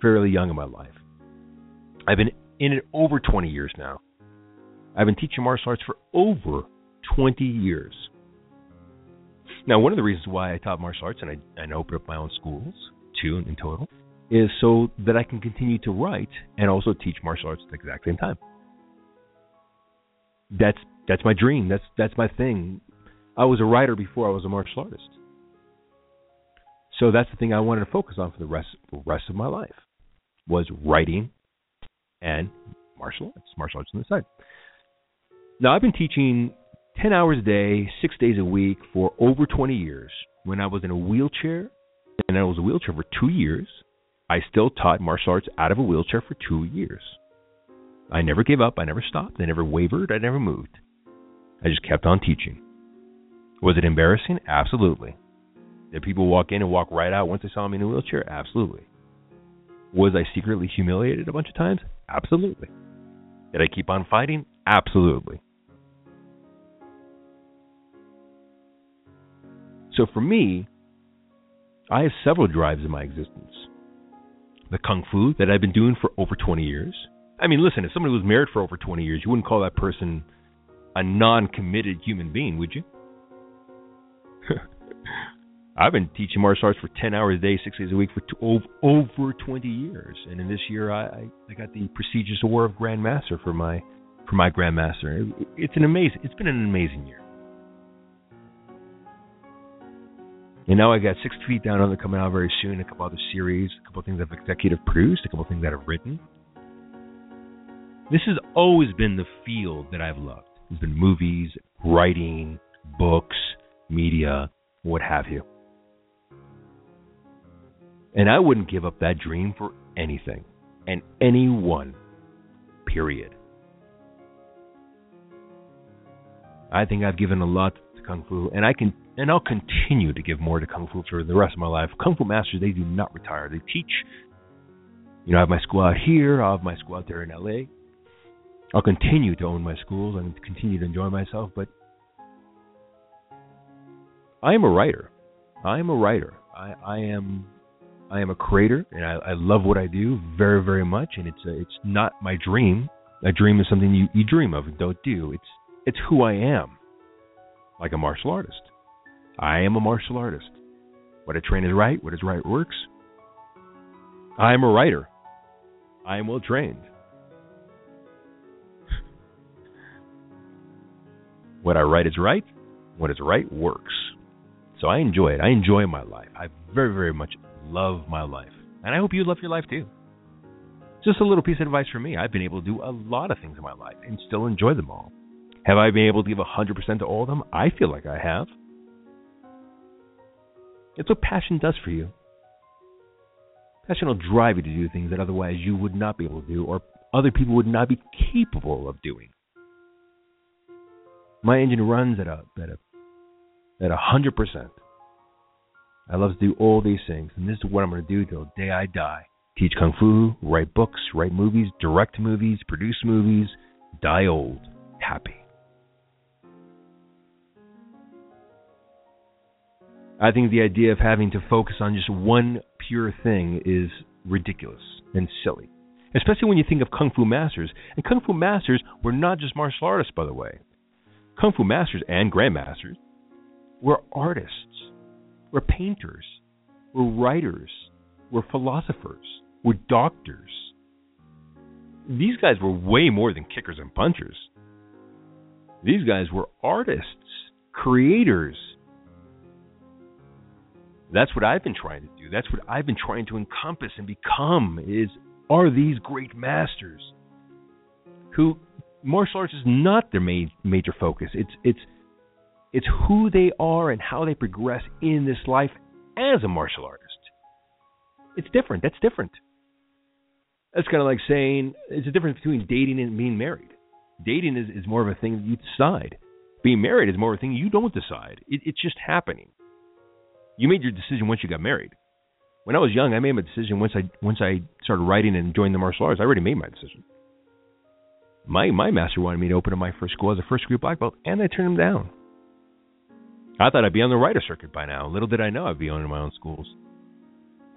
Speaker 1: fairly young in my life. I've been in it over 20 years now. I've been teaching martial arts for over 20 years. Now, one of the reasons why I taught martial arts and I, and opened up my own schools, two in total, is so that I can continue to write and also teach martial arts at the exact same time. That's that's my dream. That's that's my thing. I was a writer before I was a martial artist. So that's the thing I wanted to focus on for the rest the rest of my life was writing and martial arts, martial arts on the side. Now I've been teaching 10 hours a day, 6 days a week for over 20 years. When I was in a wheelchair, and I was a wheelchair for 2 years, I still taught martial arts out of a wheelchair for 2 years. I never gave up, I never stopped, I never wavered, I never moved. I just kept on teaching. Was it embarrassing? Absolutely. Did people walk in and walk right out once they saw me in a wheelchair? Absolutely. Was I secretly humiliated a bunch of times? Absolutely. Did I keep on fighting? Absolutely. So for me, I have several drives in my existence. The kung fu that I've been doing for over 20 years. I mean, listen, if somebody was married for over 20 years, you wouldn't call that person a non committed human being, would you? I've been teaching martial arts for 10 hours a day, six days a week for over 20 years. And in this year, I, I got the prestigious award of Grand Master for my for my Grand Master. It's an amazing. It's been an amazing year. And now I got Six Feet Down Under coming out very soon. A couple other series, a couple things I've executive produced, a couple things that I've written. This has always been the field that I've loved. It's been movies, writing, books, media, what have you. And I wouldn't give up that dream for anything and anyone. Period. I think I've given a lot to Kung Fu, and I can and I'll continue to give more to Kung Fu for the rest of my life. Kung Fu masters, they do not retire. They teach. You know, I have my school out here. I have my school out there in LA. I'll continue to own my schools and continue to enjoy myself, but I am a writer. I am a writer. I, I am I am a creator, and I, I love what I do very, very much. And it's a, it's not my dream. A dream is something you, you dream of and don't do. It's it's who I am, like a martial artist. I am a martial artist. What I train is right. What is right works. I am a writer. I am well trained. what I write is right. What is right works. So I enjoy it. I enjoy my life. I very, very much love my life. And I hope you love your life too. Just a little piece of advice from me. I've been able to do a lot of things in my life and still enjoy them all. Have I been able to give 100% to all of them? I feel like I have. It's what passion does for you. Passion will drive you to do things that otherwise you would not be able to do or other people would not be capable of doing. My engine runs at a at a at a hundred percent. I love to do all these things, and this is what I'm going to do till the day I die. Teach kung fu, write books, write movies, direct movies, produce movies, die old, happy. I think the idea of having to focus on just one pure thing is ridiculous and silly. Especially when you think of Kung Fu Masters. And Kung Fu Masters were not just martial artists, by the way. Kung Fu Masters and Grandmasters were artists, were painters, were writers, were philosophers, were doctors. These guys were way more than kickers and punchers. These guys were artists, creators, that's what I've been trying to do. That's what I've been trying to encompass and become is are these great masters who martial arts is not their main, major focus. It's it's it's who they are and how they progress in this life as a martial artist. It's different. That's different. That's kind of like saying it's a difference between dating and being married. Dating is, is more of a thing that you decide. Being married is more of a thing you don't decide. It, it's just happening. You made your decision once you got married. When I was young, I made my decision once I once I started writing and joined the martial arts. I already made my decision. My my master wanted me to open up my first school as a first group black belt, and I turned him down. I thought I'd be on the writer circuit by now. Little did I know I'd be owning my own schools.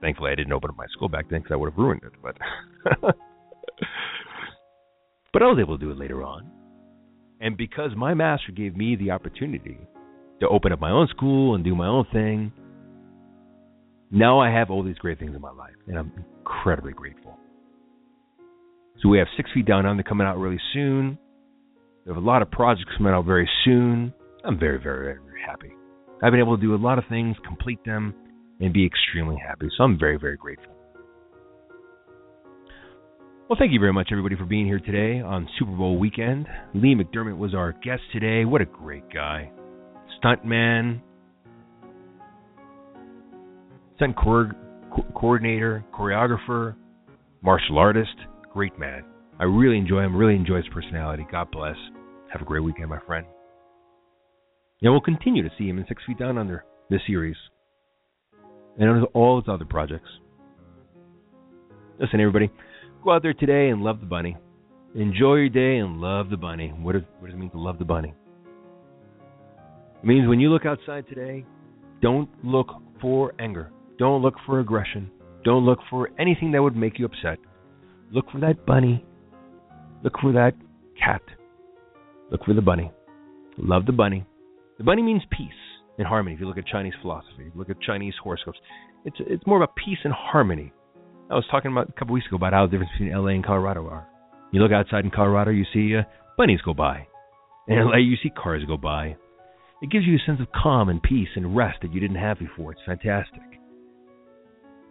Speaker 1: Thankfully, I didn't open up my school back then because I would have ruined it. But but I was able to do it later on, and because my master gave me the opportunity to open up my own school and do my own thing, now I have all these great things in my life, and I'm incredibly grateful. So we have Six Feet Down Under coming out really soon. We have a lot of projects coming out very soon. I'm very, very, very, happy. I've been able to do a lot of things, complete them, and be extremely happy. So I'm very, very grateful. Well, thank you very much, everybody, for being here today on Super Bowl weekend. Lee McDermott was our guest today. What a great guy. Stuntman, stunt co- coordinator, choreographer, martial artist. Great man. I really enjoy him, really enjoy his personality. God bless. Have a great weekend, my friend. And we'll continue to see him in Six Feet Down Under this series and under all his other projects. Listen, everybody, go out there today and love the bunny. Enjoy your day and love the bunny. What does, what does it mean to love the bunny? It means when you look outside today, don't look for anger. Don't look for aggression. Don't look for anything that would make you upset. Look for that bunny. Look for that cat. Look for the bunny. Love the bunny. The bunny means peace and harmony. If you look at Chinese philosophy, look at Chinese horoscopes, it's it's more about peace and harmony. I was talking about a couple weeks ago about how the difference between LA and Colorado are. You look outside in Colorado, you see uh, bunnies go by. In LA, you see cars go by. It gives you a sense of calm and peace and rest that you didn't have before. It's fantastic.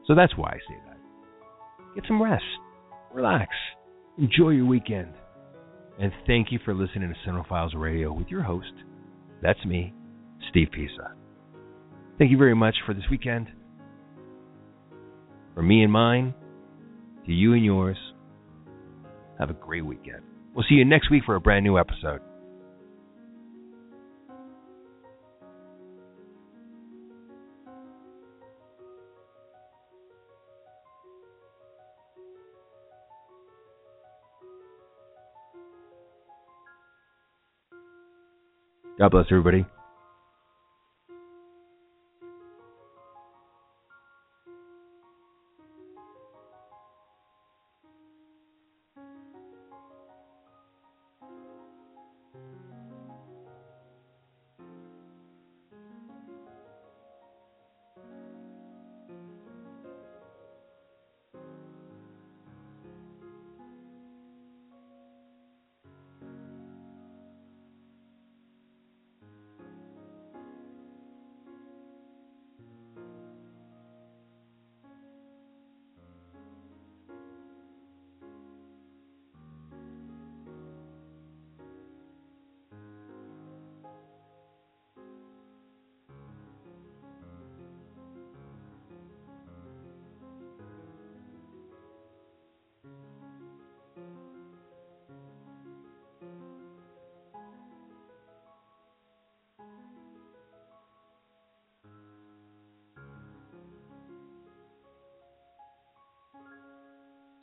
Speaker 1: So that's why I say that. Get some rest. Relax. Enjoy your weekend. And thank you for listening to Cinema Files Radio with your host, that's me, Steve Pisa. Thank you very much for this weekend. From me and mine, to you and yours, have a great weekend. We'll see you next week for a brand new episode. God bless everybody.